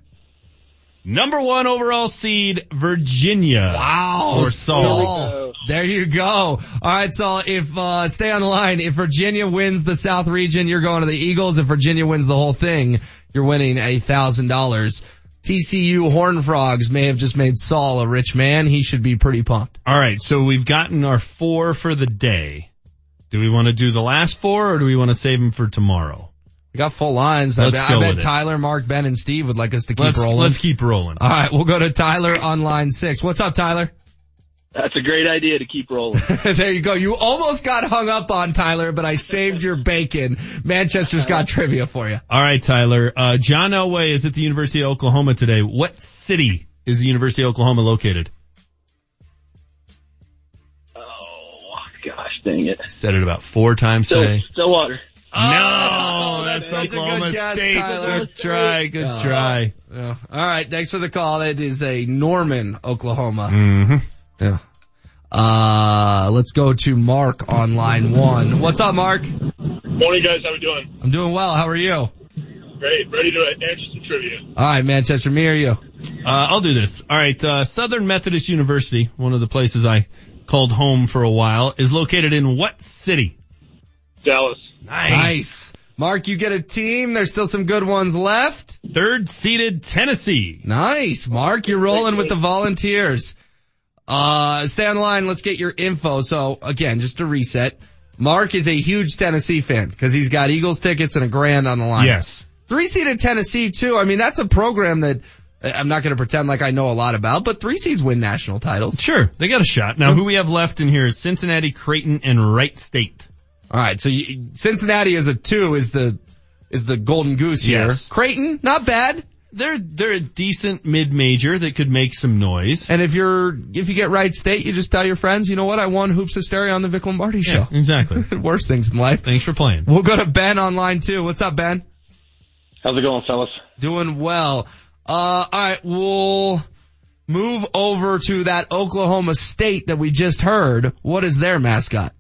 Number one overall seed, Virginia. Wow. Or Saul. go. There you go. All right, Saul, if, uh, stay on the line. If Virginia wins the South region, you're going to the Eagles. If Virginia wins the whole thing, you're winning a thousand dollars. TCU Horn Frogs may have just made Saul a rich man. He should be pretty pumped. All right, so we've gotten our four for the day. Do we want to do the last four or do we want to save them for tomorrow? We got full lines. Let's I, bet- go I bet with it. Tyler, Mark, Ben, and Steve would like us to keep Let's, rolling. let's keep rolling. All right, we'll go to Tyler on line six. What's up, Tyler? That's a great idea to keep rolling. there you go. You almost got hung up on Tyler, but I saved your bacon. Manchester's got trivia for you. All right, Tyler. Uh, John Elway is at the University of Oklahoma today. What city is the University of Oklahoma located? oh, gosh, dang it. Said it about four times Still, today. Stillwater. No, that's such a good Oklahoma guess, State. Tyler. Good try, good Oh. try. Yeah. All right, thanks for the call. It is a Norman, Oklahoma. Mm-hmm. Yeah. Uh, let's go to Mark on line one. What's up, Mark? Morning, guys. How we doing? I'm doing well. How are you? Great. Ready to answer some trivia. All right, Manchester, me or you? Uh, I'll do this. All right, uh, Southern Methodist University, one of the places I called home for a while, is located in what city? Dallas. Nice. Mark, you get a team. There's still some good ones left. Third seeded Tennessee. Nice. Mark, you're rolling with the volunteers. Uh, stay on the line. Let's get your info. So again, just to reset, Mark is a huge Tennessee fan because he's got Eagles tickets and a grand on the line. Yes. Three seeded Tennessee too. I mean, that's a program that uh, I'm not going to pretend like I know a lot about, but three seeds win national titles. Sure, they got a shot. Now, who we have left in here is Cincinnati, Creighton, and Wright State. All right. So you, Cincinnati is a two is the, is the golden goose here. Yes. Creighton, not bad. They're they're a decent mid major that could make some noise. And if you're, if you get right state, you just tell your friends, you know what? I won Hoops Hysteria on the Vic Lombardi show. Yeah, exactly. Worst things in life. Thanks for playing. We'll go to Ben online too. What's up, Ben? How's it going, fellas? Doing well. Uh, alright, we'll move over to that Oklahoma State that we just heard. What is their mascot?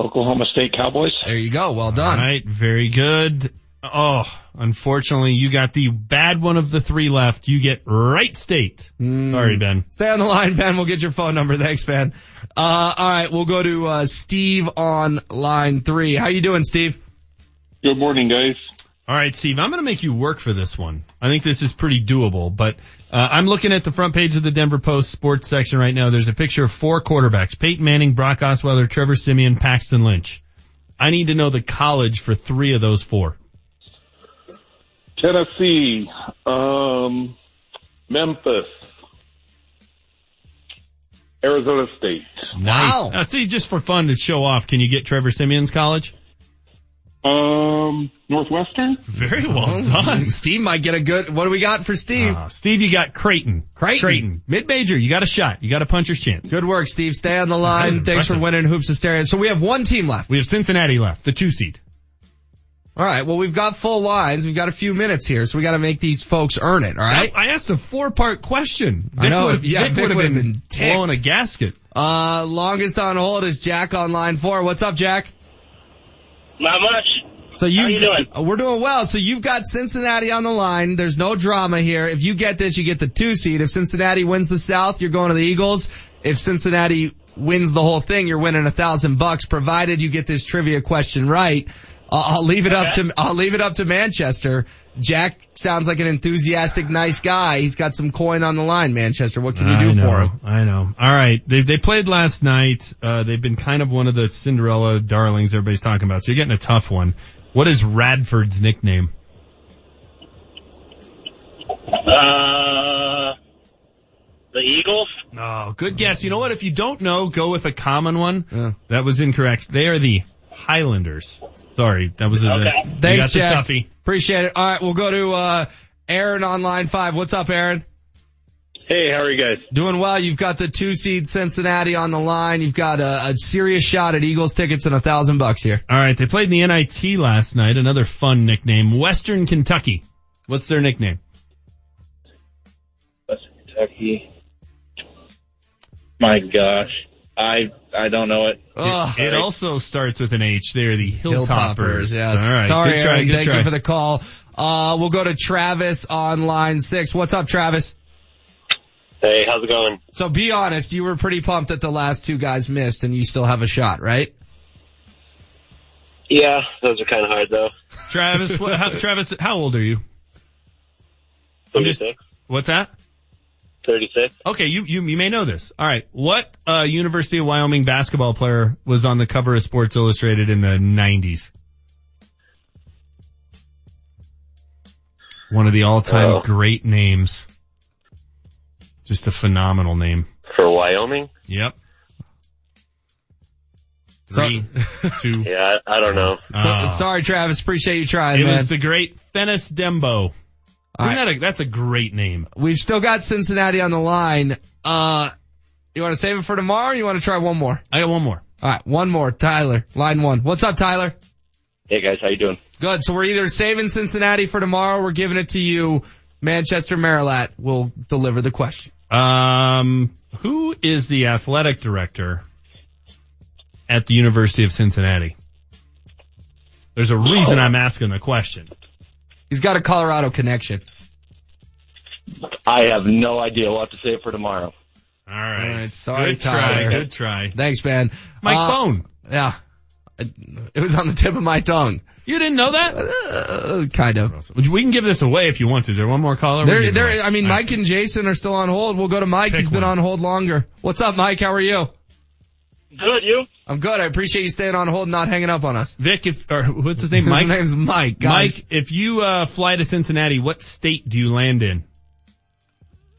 Oklahoma State Cowboys. There you go. Well done. right, very good. Oh, unfortunately, you got the bad one of the three left. You get right State. Mm. Sorry, Ben. Stay on the line, Ben. We'll get your phone number. Thanks, Ben. Uh, alright, we'll go to, uh, Steve on line three. How you doing, Steve? Good morning, guys. All right, Steve, I'm going to make you work for this one. I think this is pretty doable, but uh, I'm looking at the front page of the Denver Post sports section right now. There's a picture of four quarterbacks, Peyton Manning, Brock Osweiler, Trevor Siemian, Paxton Lynch. I need to know the college for three of those four. Tennessee, um, Memphis, Arizona State. Nice. Wow. Uh, see, just for fun to show off, can you get Trevor Siemian's college? Um, Northwestern. Very well done. Steve might get a good, what do we got for Steve? Uh, Steve, you got Creighton. Creighton. Creighton. Mid-major, you got a shot. You got a puncher's chance. Good work, Steve. Stay on the line. is Thanks for impressive. winning Hoops Hysteria. So we have one team left. We have Cincinnati left, the two seed. All right. Well, we've got full lines. We've got a few minutes here, so we got to make these folks earn it. All right. I, I asked a four-part question. I know, would've- yeah, Vic Vic would have would've been, been ticked. blowing a gasket. Uh, longest on hold is Jack on line four. What's up, Jack? Not much. So you, How you doing? We're doing well. So you've got Cincinnati on the line. There's no drama here. If you get this, you get the two seed. If Cincinnati wins the South, you're going to the Eagles. If Cincinnati wins the whole thing, you're winning a thousand bucks, provided you get this trivia question right. I'll leave it up to I'll leave it up to Manchester. Jack sounds like an enthusiastic, nice guy. He's got some coin on the line. Manchester, what can you do know, for him? I know. All right. They they played last night. Uh, they've been kind of one of the Cinderella darlings everybody's talking about. So you're getting a tough one. What is Radford's nickname? Uh, the Eagles. Oh, good guess. You know what? If you don't know, go with a common one. That was incorrect. They are the Highlanders. Sorry, that was a, Okay. you Thanks, got the Jack. Appreciate it. All right, we'll go to uh, Aaron on line five. What's up, Aaron? Hey, how are you guys? Doing well. You've got the two seed Cincinnati on the line. You've got a, a serious shot at Eagles tickets and a thousand bucks here. All right, they played in the NIT last night. Another fun nickname, Western Kentucky. What's their nickname? Western Kentucky. My gosh, I I don't know it. Oh, It, it also starts with an H. They're the Hilltoppers. Yes. All right. Sorry, good try, Aaron. good Thank try. you for the call. Uh, we'll go to Travis on line six. What's up, Travis? Hey, how's it going? So be honest, you were pretty pumped that the last two guys missed and you still have a shot, right? Yeah, those are kind of hard though. Travis, what, how, Travis, how old are you? I'm just, 36. what's that? 36. Okay, you, you, you may know this. All right. What, uh, University of Wyoming basketball player was on the cover of Sports Illustrated in the 90s? One of the all-time Oh. great names. Just a phenomenal name. For Wyoming? Yep. Three, two. Yeah, I, I don't know. So, Ah. sorry, Travis. Appreciate you trying, It man. was the great Fennis Dembo. All Isn't that a, that's a great name. We've still got Cincinnati on the line. Uh, you want to save it for tomorrow or you want to try one more? I got one more. All right, one more. Tyler, line one. What's up, Tyler? Hey guys, how you doing? Good. So we're either saving Cincinnati for tomorrow or we're giving it to you. Manchester Merilatt will deliver the question. Um, who is the athletic director at the University of Cincinnati? There's a reason I'm asking the question. He's got a Colorado connection. I have no idea. We'll have to save it for tomorrow. All right. All right, sorry, good try. Tyler. Good try. Thanks, man. Mike Uh, Bohn. Yeah. It was on the tip of my tongue. You didn't know that? Uh, kind of. We can give this away if you want to. Is there one more caller? There, there. I mean, All right. Mike and Jason are still on hold. We'll go to Mike. Pick He's been one. on hold longer. What's up, Mike? How are you? Good, you? I'm good. I appreciate you staying on hold and not hanging up on us. Vic, if, or what's his name? Mike? His name's Mike. Guys. Mike, if you, uh, fly to Cincinnati, what state do you land in?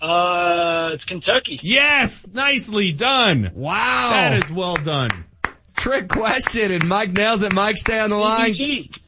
Uh, it's Kentucky. Yes! Nicely done! Wow. That is well done. Trick question, and Mike nails it. Mike, stay on the line.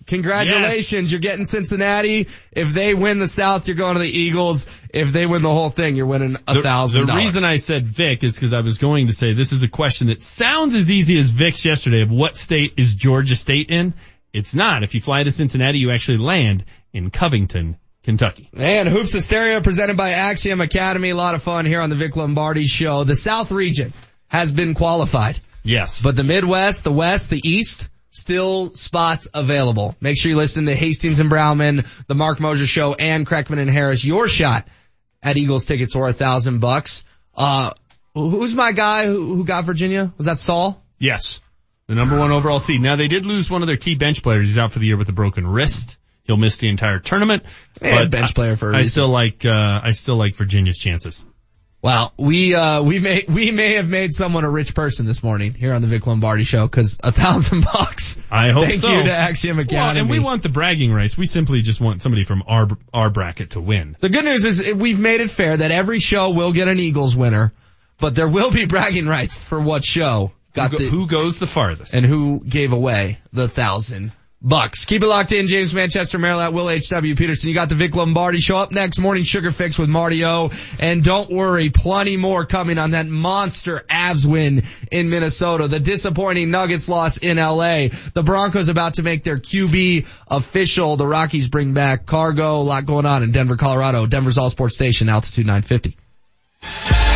Congratulations, you're getting Cincinnati. If they win the South, you're going to the Eagles. If they win the whole thing, you're winning a thousand the reason I said Vic is because I was going to say this is a question that sounds as easy as Vic's yesterday of what state is Georgia State in? It's not. If you fly to Cincinnati, you actually land in Covington, Kentucky. And Hoops Hysteria presented by Axiom Academy. A lot of fun here on the Vic Lombardi show. The South region has been qualified. Yes. But the Midwest, the West, the East, still spots available. Make sure you listen to Hastings and Browman, the Marc Moser show, and Kreckman and Harris. Your shot at Eagles tickets or a thousand bucks. Uh, who's my guy who, who got Virginia? Was that Saul? Yes. The number one overall seed. Now they did lose one of their key bench players. He's out for the year with a broken wrist. He'll miss the entire tournament. Yeah, bench I- player for a I still like, uh, I still like Virginia's chances. Wow, we uh we may we may have made someone a rich person this morning here on the Vic Lombardi show because a thousand bucks. I hope Thank so. you to Axiom Well, and we want the bragging rights. We simply just want somebody from our, our bracket to win. The good news is we've made it fair that every show will get an Eagles winner, but there will be bragging rights for what show got Who, go- the who goes the farthest? and who gave away the thousand bucks. Keep it locked in, James Manchester, Maryland, Will H.W. Peterson. You got the Vic Lombardi show up next morning, Sugar Fix with Marty O. And don't worry, plenty more coming on that monster Avs win in Minnesota. The disappointing Nuggets loss in LA. The Broncos about to make their QB official. The Rockies bring back CarGo. A lot going on in Denver, Colorado. Denver's All Sports Station, altitude 950.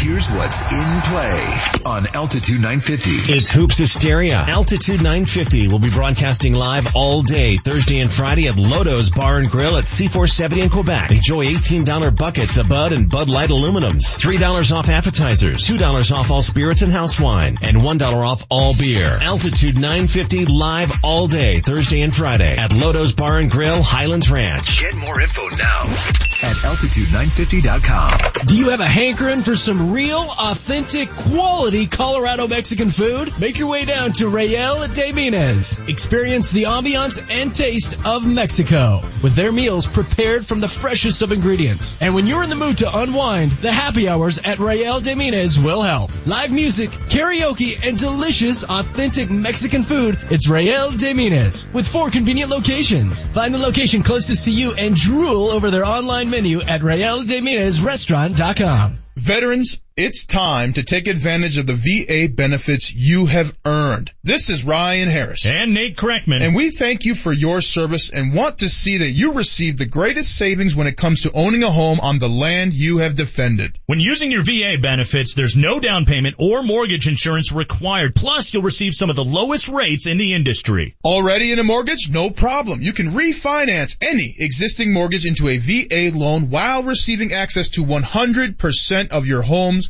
Here's what's in play on Altitude 950. It's Hoops Hysteria. Altitude 950 will be broadcasting live all day, Thursday and Friday at Lodo's Bar and Grill at C470 in Quebec. Enjoy $18 buckets of Bud and Bud Light aluminums, $3 off appetizers, $2 off all spirits and house wine, and $1 off all beer. Altitude 950 live all day, Thursday and Friday at Lodo's Bar and Grill, Highlands Ranch. Get more info now at altitude950.com. Do you have a hankering for some real, authentic, quality Colorado Mexican food? Make your way down to Real de Minas. Experience the ambiance and taste of Mexico with their meals prepared from the freshest of ingredients. And when you're in the mood to unwind, the happy hours at Real de Minas will help. Live music, karaoke, and delicious, authentic Mexican food. It's Real de Minas with four convenient locations. Find the location closest to you and drool over their online menu at RealDeMinasRestaurant.com. Veterans, it's time to take advantage of the VA benefits you have earned. This is Ryan Harris. And Nate Kreckman. And we thank you for your service and want to see that you receive the greatest savings when it comes to owning a home on the land you have defended. When using your VA benefits, there's no down payment or mortgage insurance required. Plus, you'll receive some of the lowest rates in the industry. Already in a mortgage? No problem. You can refinance any existing mortgage into a VA loan while receiving access to 100% of your home's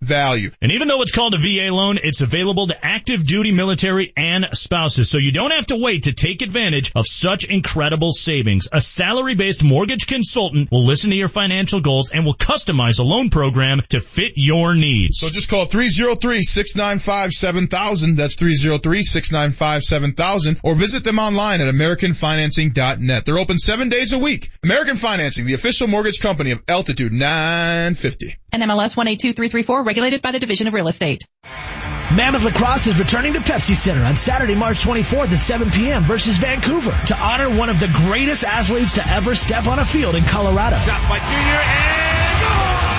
value. And even though it's called a VA loan, it's available to active duty military and spouses. So you don't have to wait to take advantage of such incredible savings. A salary-based mortgage consultant will listen to your financial goals and will customize a loan program to fit your needs. So just call 303-695-7000. That's 303-695-7000 or visit them online at AmericanFinancing.net. They're open seven days a week. American Financing, the official mortgage company of Altitude 950. NMLS 182334, regulated by the Division of Real Estate. Mammoth Lacrosse is returning to Pepsi Center on Saturday, March 24th at 7 p.m. versus Vancouver to honor one of the greatest athletes to ever step on a field in Colorado. Shot by Junior and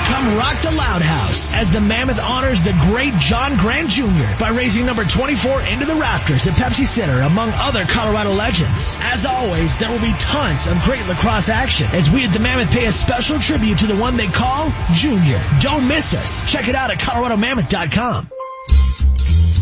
Come rock the Loud House as the Mammoth honors the great John Grant Jr. by raising number 24 into the rafters at Pepsi Center among other Colorado legends. As always, there will be tons of great lacrosse action as we at the Mammoth pay a special tribute to the one they call Junior. Don't miss us. Check it out at coloradomammoth.com.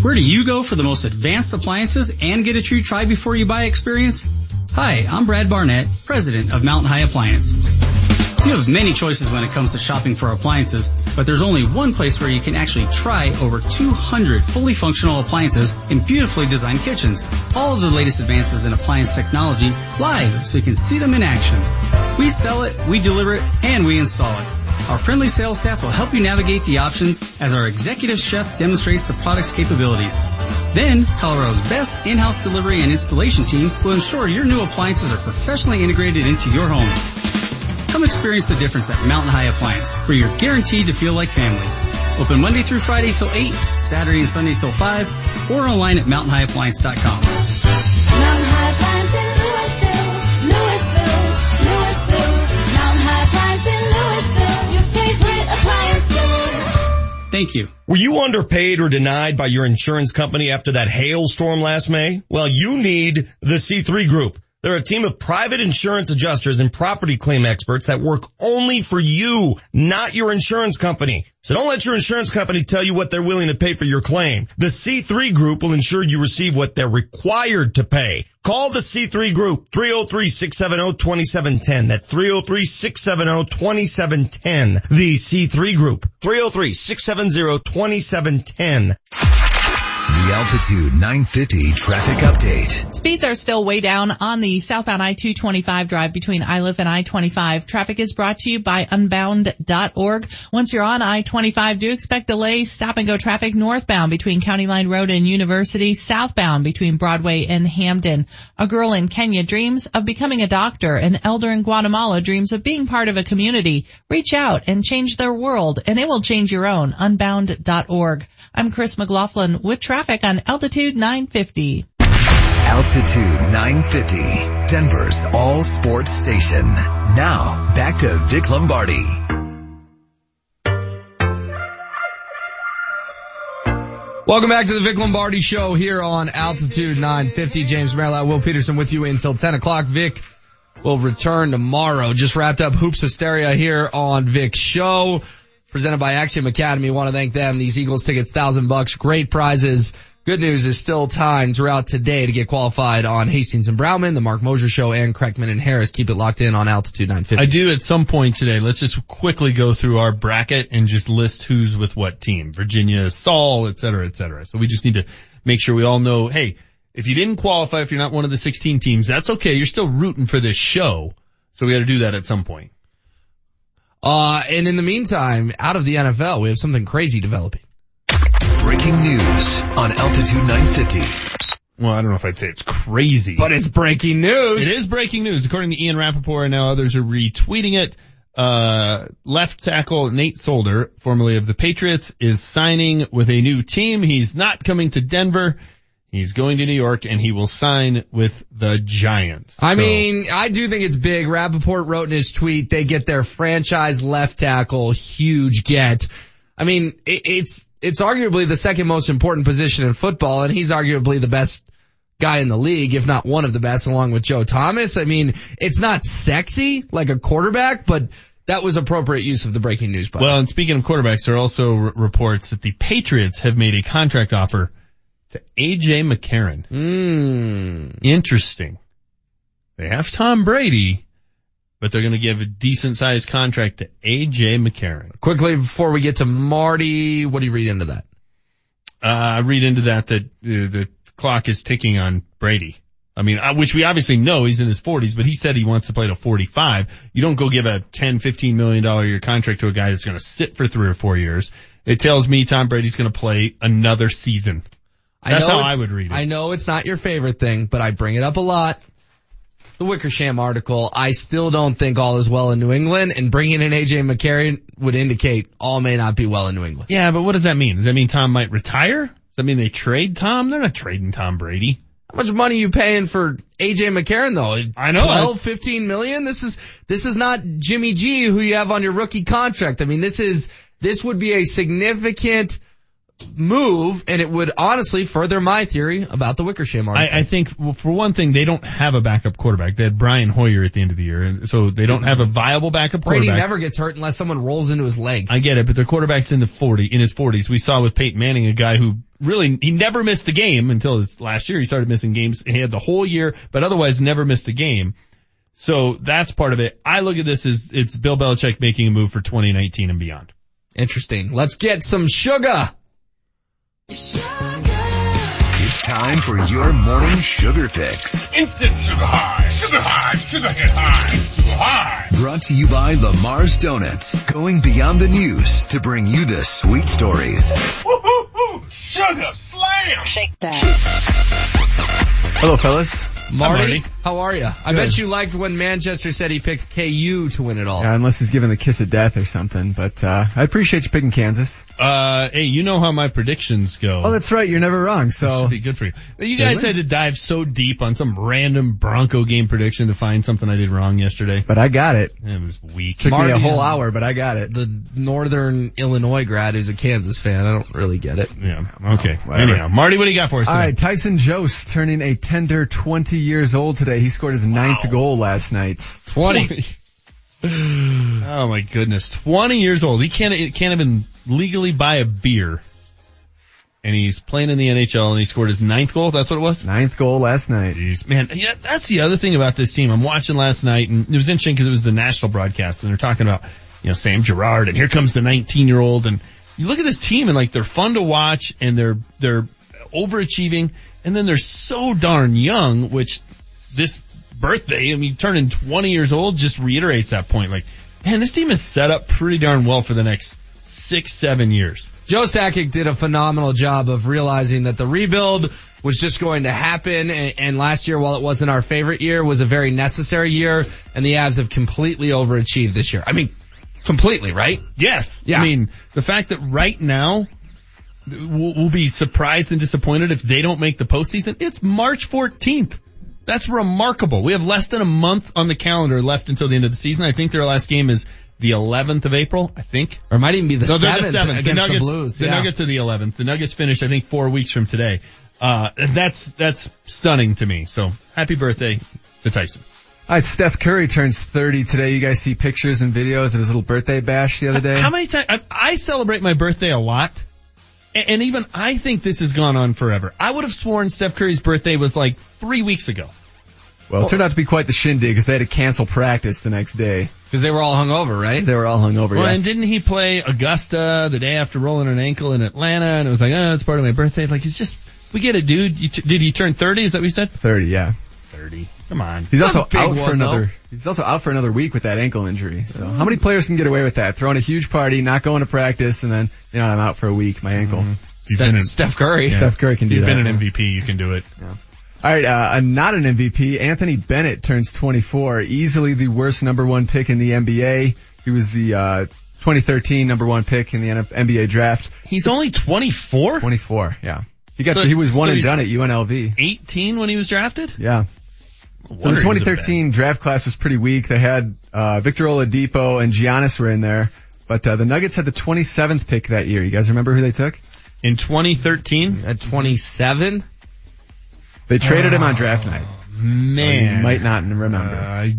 Where do you go for the most advanced appliances and get a true try before you buy experience? Hi, I'm Brad Barnett, president of Mountain High Appliance. You have many choices when it comes to shopping for appliances, but there's only one place where you can actually try over 200 fully functional appliances in beautifully designed kitchens. All of the latest advances in appliance technology live so you can see them in action. We sell it, we deliver it, and we install it. Our friendly sales staff will help you navigate the options as our executive chef demonstrates the product's capabilities. Then, Colorado's best in-house delivery and installation team will ensure your new appliances are professionally integrated into your home. Come experience the difference at Mountain High Appliance, where you're guaranteed to feel like family. Open Monday through Friday till 8, Saturday and Sunday till 5, or online at mountainhighappliance.com. Mountain High Appliance in Louisville, Louisville, Louisville. Mountain High Appliance in Louisville, your favorite appliance store. Thank you. Were you underpaid or denied by your insurance company after that hailstorm last May? Well, you need the C3 Group. They're a team of private insurance adjusters and property claim experts that work only for you, not your insurance company. So don't let your insurance company tell you what they're willing to pay for your claim. The C3 Group will ensure you receive what they're required to pay. Call the C3 Group, 303-670-2710. That's 303-670-2710. The C3 Group, 303-670-2710. The Altitude 950 traffic update. Speeds are still way down on the southbound I-225 drive between Iliff and I-25. Traffic is brought to you by unbound.org. Once you're on I-25, do expect delays. Stop and go traffic northbound between County Line Road and University, southbound between Broadway and Hampden. A girl in Kenya dreams of becoming a doctor. An elder in Guatemala dreams of being part of a community. Reach out and change their world and it will change your own. Unbound.org. I'm Chris McLaughlin with traffic on Altitude 950. Altitude 950, Denver's all sports station. Now, back to Vic Lombardi. Welcome back to the Vic Lombardi show here on Altitude 950. James Merilatt, Will Peterson with you until 10 o'clock. Vic will return tomorrow. Just wrapped up Hoops Hysteria here on Vic's show. Presented by Axiom Academy. Want to thank them. These Eagles tickets, thousand bucks, great prizes. Good news is still time throughout today to get qualified on Hastings and Browman, the Marc Moser Show, and Kreckman and Harris. Keep it locked in on Altitude 950. I do at some point today. Let's just quickly go through our bracket and just list who's with what team. Virginia, Saul, et cetera, et cetera. So we just need to make sure we all know, hey, if you didn't qualify, if you're not one of the 16 teams, that's okay. You're still rooting for this show. So we got to do that at some point. Uh, and in the meantime, out of the NFL, we have something crazy developing. Breaking news on Altitude 950. Well, I don't know if I'd say it's crazy. But it's breaking news. It is breaking news. According to Ian Rapoport and now others are retweeting it. Uh, left tackle Nate Solder, formerly of the Patriots, is signing with a new team. He's not coming to Denver. He's going to New York and he will sign with the Giants. I So- mean, I do think it's big. Rapoport wrote in his tweet, they get their franchise left tackle, huge get. I mean, it, it's, it's arguably the second most important position in football and he's arguably the best guy in the league, if not one of the best along with Joe Thomas. I mean, it's not sexy like a quarterback, but that was appropriate use of the breaking news button. Well, and speaking of quarterbacks, there are also r- reports that the Patriots have made a contract offer to AJ McCarron. Mm. Interesting. They have Tom Brady, but they're going to give a decent sized contract to AJ McCarron. Quickly before we get to Marty, what do you read into that? Uh, I read into that that uh, the clock is ticking on Brady. I mean, uh, which we obviously know he's in his 40s, but he said he wants to play to 45. You don't go give a 10, 15 million dollar year contract to a guy that's going to sit for three or four years. It tells me Tom Brady's going to play another season. That's know how I would read it. I know it's not your favorite thing, but I bring it up a lot. The Wickersham article, I still don't think all is well in New England, and bringing in AJ McCarron would indicate all may not be well in New England. Yeah, but what does that mean? Does that mean Tom might retire? Does that mean they trade Tom? They're not trading Tom Brady. How much money you paying for AJ McCarron though? I know, 12, that's- 15 million? This is, this is not Jimmy G who you have on your rookie contract. I mean, this is, this would be a significant move and it would honestly further my theory about the Wickersham article. I, I think well, for one thing, they don't have a backup quarterback. They had Brian Hoyer at the end of the year, and so they don't have a viable backup Brady quarterback. never gets hurt unless someone rolls into his leg. I get it, but their quarterback's in the 40, in his 40s. We saw with Peyton Manning, a guy who really, he never missed a game until his last year. He started missing games. He had the whole year, but otherwise never missed a game. So that's part of it. I look at this as it's Bill Belichick making a move for 2019 and beyond. Interesting. Let's get some sugar. It's time for your morning sugar fix. Instant sugar high. Sugar high. Sugar hit high. Sugar high. Brought to you by Lamar's Donuts, going beyond the news to bring you the sweet stories. Woo-hoo-hoo. Sugar slam. Shake that. Hello, fellas. Marty, how are you? I Good. bet you liked when Manchester said he picked KU to win it all. Yeah, unless he's given the kiss of death or something. But uh, I appreciate you picking Kansas. Uh, hey, you know how my predictions go. Oh, that's right. You're never wrong. So Should be good for you. You guys Really? had to dive so deep on some random Bronco game prediction to find something I did wrong yesterday. But I got it. It was weak. Took me a whole hour, but I got it. The Northern Illinois grad who's a Kansas fan. I don't really get it. Yeah. Okay. whatever. Anyhow, Marty, what do you got for us All today? right, Tyson Jost turning a tender 20 years old today. He scored his ninth goal last night. 20. oh my goodness. 20 years old. He can't, can't even legally buy a beer. And he's playing in the NHL and he scored his ninth goal. That's what it was? Ninth goal last night. Jeez, man, yeah, that's the other thing about this team. I'm watching last night and it was interesting because it was the national broadcast and they're talking about, you know, Sam Girard and here comes the 19 year old and you look at this team and like they're fun to watch and they're, they're overachieving and then they're so darn young, which this birthday, I mean, turning 20 years old just reiterates that point. Like, man, this team is set up pretty darn well for the next six, seven years. Joe Sakic did a phenomenal job of realizing that the rebuild was just going to happen and, and last year, while it wasn't our favorite year, was a very necessary year and the Avs have completely overachieved this year. I mean, completely, right? Yes. Yeah. I mean, the fact that right now we'll, we'll be surprised and disappointed if they don't make the postseason. It's March 14th. That's remarkable. We have less than a month on the calendar left until the end of the season. I think their last game is the 11th of April, I think. Or it might even be the No, 7th, the 7th. against the Nuggets, the Blues. The yeah. Nuggets are the 11th. The Nuggets finish, I think, four weeks from today. Uh, that's, that's stunning to me. So happy birthday to Tyson. All right, Steph Curry turns 30 today. You guys see pictures and videos of his little birthday bash the other day? How many times, I, I celebrate my birthday a lot. And, and even I think this has gone on forever. I would have sworn Steph Curry's birthday was like three weeks ago. Well, it turned out to be quite the shindig because they had to cancel practice the next day. Because they were all hungover, right? They were all hungover. Well, yeah. and didn't he play Augusta the day after rolling an ankle in Atlanta? And it was like, oh, it's part of my birthday. Like, it's just, we get it, dude. You t- did he turn 30? Is that what you said? 30, yeah. 30. Come on. He's That's also out for another. though. He's also out for another week with that ankle injury. So how many players can get away with that? Throwing a huge party, not going to practice, and then you know I'm out for a week. My ankle. He's Steph, Steph Curry. yeah. Steph Curry can do He's that. You've been an MVP. You can do it. All right, uh, not an MVP. Anthony Bennett turns 24. Easily the worst number one pick in the NBA. He was the uh, 2013 number one pick in the NBA draft. He's only 24? 24, yeah. He got So- he was one so and done at UNLV. 18 when he was drafted? Yeah. So the 2013 draft class was pretty weak. They had uh, Victor Oladipo and Giannis were in there, but uh, the Nuggets had the 27th pick that year. You guys remember who they took? In 2013? At 27? They traded him on draft night. Man. You might not remember. Uh, I,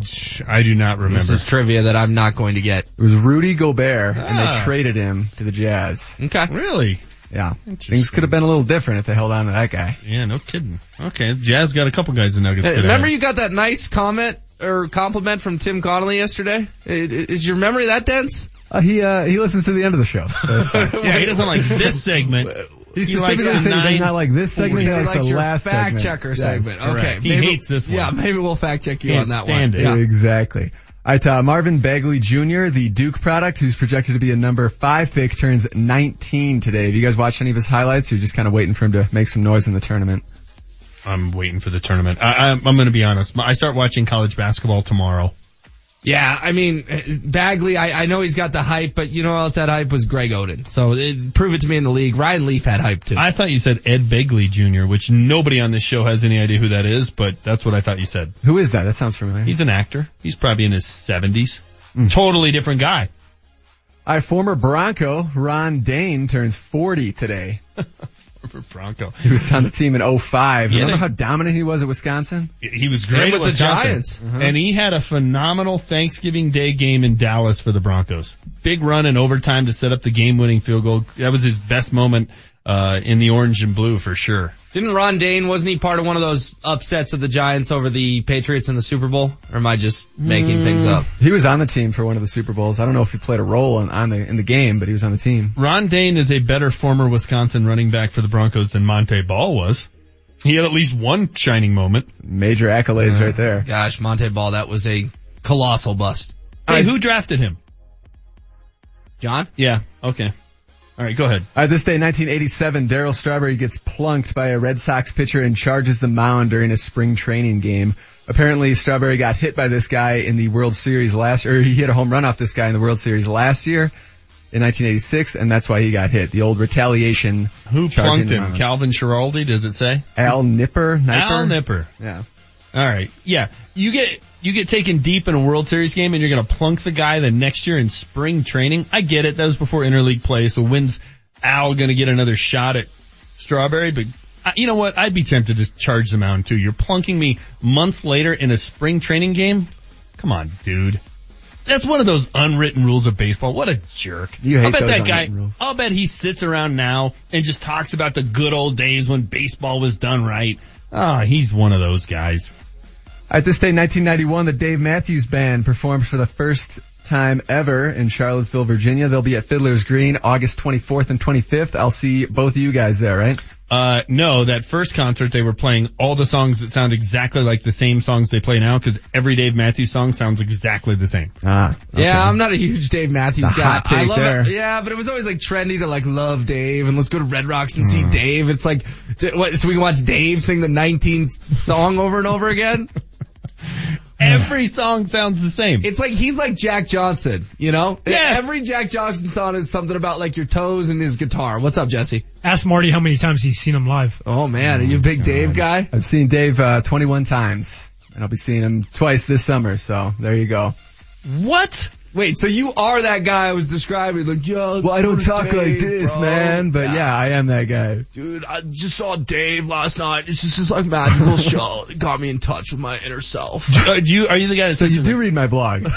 I do not remember. This is trivia that I'm not going to get. It was Rudy Gobert, and they Ah. traded him to the Jazz. Okay. Really? Yeah, things could have been a little different if they held on to that guy. Yeah, no kidding. Okay, Jazz got a couple guys in Nuggets. Hey, remember you got that nice comment or compliment from Tim Connelly yesterday? I- i- Is your memory that dense? Uh, he uh, he listens to the end of the show. So. Yeah, he doesn't like this segment. He He likes specifically the said he nine. not like this segment. He He likes likes the your last fact segment. checker Yes, segment. correct. Okay. He maybe- hates this one. Yeah, maybe we'll fact check you Can't on that stand one. it. Yeah. Exactly. Right, uh, Marvin Bagley Jr., the Duke product, who's projected to be a number five pick, turns 19 today. Have you guys watched any of his highlights? Or you're just kind of waiting for him to make some noise in the tournament. I'm waiting for the tournament. I, I'm going to be honest. I start watching college basketball tomorrow. Yeah, I mean, Bagley, I, I know he's got the hype, but you know who else had hype was Greg Oden. So it, prove it to me in the league. Ryan Leaf had hype too. I thought you said Ed Begley Jr., which nobody on this show has any idea who that is, but that's what I thought you said. Who is that? That sounds familiar. He's an actor. He's probably in his 70s. Hmm. Totally different guy. Our former Bronco Ron Dayne turns 40 today. For Bronco. He was on the team in 05. Yeah, Remember they- how dominant he was at Wisconsin? He was great And at with the Giants. Uh-huh. And he had a phenomenal Thanksgiving Day game in Dallas for the Broncos. Big run in overtime to set up the game-winning field goal. That was his best moment uh, in the orange and blue for sure. Didn't Ron Dayne, wasn't he part of one of those upsets of the Giants over the Patriots in the Super Bowl? Or am I just making things up? He was on the team for one of the Super Bowls. I don't know if he played a role in, on the in the game, but he was on the team. Ron Dayne is a better former Wisconsin running back for the Broncos than Montee Ball was. He had at least one shining moment. Major accolades right there. Gosh, Montee Ball, that was a colossal bust. Hey, who drafted him? John? Yeah, okay. All right, go ahead. All right, this day, 1987, Darryl Strawberry gets plunked by a Red Sox pitcher and charges the mound during a spring training game. Apparently, Strawberry got hit by this guy in the World Series last, or he hit a home run off this guy in the World Series last year in 1986, and that's why he got hit. The old retaliation. Who plunked him? Calvin Schiraldi, does it say? Al Nipper? Nipper? Al Nipper. Yeah. All right. Yeah. You get you get taken deep in a World Series game and you're going to plunk the guy the next year in spring training. I get it. That was before interleague play. So when's Al going to get another shot at Strawberry? But uh, you know what? I'd be tempted to charge the mound too. You're plunking me months later in a spring training game. Come on, dude. That's one of those unwritten rules of baseball. What a jerk. You hate I'll bet that guy, rules. I'll bet he sits around now and just talks about the good old days when baseball was done right. Ah, he's one of those guys. At this day, 1991, the Dave Matthews Band performed for the first time ever in Charlottesville, Virginia. They'll be at Fiddler's Green August 24th and 25th. I'll see both of you guys there, right? Uh, no, that first concert they were playing all the songs that sound exactly like the same songs they play now because every Dave Matthews song sounds exactly the same. Ah. Yeah, I'm not a huge Dave Matthews The guy. hot take I love there. it. Yeah, but it was always like trendy to like love Dave and let's go to Red Rocks and see Hmm. Dave. It's like, what, so we can watch Dave sing the 19th song over and over again? Every song sounds the same. It's like he's like Jack Johnson, you know? Yes. Every Jack Johnson song is something about like your toes and his guitar. What's up, Jesse? Ask Marty how many times he's seen him live. Oh man, are you a big Dave guy? I've seen Dave, uh, 21 times and I'll be seeing him twice this summer. So there you go. What? Wait, so you are that guy I was describing? Like, yo, Well, I don't talk like this, man, but yeah, I am that guy. Dude, I just saw Dave last night. It's just this like magical show. It got me in touch with my inner self. Do, uh, do you, are you the guy that So says you do read my blog.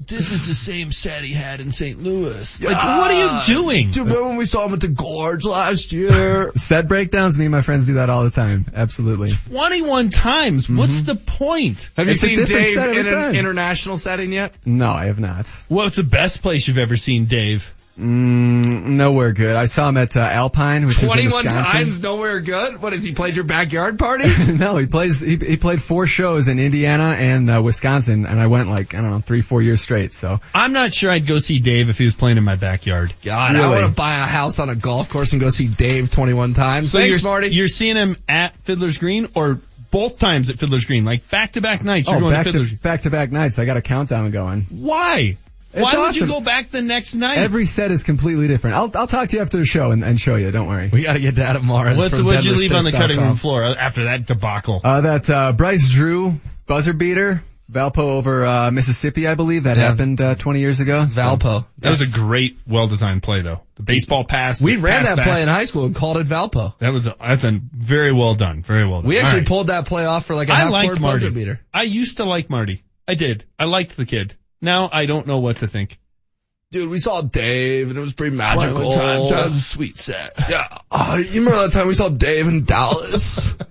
this is the same set he had in St. Louis. Like, what are you doing? Dude, remember when we saw him at the Gorge last year? Set breakdowns, me and my friends do that all the time. Absolutely. 21 times. What's the point? Have you It's a seen Dave in an time. international setting yet? No, I have not. What's the best place you've ever seen Dave? Mm, nowhere good. I saw him at uh, Alpine, which is in 21 times, nowhere good? What has he played your backyard party? no, he plays. He, he played four shows in Indiana and uh, Wisconsin, and I went like I don't know three, four years straight. So I'm not sure I'd go see Dave if he was playing in my backyard. God, I want to buy a house on a golf course and go see Dave 21 times. So Thanks, you're, Marty. you're seeing him at Fiddler's Green or both times at Fiddler's Green, like back to back nights you're oh, going back to Fiddler's to back to back nights. I got a countdown going. Why? It's Why would you go back the next night? Every set is completely different. I'll I'll talk to you after the show and, and show you. Don't worry. we got to get to Adam Mares What's, from what'd you leave on the cutting room floor after that debacle? Uh, that uh, Bryce Drew buzzer beater, Valpo over uh, Mississippi, I believe that Yeah. happened uh, 20 years ago. Valpo. that was a great, well-designed play though. The baseball pass. We ran pass that back. play in high school and called it Valpo. That was a, that's a very well done. Very well done. We actually right. pulled that play off for like a I half court buzzer beater. I used to like Marty. I did. I liked the kid. Now I don't know what to think. Dude, we saw Dave and it was pretty magical. Time. That was a sweet set. Yeah. Uh, you remember that time we saw Dave in Dallas?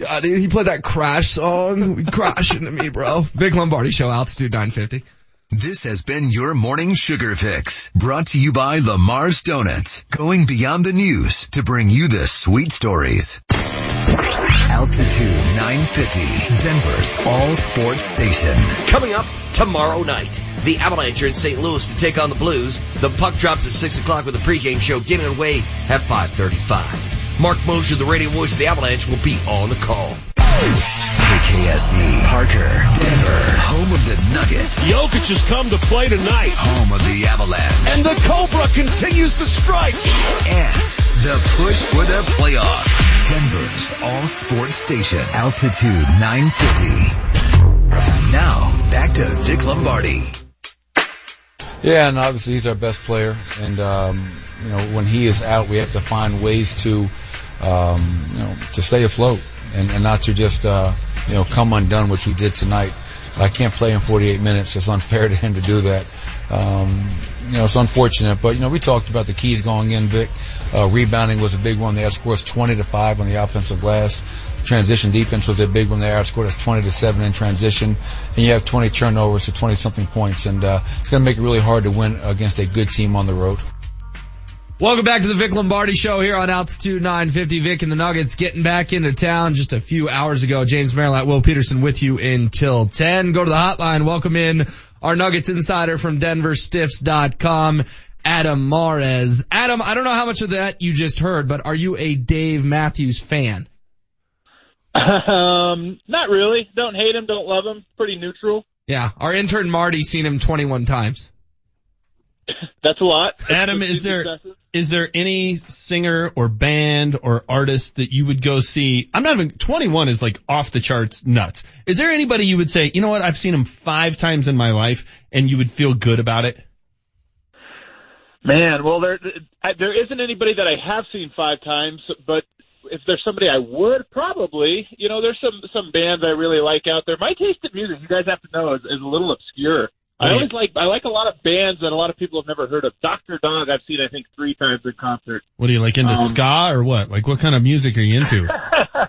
Uh, yeah, dude, he played that crash song. We crashed into me, bro. Big Lombardi Show, Altitude 950. This has been your morning sugar fix brought to you by Lamar's Donuts, going beyond the news to bring you the sweet stories. Altitude 950, Denver's all sports station. Coming up tomorrow night, the Avalanche are in St. Louis to take on the Blues. The puck drops at 6 o'clock with a pregame show getting away at 5.35. Marc Moser, the radio voice of the Avalanche, will be on the call. KKSE, Parker, Denver, home of the Nuggets, Jokic has come to play tonight. home of the Avalanche, And the Cobra continues to strike. and the push for the playoffs. Denver's all sports station, Altitude 950. Now, back to Vic Lombardi. Yeah, and obviously he's our best player, and um, you know when he is out, we have to find ways to, um, you know, to stay afloat and, and not to just uh, you know come undone, which we did tonight. I can't play in 48 minutes. It's unfair to him to do that. Um, you know, it's unfortunate, but you know we talked about the keys going in. Vic, uh, rebounding was a big one. They outscored us 20 to five on the offensive glass. Transition defense was a big one. They outscored us 20 to seven in transition, and you have 20 turnovers to 20 something points, and uh, it's going to make it really hard to win against a good team on the road. Welcome back to the Vic Lombardi Show here on Altitude 950. Vic and the Nuggets getting back into town just a few hours ago. James Merilatt, Will Peterson with you until 10. Go to the hotline. Welcome in our Nuggets insider from DenverStiffs.com, Adam Mares. Adam, I don't know how much of that you just heard, but are you a Dave Matthews fan? Um, not really. Don't hate him. Don't love him. Pretty neutral. Yeah, our intern Marty seen him 21 times. That's a lot. Adam, is there is there any singer or band or artist that you would go see? I'm not even 21 is like off the charts nuts. Is there anybody you would say, you know what, I've seen him five times in my life, and you would feel good about it? Man, well, there there isn't anybody that I have seen five times, but if there's somebody I would probably, you know, there's some some bands I really like out there. My taste in music, you guys have to know, is, is a little obscure. I always like I like a lot of bands that a lot of people have never heard of. Doctor Dog, I've seen I think three times in concert. What are you like into Um, ska or what? Like what kind of music are you into?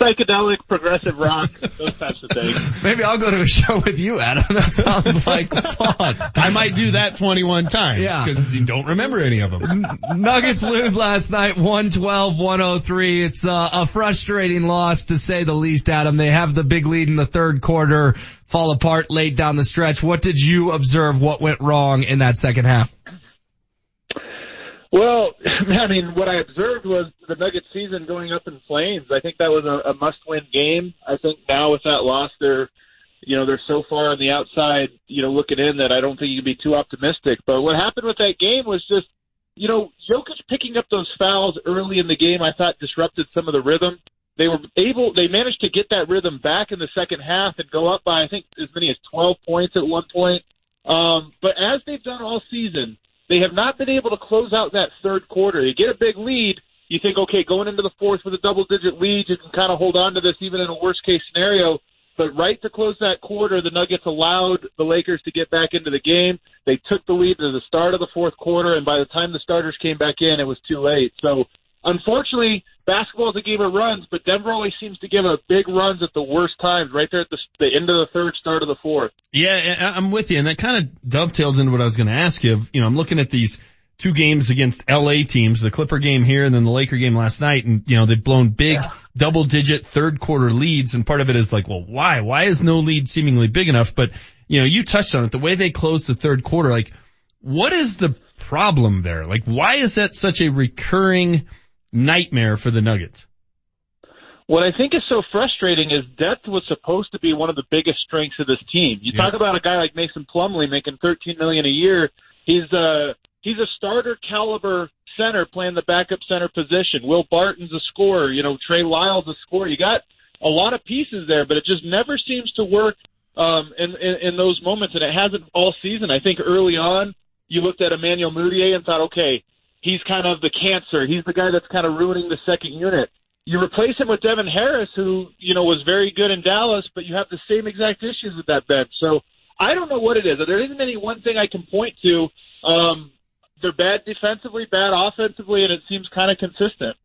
Psychedelic, progressive rock, those types of things. Maybe I'll go to a show with you, Adam. That sounds like fun. I might do that 21 times. Yeah. Because you don't remember any of them. Nuggets lose last night, 112-103. It's uh, a frustrating loss to say the least, Adam. They have the big lead in the third quarter, fall apart late down the stretch. What did you observe? What went wrong in that second half? Well, I mean, what I observed was the Nuggets season going up in flames. I think that was a, a must-win game. I think now with that loss, they're, you know, they're so far on the outside, you know, looking in that I don't think you can be too optimistic. But what happened with that game was just, you know, Jokic picking up those fouls early in the game. I thought disrupted some of the rhythm. They were able, they managed to get that rhythm back in the second half and go up by I think as many as 12 points at one point Um, but as they've done all season, they have not been able to close out that third quarter. You get a big lead, you think, okay, going into the fourth with a double digit lead, you can kind of hold on to this even in a worst case scenario. But right to close that quarter, the Nuggets allowed the Lakers to get back into the game. They took the lead to the start of the fourth quarter, and by the time the starters came back in, it was too late. So, unfortunately, basketball is a game of runs, but Denver always seems to give a big runs at the worst times, right there at the, the end of the third, start of the fourth. Yeah, I'm with you, and that kind of dovetails into what I was going to ask you. You know, I'm looking at these two games against LA teams, the Clipper game here and then the Laker game last night, and you know they've blown big double digit third quarter leads, and part of it is like, well, why? Why is no lead seemingly big enough? But you know, you touched on it, the way they closed the third quarter, like, what is the problem there? Like, why is that such a recurring nightmare for the Nuggets? What I think is so frustrating is depth was supposed to be one of the biggest strengths of this team. You Yeah. talk about a guy like Mason Plumlee making 13 million a year. He's a he's a starter caliber center playing the backup center position. Will Barton's a scorer. You know Trey Lyles a scorer. You got a lot of pieces there, but it just never seems to work um, in, in in those moments, and it hasn't all season. I think early on you looked at Emmanuel Mudiay and thought, okay, he's kind of the cancer. He's the guy that's kind of ruining the second unit. You replace him with Devin Harris, who you know was very good in Dallas, but you have the same exact issues with that bench. So I don't know what it is. There isn't any one thing I can point to. Um, they're bad defensively, bad offensively, and it seems kind of consistent.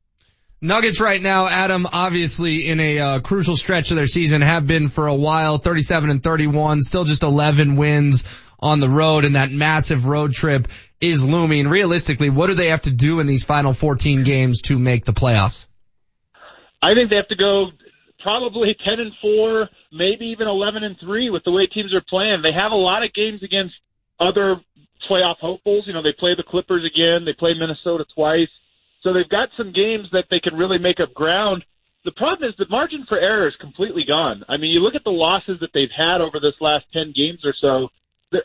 Nuggets right now, Adam, obviously in a uh, crucial stretch of their season, have been for a while, 37 and 31, still just 11 wins on the road, and that massive road trip is looming. Realistically, what do they have to do in these final 14 games to make the playoffs? I think they have to go probably ten and four, maybe even eleven and three with the way teams are playing. They have a lot of games against other playoff hopefuls. You know, they play the Clippers again, they play Minnesota twice. So they've got some games that they can really make up ground. The problem is the margin for error is completely gone. I mean, you look at the losses that they've had over this last 10 games or so,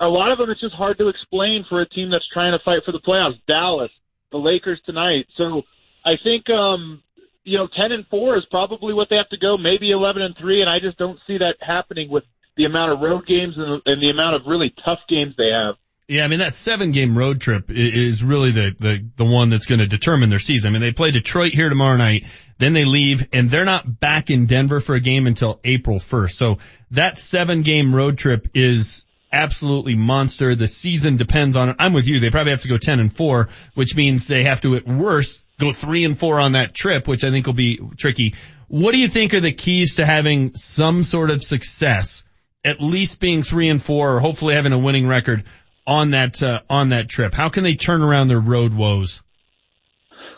a lot of them it's just hard to explain for a team that's trying to fight for the playoffs. Dallas, the Lakers tonight. So I think um you know 10 and 4 is probably what they have to go, maybe 11 and 3 and I just don't see that happening with the amount of road games and, and the amount of really tough games they have. Yeah, I mean that seven game road trip is really the, the, the one that's going to determine their season. I mean they play Detroit here tomorrow night, then they leave and they're not back in Denver for a game until April 1st. So that seven game road trip is absolutely monster. The season depends on it. I'm with you. They probably have to go 10 and 4, which means they have to at worst go 3 and 4 on that trip, which I think will be tricky. What do you think are the keys to having some sort of success, at least being 3 and 4 or hopefully having a winning record on that uh, on that trip? How can they turn around their road woes?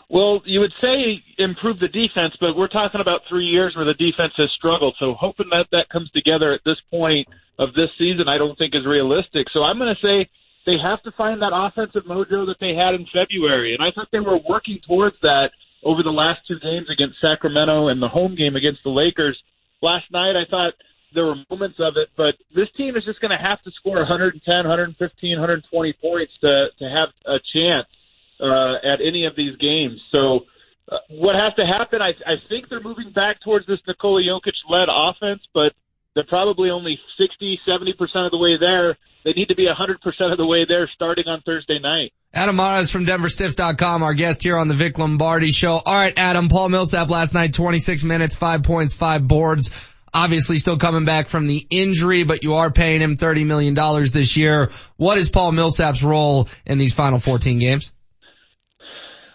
Well, you would say improve the defense, but we're talking about three years where the defense has struggled. So hoping that that comes together at this point of this season, I don't think is realistic. So I'm going to say they have to find that offensive mojo that they had in February, and I thought they were working towards that over the last two games against Sacramento and the home game against the Lakers. Last night, I thought there were moments of it, but this team is just going to have to score 110, 115, 120 points to to have a chance uh, at any of these games. So uh, what has to happen? I, I think they're moving back towards this Nikola Jokic led offense, but they're probably only 60, 70 percent of the way there. They need to be 100 percent of the way there starting on Thursday night. Adam Mares from DenverStiffs.com, our guest here on the Vic Lombardi show. All right, Adam, Paul Millsap last night, 26 minutes, five points, five boards. Obviously still coming back from the injury, but you are paying him $30 million this year. What is Paul Millsap's role in these final 14 games?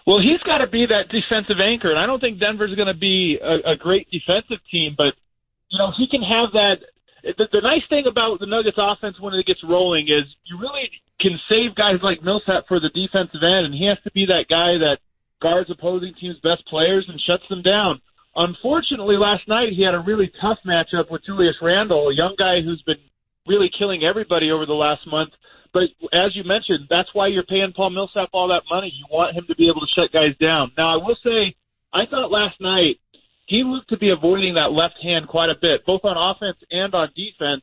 Well, he's got to be that defensive anchor, and I don't think Denver's going to be a, a great defensive team, but you know he can have that. The, the nice thing about the Nuggets offense when it gets rolling is you really can save guys like Millsap for the defensive end, and he has to be that guy that guards opposing teams' best players and shuts them down. Unfortunately, last night he had a really tough matchup with Julius Randle, a young guy who's been really killing everybody over the last month. But as you mentioned, that's why you're paying Paul Millsap all that money. You want him to be able to shut guys down. Now, I will say, I thought last night he looked to be avoiding that left hand quite a bit, both on offense and on defense.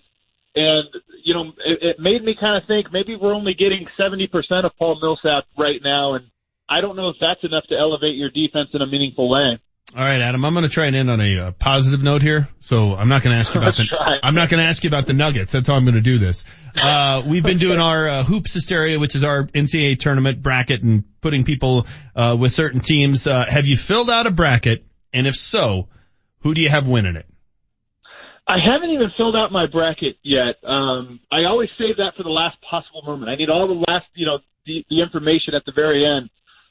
And, you know, it, it made me kind of think maybe we're only getting 70% of Paul Millsap right now. And I don't know if that's enough to elevate your defense in a meaningful way. All right, Adam. I'm going to try and end on a uh, positive note here. So I'm not going to ask you about the. I'm not going to ask you about the Nuggets. That's how I'm going to do this. Uh, we've been doing our uh, hoops hysteria, which is our NCAA tournament bracket, and putting people uh, with certain teams. Uh, have you filled out a bracket? And if so, who do you have winning it? I haven't even filled out my bracket yet. Um, I always save that for the last possible moment. I need all the last, you know, the, the information at the very end.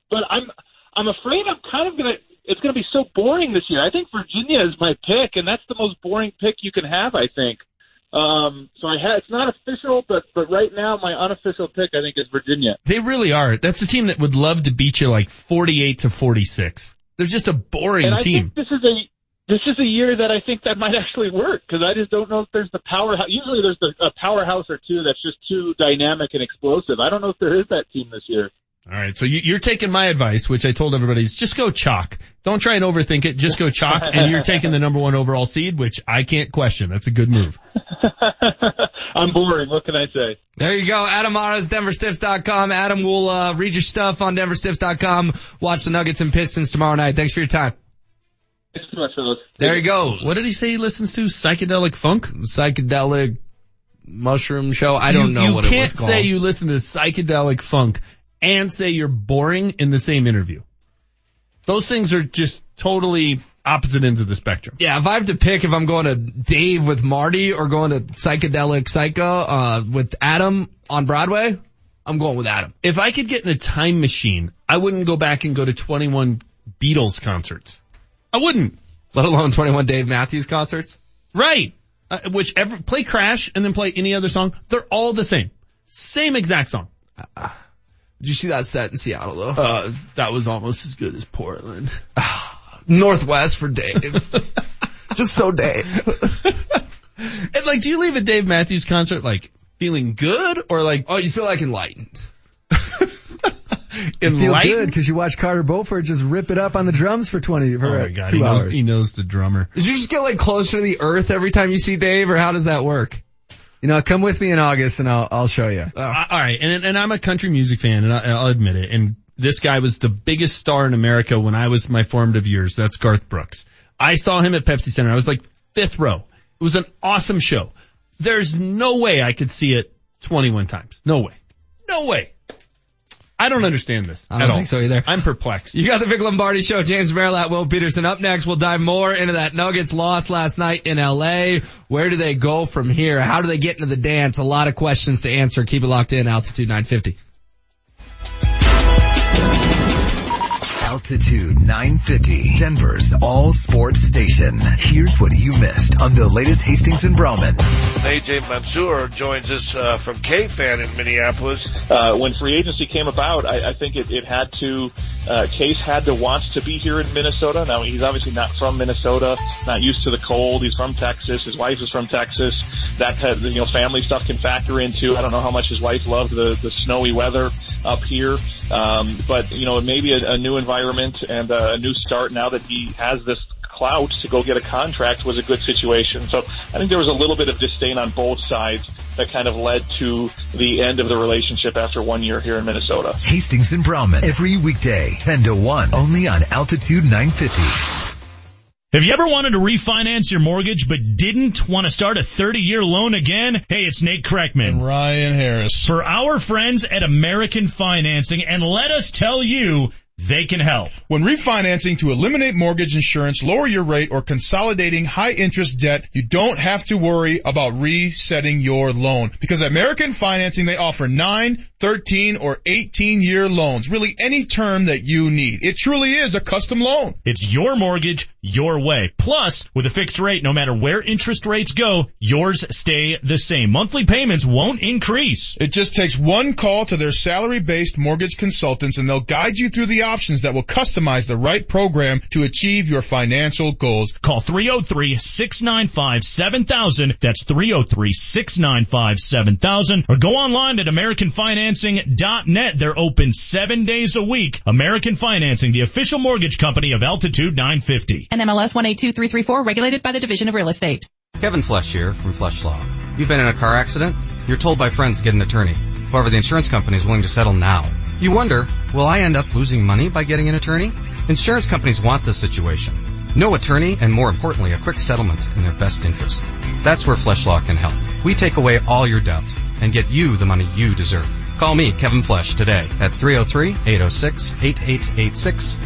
But I'm, I'm afraid I'm kind of gonna. It's gonna be so boring this year. I think Virginia is my pick, and that's the most boring pick you can have. I think. Um, so I had. It's not official, but but right now my unofficial pick I think is Virginia. They really are. That's the team that would love to beat you like 48 to 46. They're just a boring and I team. think this is a this is a year that I think that might actually work because I just don't know if there's the powerhouse. Usually there's the, a powerhouse or two that's just too dynamic and explosive. I don't know if there is that team this year. All right, so you, you're taking my advice, which I told everybody is just go chalk. Don't try and overthink it. Just go chalk, and you're taking the number one overall seed, which I can't question. That's a good move. I'm boring. What can I say? There you go. Adam Mares, DenverStiffs.com. Adam will uh, read your stuff on DenverStiffs.com. Watch the Nuggets and Pistons tomorrow night. Thanks for your time. Thanks so much, fellas. There you go. What did he say he listens to? Psychedelic funk? Psychedelic mushroom show. I don't you, know you what can't it was called. say you listen to psychedelic funk and say you're boring in the same interview. Those things are just totally opposite ends of the spectrum. Yeah, if I have to pick if I'm going to Dave with Marty or going to Psychedelic Psycho uh, with Adam on Broadway, I'm going with Adam. If I could get in a time machine, I wouldn't go back and go to 21 Beatles concerts. I wouldn't. Let alone 21 Dave Matthews concerts. Right. Uh, whichever, play Crash and then play any other song. They're all the same. Same exact song. Did you see that set in Seattle though? Uh, that was almost as good as Portland. Northwest for Dave. Just so Dave. And like, do you leave a Dave Matthews concert like feeling good or like, Oh, you feel like enlightened. You feel good because you watch Carter Beauford just rip it up on the drums for 20, for Oh my god, two he knows, hours. he knows the drummer. Did you just get like closer to the earth every time you see Dave or how does that work? You know, come with me in August and I'll, I'll show you. Uh, all right, and and I'm a country music fan, and I, I'll admit it. And this guy was the biggest star in America when I was my formative years. That's Garth Brooks. I saw him at Pepsi Center. I was like fifth row. It was an awesome show. There's no way I could see it 21 times. No way. No way. I don't understand this I at don't all. think so either. I'm perplexed. You got the Vic Lombardi show, James Merilatt Will Peterson. Up next, we'll dive more into that Nuggets loss last night in LA. Where do they go from here? How do they get into the dance? A lot of questions to answer. Keep it locked in. Altitude 950. Altitude 950, Denver's all sports station. Here's what you missed on the latest Hastings and Browman. AJ Mansour joins us uh, from K-Fan in Minneapolis. Uh, when free agency came about, I, I think it, it had to, uh, Case had to want to be here in Minnesota. Now he's obviously not from Minnesota, not used to the cold. He's from Texas. His wife is from Texas. That kind you know, family stuff can factor into. I don't know how much his wife loved the, the snowy weather up here. Um, but you know, maybe a, a new environment and a, a new start now that he has this clout to go get a contract was a good situation. So I think there was a little bit of disdain on both sides that kind of led to the end of the relationship after one year here in Minnesota. Hastings and Browman every weekday, 10 to 1, only on Altitude 950. Have you ever wanted to refinance your mortgage but didn't want to start a 30-year loan again? Hey, it's Nate Kreckman. And Ryan Harris. For our friends at American Financing, and let us tell you, they can help. When refinancing to eliminate mortgage insurance, lower your rate, or consolidating high interest debt, you don't have to worry about resetting your loan. Because at American Financing, they offer 9, 13, or 18 year loans. Really any term that you need. It truly is a custom loan. It's your mortgage, your way. Plus, with a fixed rate, no matter where interest rates go, yours stay the same. Monthly payments won't increase. It just takes one call to their salary-based mortgage consultants and they'll guide you through the options that will customize the right program to achieve your financial goals. Call 303-695-7000. That's 303-695-7000. Or go online at AmericanFinancing.net. They're open seven days a week. American Financing, the official mortgage company of Altitude 950. NMLS 182334, regulated by the Division of Real Estate. Kevin Flesch here from Flesch Law. You've been in a car accident? You're told by friends to get an attorney. However, the insurance company is willing to settle now. You wonder, will I end up losing money by getting an attorney? Insurance companies want this situation. No attorney and more importantly, a quick settlement in their best interest. That's where Flesch Law can help. We take away all your doubt and get you the money you deserve. Call me, Kevin Flesch, today at 303-806-8886,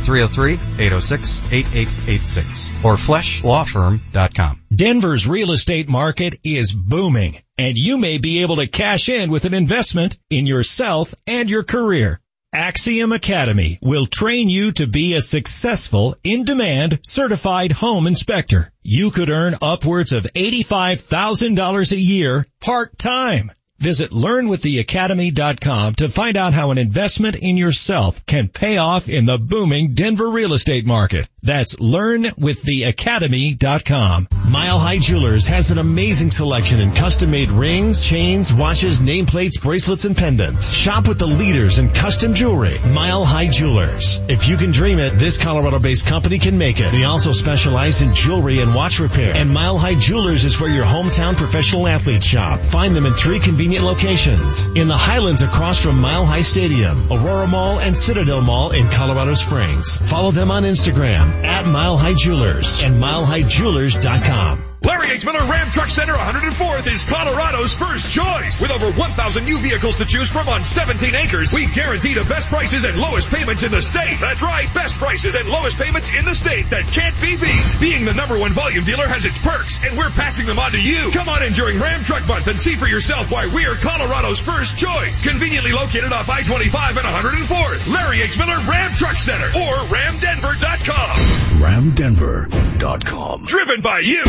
303-806-8886, or fleschlawfirm.com. Denver's real estate market is booming, and you may be able to cash in with an investment in yourself and your career. Axiom Academy will train you to be a successful, in-demand, certified home inspector. You could earn upwards of $85,000 a year part-time. Visit learnwiththeacademy.com to find out how an investment in yourself can pay off in the booming Denver real estate market. That's learnwiththeacademy.com. Mile High Jewelers has an amazing selection in custom made rings, chains, watches, nameplates, bracelets, and pendants. Shop with the leaders in custom jewelry. Mile High Jewelers. If you can dream it, this Colorado based company can make it. They also specialize in jewelry and watch repair. And Mile High Jewelers is where your hometown professional athletes shop. Find them in three convenient locations. In the Highlands across from Mile High Stadium, Aurora Mall, and Citadel Mall in Colorado Springs. Follow them on Instagram at Mile High Jewelers and milehighjewelers.com. Larry H. Miller Ram Truck Center 104th is Colorado's first choice. With over 1,000 new vehicles to choose from on 17 acres, we guarantee the best prices and lowest payments in the state. That's right, best prices and lowest payments in the state that can't be beat. Being the number one volume dealer has its perks, and we're passing them on to you. Come on in during Ram Truck Month and see for yourself why we're Colorado's first choice. Conveniently located off I-25 and 104th. Larry H. Miller Ram Truck Center or ramdenver.com. RamDenver.com. Driven by you.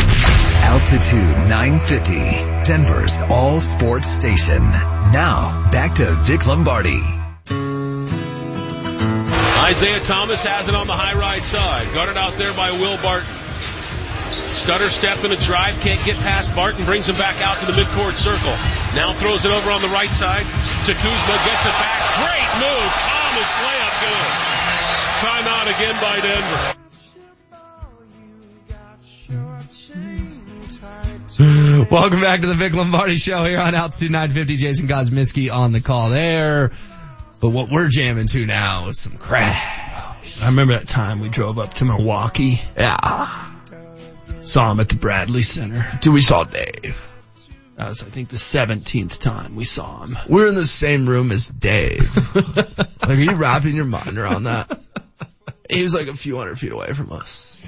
Altitude 950, Denver's all sports station. Now, back to Vic Lombardi. Isaiah Thomas has it on the high right side. Guarded out there by Will Barton. Stutter step in a drive, can't get past Barton, brings him back out to the midcourt circle. Now throws it over on the right side to Kuzma, gets it back. Great move. Thomas layup good. Timeout again by Denver. Welcome back to the Vic Lombardi Show here on Altitude 950. Jason Gosmiski on the call there. But what we're jamming to now is some crack. I remember that time we drove up to Milwaukee. Yeah. Saw him at the Bradley Center. Dude, we saw Dave. That was, I think, the 17th time we saw him. We're in the same room as Dave. like, are you wrapping your mind around that? He was like a few hundred feet away from us.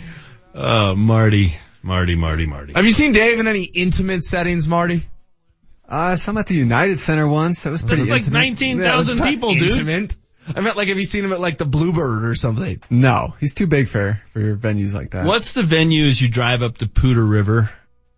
Oh, Marty. Marty, Marty, Marty. Have you seen Dave in any intimate settings, Marty? Uh, some at the United Center once. That was pretty It's like intimate. 19,000 people, dude. Intimate? I meant like, have you seen him at like the Bluebird or something? No, he's too big for, for venues like that. What's the venue as you drive up the Poudre River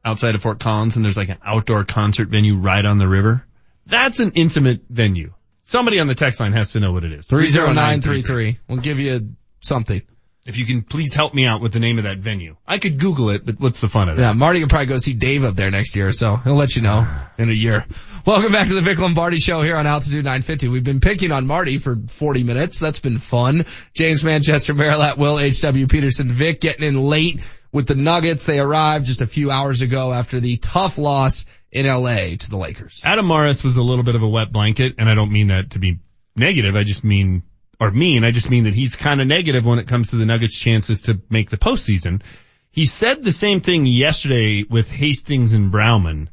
outside of Fort Collins and there's like an outdoor concert venue right on the river? That's an intimate venue. Somebody on the text line has to know what it is. 30933. We'll give you something. If you can please help me out with the name of that venue. I could Google it, but what's the fun of it? Yeah, Marty could probably go see Dave up there next year, so he'll let you know in a year. Welcome back to the Vic Lombardi Show here on Altitude 950. We've been picking on Marty for 40 minutes. That's been fun. James Manchester, Merilatt, Will, H.W. Peterson, Vic getting in late with the Nuggets. They arrived just a few hours ago after the tough loss in LA to the Lakers. Adam Mares was a little bit of a wet blanket, and I don't mean that to be negative. I just mean, or mean, I just mean that he's kind of negative when it comes to the Nuggets' chances to make the postseason. He said the same thing yesterday with Hastings and Browman.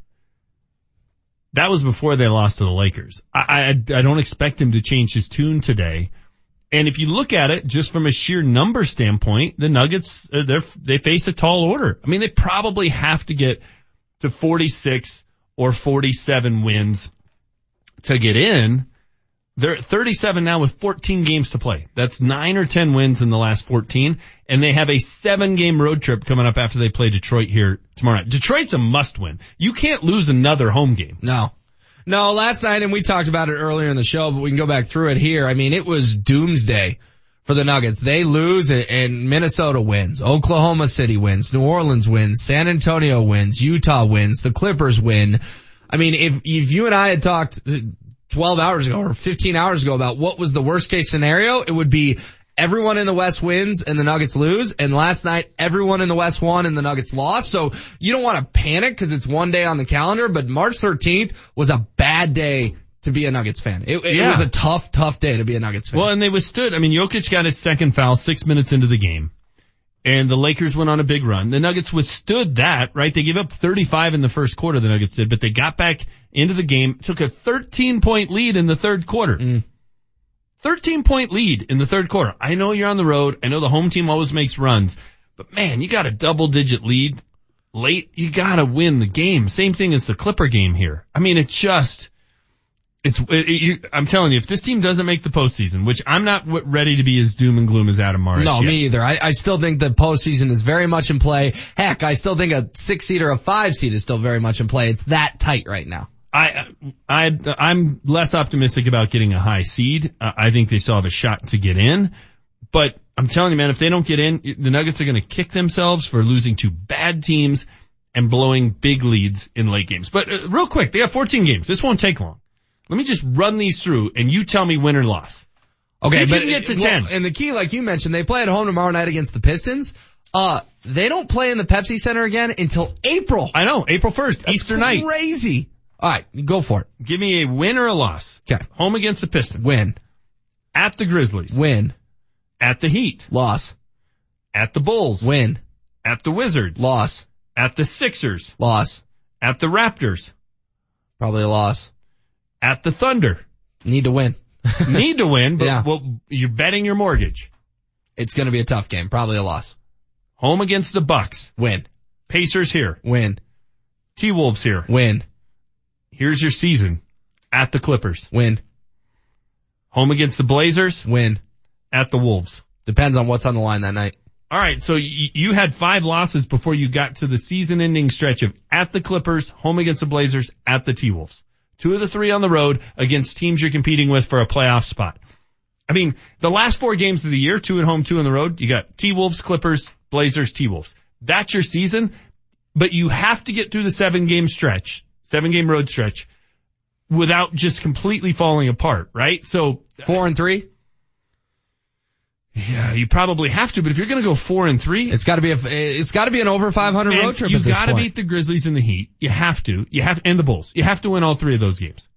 That was before they lost to the Lakers. I, I, I don't expect him to change his tune today. And if you look at it just from a sheer number standpoint, the Nuggets, uh, they're, they face a tall order. I mean, they probably have to get to 46 or 47 wins to get in. They're at 37 now with 14 games to play. That's nine or 10 wins in the last 14. And they have a seven game road trip coming up after they play Detroit here tomorrow night. Detroit's a must win. You can't lose another home game. No. No, last night, and we talked about it earlier in the show, but we can go back through it here. I mean, it was doomsday for the Nuggets. They lose and, Minnesota wins. Oklahoma City wins. New Orleans wins. San Antonio wins. Utah wins. The Clippers win. I mean, if, if you and I had talked 12 hours ago or 15 hours ago about what was the worst case scenario, it would be everyone in the West wins and the Nuggets lose. And last night, everyone in the West won and the Nuggets lost. So you don't want to panic because it's one day on the calendar, but March 13th was a bad day to be a Nuggets fan. It, it Yeah. was a tough, tough day to be a Nuggets fan. Well, and they withstood. I mean, Jokic got his second foul six minutes into the game. And the Lakers went on a big run. The Nuggets withstood that, right? They gave up 35 in the first quarter, the Nuggets did, but they got back into the game, took a 13 point lead in the third quarter. Mm. 13 point lead in the third quarter. I know you're on the road. I know the home team always makes runs, but man, you got a double digit lead late. You gotta win the game. Same thing as the Clipper game here. I mean, it's just, it's, it, you, I'm telling you, if this team doesn't make the postseason, which I'm not w- ready to be as doom and gloom as Adam Mares. No, yet. me either. I, I still think the postseason is very much in play. Heck, I still think a six seed or a five seed is still very much in play. It's that tight right now. I, I, I'm less optimistic about getting a high seed. Uh, I think they still have a shot to get in, but I'm telling you, man, if they don't get in, the Nuggets are going to kick themselves for losing to bad teams and blowing big leads in late games. But uh, real quick, they have 14 games. This won't take long. Let me just run these through and you tell me win or loss. Okay, if but you get to well, 10. And the key, like you mentioned, they play at home tomorrow night against the Pistons. Uh, they don't play in the Pepsi Center again until April. I know, April 1st, Easter night. Crazy. All right, go for it. Give me a win or a loss. Okay. Home against the Pistons. Win. At the Grizzlies. Win. At the Heat. Loss. At the Bulls. Win. At the Wizards. Loss. At the Sixers. Loss. At the Raptors. Probably a loss. At the Thunder. Need to win. Need to win, but Yeah. well, you're betting your mortgage. It's going to be a tough game. Probably a loss. Home against the Bucks. Win. Pacers here. Win. T-Wolves here. Win. Here's your season. At the Clippers. Win. Home against the Blazers. Win. At the Wolves. Depends on what's on the line that night. All right, so y- you had five losses before you got to the season-ending stretch of at the Clippers, home against the Blazers, at the T-Wolves. Two of the three on the road against teams you're competing with for a playoff spot. I mean, the last four games of the year, two at home, two on the road, you got T-Wolves, Clippers, Blazers, T-Wolves. That's your season, but you have to get through the seven game stretch, seven game road stretch without just completely falling apart, right? So Four and three. Yeah, you probably have to, but if you're going to go four and three, It's got to be a. It's got to be an over 500 road trip You at gotta beat the Grizzlies in the Heat. You have to. You have, and the Bulls. You have to win all three of those games.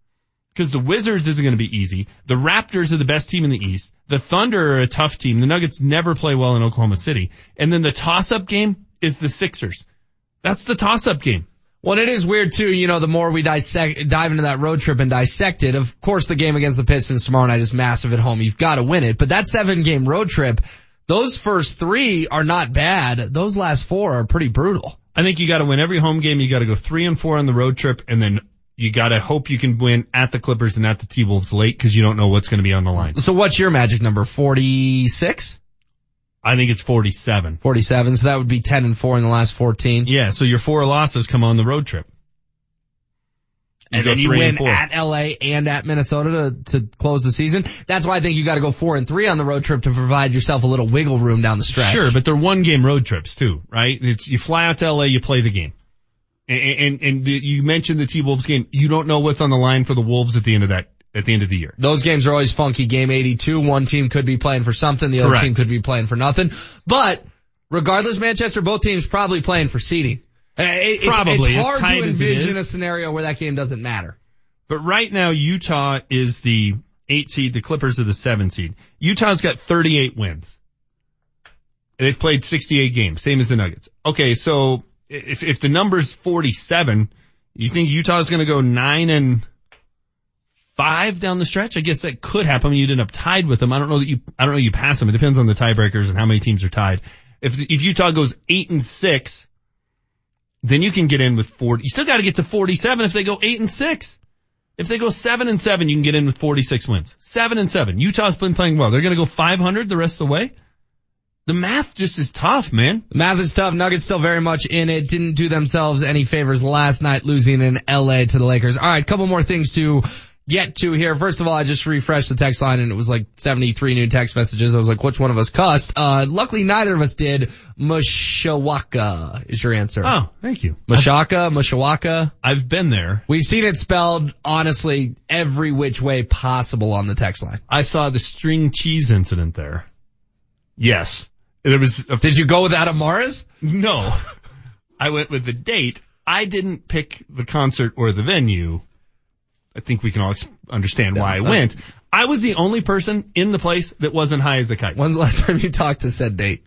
Cause the Wizards isn't gonna be easy. The Raptors are the best team in the East. The Thunder are a tough team. The Nuggets never play well in Oklahoma City. And then the toss-up game is the Sixers. That's the toss-up game. Well, it is weird too. You know, the more we dissect, dive into that road trip and dissect it, of course, the game against the Pistons tomorrow night is massive at home. You've got to win it. But that seven game road trip, those first three are not bad. Those last four are pretty brutal. I think you gotta win every home game. You gotta go three and four on the road trip and then you gotta hope you can win at the Clippers and at the T-Wolves late cause you don't know what's gonna be on the line. So what's your magic number? 46? I think it's 47. 47. So that would be 10 and 4 in the last 14. Yeah, so your four losses come on the road trip. and then you win at LA and at Minnesota to, to close the season. That's why I think you got to go four and three on the road trip to provide yourself a little wiggle room down the stretch. Sure, but they're one game road trips too, right? It's, you fly out to LA, you play the game. And, and, and the, you mentioned the T-Wolves game. You don't know what's on the line for the Wolves at the end of that, at the end of the year. Those games are always funky. Game 82, one team could be playing for something, the other Correct. team could be playing for nothing. But regardless, Manchester, both teams probably playing for seeding. Eh, it- it's- Probably, It's hard to envision a scenario where that game doesn't matter. But right now, Utah is the eight seed, the Clippers are the seven seed. Utah's got 38 wins. And They've played 68 games, same as the Nuggets. Okay, so if, if the number's 47, you think Utah's gonna go nine and five down the stretch? I guess that could happen. You'd end up tied with them. I don't know that you, I don't know you pass them. It depends on the tiebreakers and how many teams are tied. If, if Utah goes eight and six, then you can get in with 40. You still gotta get to 47 if they go eight and six. If they go seven and seven, you can get in with 46 wins. Seven and seven. Utah's been playing well. They're going to go 500 the rest of the way. The math just is tough, man. The math is tough. Nuggets still very much in it. Didn't do themselves any favors last night losing in LA to the Lakers. All right, couple more things to get to here. First of all, I just refreshed the text line and it was like 73 new text messages. I was like, which one of us cussed? Uh, luckily neither of us did. Mashawaka is your answer. Oh, thank you. Mashaka, Mashawaka. I've been there. We've seen it spelled honestly every which way possible on the text line. I saw the string cheese incident there. Yes. There was, a, Did you go with Adam Mares? no. I went with the date. I didn't pick the concert or the venue. I think we can all ex- understand why I went. I was the only person in the place that wasn't high as a kite. When's the last time you talked to said date?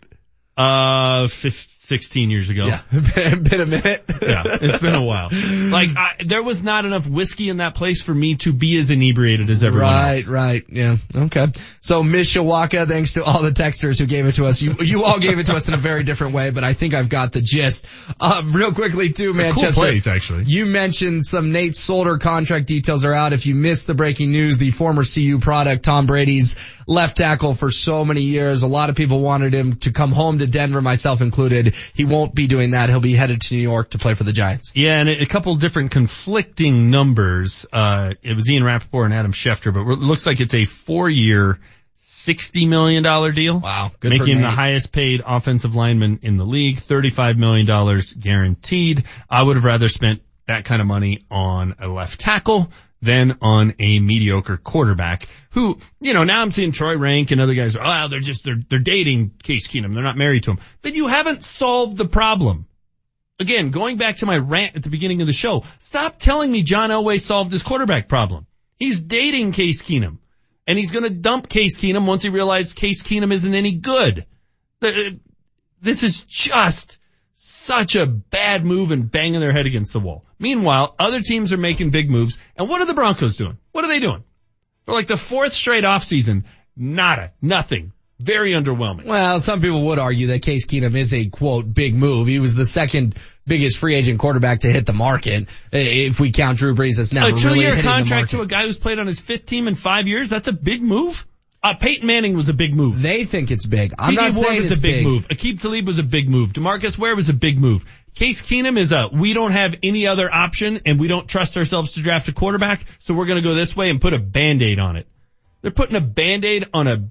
Uh, fif- 16 years ago. Yeah, been a minute. yeah, it's been a while. Like, I, there was not enough whiskey in that place for me to be as inebriated as everyone Right, else. right. Yeah. Okay. So Mishawaka, thanks to all the texters who gave it to us. You, you all gave it to us in a very different way, but I think I've got the gist. Uh, real quickly too, It's a cool Manchester. place, actually. You mentioned some Nate Solder contract details are out. If you missed the breaking news, the former CU product, Tom Brady's left tackle for so many years. A lot of people wanted him to come home to Denver, myself included. He won't be doing that. He'll be headed to New York to play for the Giants. Yeah, and a couple different conflicting numbers. Uh, it was Ian Rapoport and Adam Schefter, but it looks like it's a four-year, $60 million deal. Wow. Good for making him the highest paid offensive lineman in the league, $35 million guaranteed. I would have rather spent that kind of money on a left tackle than on a mediocre quarterback who, you know, now I'm seeing Troy Renck and other guys, oh, they're just, they're, they're dating Case Keenum. They're not married to him. Then you haven't solved the problem. Again, going back to my rant at the beginning of the show, stop telling me John Elway solved his quarterback problem. He's dating Case Keenum. And he's gonna dump Case Keenum once he realizes Case Keenum isn't any good. This is just such a bad move and banging their head against the wall. Meanwhile, other teams are making big moves. And what are the Broncos doing? What are they doing? For like the fourth straight offseason, nada, nothing. Very underwhelming. Well, some people would argue that Case Keenum is a quote big move. He was the second biggest free agent quarterback to hit the market. If we count Drew Brees as now a two-year hitting the contract to a guy who's played on his fifth team in five years, that's a big move. Uh, Peyton Manning was a big move. They think it's big. I'm TJ not Ward saying was it's a big, big. move. Aqib Talib was a big move. DeMarcus Ware was a big move. Case Keenum is a, we don't have any other option and we don't trust ourselves to draft a quarterback, so we're gonna go this way and put a band-aid on it. They're putting a band-aid on a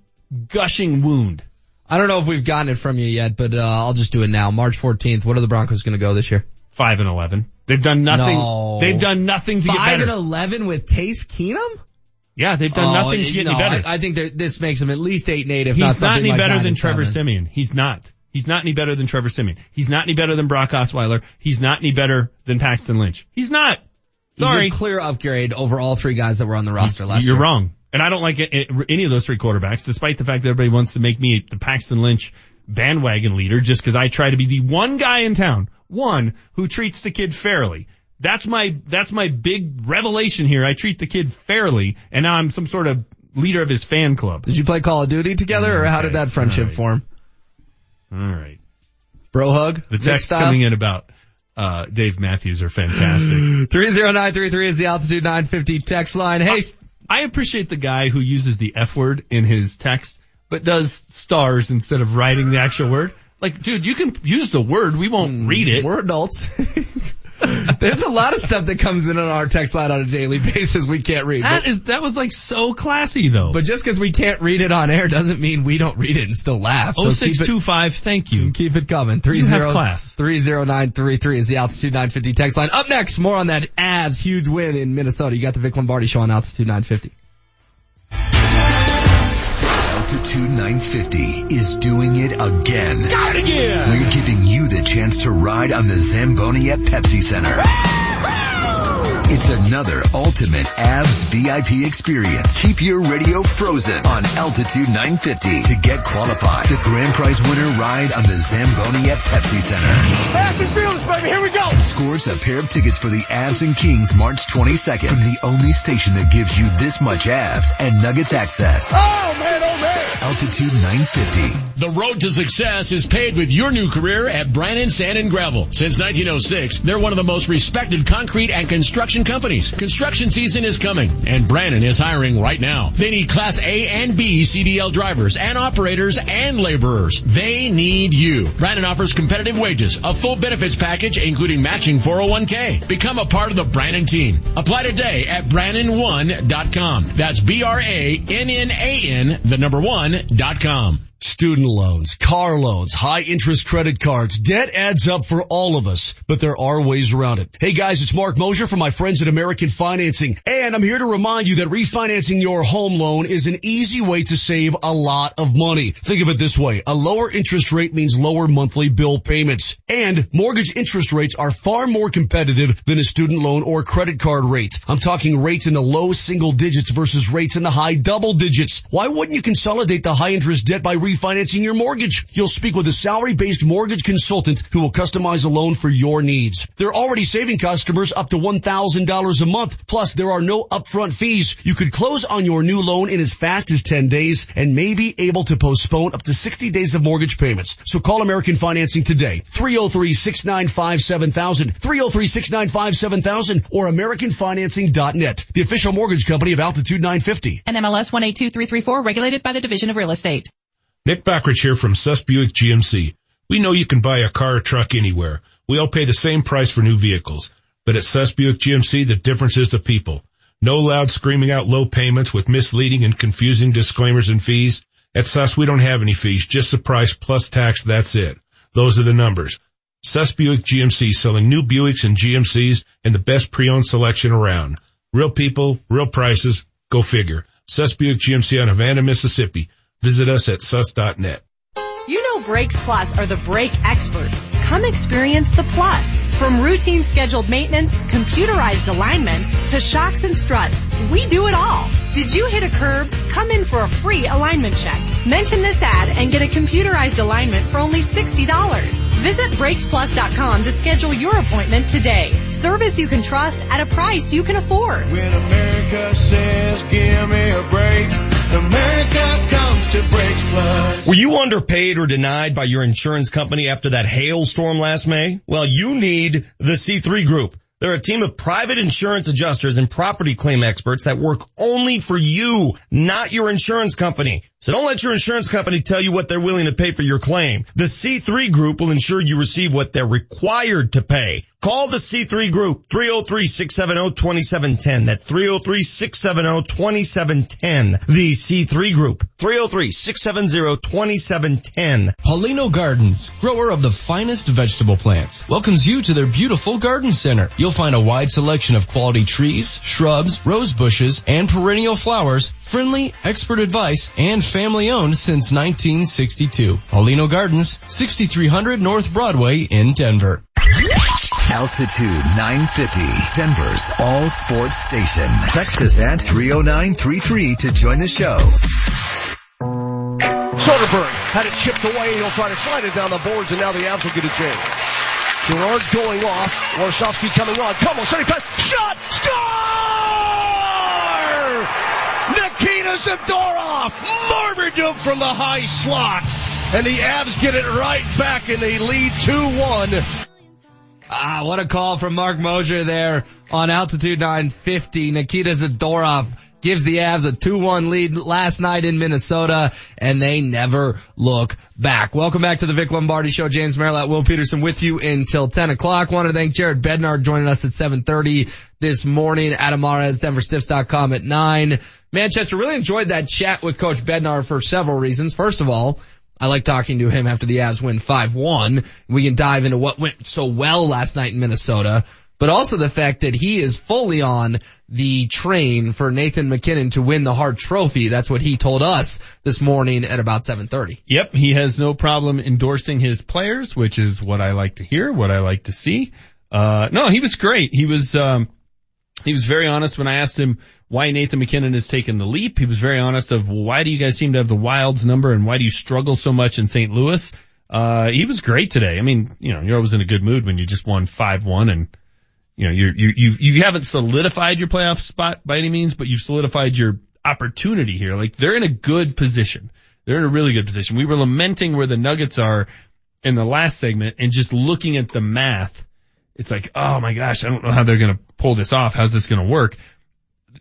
gushing wound. I don't know if we've gotten it from you yet, but uh, I'll just do it now. March 14th. What are the Broncos going to go this year? Five and eleven. They've done nothing. No. They've done nothing to Five get better. Five and eleven with Case Keenum. yeah, they've done Oh, nothing to get no, any better. I, I think this makes him at least eight and eight, if He's not something any like better than Trevor. Siemian. He's not. He's not any better than Trevor Siemian. He's not any better than Brock Osweiler. He's not any better than Paxton Lynch. He's not. He's Sorry. a clear upgrade over all three guys that were on the roster last year. You're wrong. And I don't like it, it- any of those three quarterbacks, despite the fact that everybody wants to make me the Paxton Lynch bandwagon leader just because I try to be the one guy in town, one who treats the kid fairly. That's my, that's my big revelation here. I treat the kid fairly and now I'm some sort of leader of his fan club. Did you play Call of Duty together, or how did that friendship form? All right. Bro hug? The texts coming in about, uh, Dave Matthews are fantastic. 30933 is the altitude 950 text line. Hey, I appreciate the guy who uses the F word in his text, but does stars instead of writing the actual word. Like, dude, you can use the word. We won't read it. we're adults. There's a lot of stuff that comes in on our text line on a daily basis we can't read. That is, that was like so classy though. but just because we can't read it on air doesn't mean we don't read it and still laugh. So Oh keep six it, two five, thank you. keep it coming. Three You have zero class. 30933 is the altitude 950 text line. Up next, more on that Avs huge win in Minnesota. You got the Vic Lombardi show on altitude 950. Altitude 950 is doing it again. Got it again. We're giving you the chance to ride on the Zamboni at Pepsi Center. It's another ultimate Avs VIP experience. Keep your radio frozen on Altitude 950 to get qualified. The grand prize winner ride on the Zamboni at Pepsi Center. Fast and fearless, baby. Here we go. Scores a pair of tickets for the Avs and Kings March 22nd from the only station that gives you this much Avs and Nuggets access. Oh man, oh man. Altitude 950. The road to success is paved with your new career at Brannan Sand and Gravel. Since 1906, they're one of the most respected concrete and construction companies. Construction season is coming, and Brannan is hiring right now. They need Class A and B CDL drivers and operators and laborers. They need you. Brannan offers competitive wages, a full benefits package including matching 401k. Become a part of the Brannan team. Apply today at Brannan1.com. That's B-R-A-N-N-A-N, the number one, dot com. Student loans, car loans, high interest credit cards. Debt adds up for all of us, but there are ways around it. Hey guys, it's Marc Moser from my friend friends at American Financing. And I'm here to remind you that refinancing your home loan is an easy way to save a lot of money. Think of it this way. A lower interest rate means lower monthly bill payments. And mortgage interest rates are far more competitive than a student loan or credit card rate. I'm talking rates in the low single digits versus rates in the high double digits. Why wouldn't you consolidate the high interest debt by refinancing your mortgage? You'll speak with a salary based mortgage consultant who will customize a loan for your needs. They're already saving customers up to $1,000 a month. Plus there are no upfront fees. You could close on your new loan in as fast as 10 days and may be able to postpone up to 60 days of mortgage payments. So call American Financing today. 303-695-7000, 303-695-7000 or AmericanFinancing.net, the official mortgage company of Altitude 950. And MLS 182334 regulated by the Division of Real Estate. Nick Backridge here from Suss Buick GMC. We know you can buy a car or truck anywhere. We all pay the same price for new vehicles. But at Suss Buick GMC, the difference is the people. No loud screaming out low payments with misleading and confusing disclaimers and fees. At Suss, we don't have any fees, just the price plus tax, that's it. Those are the numbers. Suss Buick GMC selling new Buicks and GMCs and the best pre-owned selection around. Real people, real prices, go figure. Suss Buick GMC on Havana, Mississippi. Visit us at sus.net. You know Brakes Plus are the brake experts. Come experience the plus. From routine scheduled maintenance, computerized alignments, to shocks and struts, we do it all. Did you hit a curb? Come in for a free alignment check. Mention this ad and get a computerized alignment for only $60. Visit BrakesPlus.com to schedule your appointment today. Service you can trust at a price you can afford. When America says give me a break, America comes to Brakes Plus. Were you underpaid or denied by your insurance company after that hailstorm last May? Well, you need the C3 Group. They're a team of private insurance adjusters and property claim experts that work only for you, not your insurance company. So don't let your insurance company tell you what they're willing to pay for your claim. The C3 Group will ensure you receive what they're required to pay. Call the C3 Group, 303-670-2710. That's 303-670-2710. The C3 Group, 303-670-2710. Paulino Gardens, grower of the finest vegetable plants, welcomes you to their beautiful garden center. You'll find a wide selection of quality trees, shrubs, rose bushes, and perennial flowers, friendly, expert advice, and family owned since 1962. Paulino Gardens, 6300 North Broadway in Denver. Altitude 950, Denver's all sports station. Text us at 30933 to join the show. Soderberg had it chipped away. He'll try to slide it down the boards, and now the Avs will get a chance. Girard going off. Warsofsky coming on. Come on, setting pass. Shot! Score! Nikita Zadorov! Marmaduke from the high slot. And the Avs get it right back, and they lead 2-1. Ah, what a call from Marc Moser there on altitude 950. Nikita Zadorov gives the Avs a 2-1 lead last night in Minnesota and they never look back. Welcome back to the Vic Lombardi show. James Merilatt Will Peterson with you until 10 o'clock. Want to thank Jared Bednar joining us at 7.30 this morning. Adam Mares, DenverStiffs.com at 9. Manchester really enjoyed that chat with Coach Bednar for several reasons. First of all, I like talking to him after the Avs win 5-1. We can dive into what went so well last night in Minnesota, but also the fact that he is fully on the train for Nathan MacKinnon to win the Hart Trophy. That's what he told us this morning at about 7:30. Yep, he has no problem endorsing his players, which is what I like to hear, what I like to see. Uh, no, he was great. He was, um, he was very honest when I asked him why Nathan MacKinnon has taken the leap. He was very honest of well, why do you guys seem to have the Wilds number and why do you struggle so much in St. Louis? Uh, he was great today. I mean, you know, you're always in a good mood when you just won 5-1 and, you know, you're, you, you, you haven't solidified your playoff spot by any means, but you've solidified your opportunity here. Like they're in a good position. They're in a really good position. We were lamenting where the Nuggets are in the last segment and just looking at the math. It's like, oh my gosh, I don't know how they're going to pull this off. How's this going to work?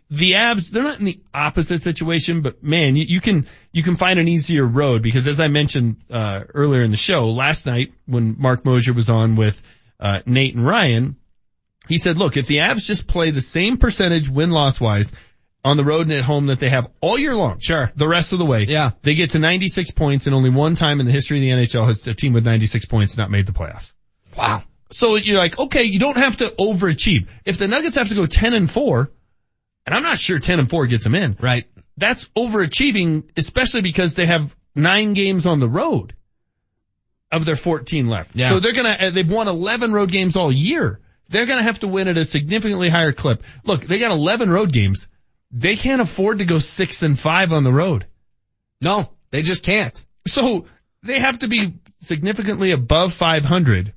the Avs, they're not in the opposite situation, but man, you, you, can, you can find an easier road because as I mentioned, uh, earlier in the show, last night when Marc Moser was on with, uh, Nate and Ryan, he said, look, if the Avs just play the same percentage win-loss wise on the road and at home that they have all year long. Sure. The rest of the way. Yeah. They get to 96 points and only one time in the history of the NHL has a team with 96 points not made the playoffs. Wow. So you're like, okay, you don't have to overachieve. If the Nuggets have to go 10 and 4, and I'm not sure 10 and 4 gets them in. Right. That's overachieving, especially because they have nine games on the road of their 14 left. Yeah. So they're gonna, uh, they've won 11 road games all year. They're gonna have to win at a significantly higher clip. Look, they got 11 road games. They can't afford to go six and five on the road. No, they just can't. So they have to be significantly above 500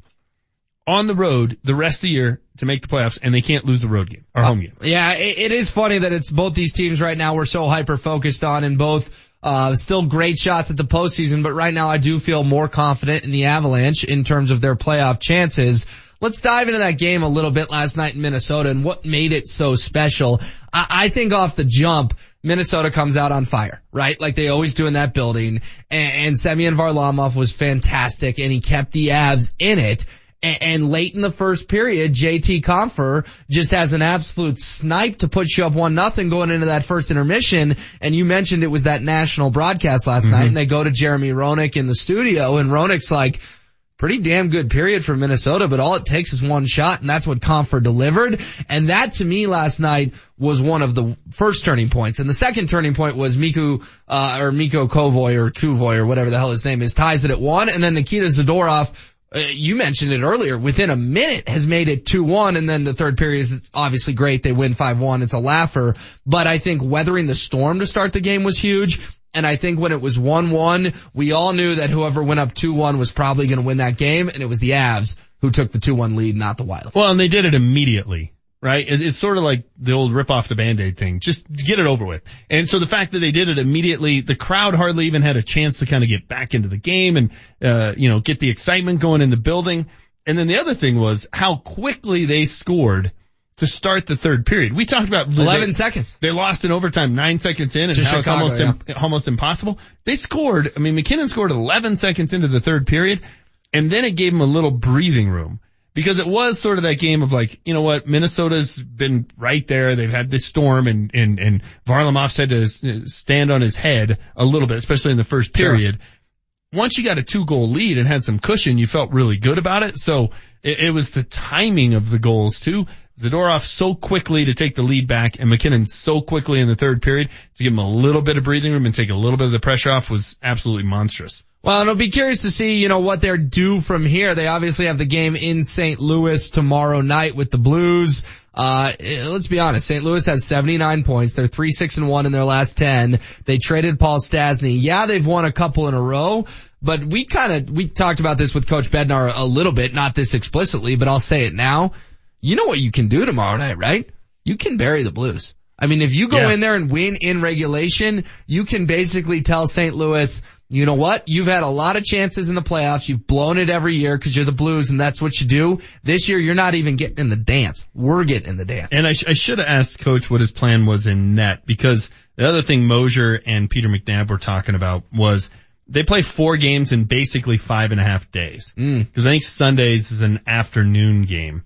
on the road the rest of the year to make the playoffs and they can't lose a road game or home game. Yeah, it, it is funny that it's both these teams right now we're so hyper focused on and both uh, still great shots at the postseason, but right now I do feel more confident in the Avalanche in terms of their playoff chances. Let's dive into that game a little bit last night in Minnesota and what made it so special. I, I think off the jump, Minnesota comes out on fire, right? Like they always do in that building. And, and Semyon Varlamov was fantastic and he kept the Avs in it. And, and late in the first period, JT Compher just has an absolute snipe to put you up one nothing going into that first intermission. And you mentioned it was that national broadcast last night mm-hmm. and they go to Jeremy Roenick in the studio and Roenick's like, pretty damn good period for Minnesota, but all it takes is one shot and that's what Compher delivered. And that to me last night was one of the first turning points. And the second turning point was Miku, uh, or Miko Kovoy or Kuvoy or whatever the hell his name is ties it at one. And then Nikita Zadorov, uh, you mentioned it earlier, within a minute has made it 2-1 and then the third period is obviously great. They win 5-1. It's a laugher, but I think weathering the storm to start the game was huge. And I think when it was 1-1, we all knew that whoever went up 2-1 was probably going to win that game. And it was the Avs who took the 2-1 lead, not the Wild. Well, and they did it immediately, right? It's sort of like the old rip off the band-aid thing. Just get it over with. And so the fact that they did it immediately, the crowd hardly even had a chance to kind of get back into the game and, uh, you know, get the excitement going in the building. And then the other thing was how quickly they scored to start the third period. We talked about 11 they- seconds. They lost in overtime nine seconds in and To how Chicago, it's almost, im- almost impossible. They scored, I mean, MacKinnon scored 11 seconds into the third period and then it gave him a little breathing room because it was sort of that game of like, you know what, Minnesota's been right there. They've had this storm and, and, and Varlamov's had to stand on his head a little bit, especially in the first period. Once you got a two goal lead and had some cushion, you felt really good about it. So it, it was the timing of the goals too. Zadorov so quickly to take the lead back and MacKinnon so quickly in the third period to give him a little bit of breathing room and take a little bit of the pressure off was absolutely monstrous. Well, and I'll be curious to see, you know, what they're due from here. They obviously have the game in St. Louis tomorrow night with the Blues. Uh, let's be honest, St. Louis has 79 points. They're 3, 6, and 1 in their last 10. They traded Paul Stastny. Yeah, they've won a couple in a row, but we kind of, we talked about this with Coach Bednar a little bit, not this explicitly, but I'll say it now. You know what you can do tomorrow night, right? You can bury the Blues. I mean, if you go Yeah. in there and win in regulation, you can basically tell St. Louis, you know what? You've had a lot of chances in the playoffs. You've blown it every year because you're the Blues and that's what you do. This year, you're not even getting in the dance. We're getting in the dance. And I, sh- I should have asked coach what his plan was in net because the other thing Moser and Peter McNabb were talking about was they play four games in basically five and a half days. Mm. Cause I think Sundays is an afternoon game.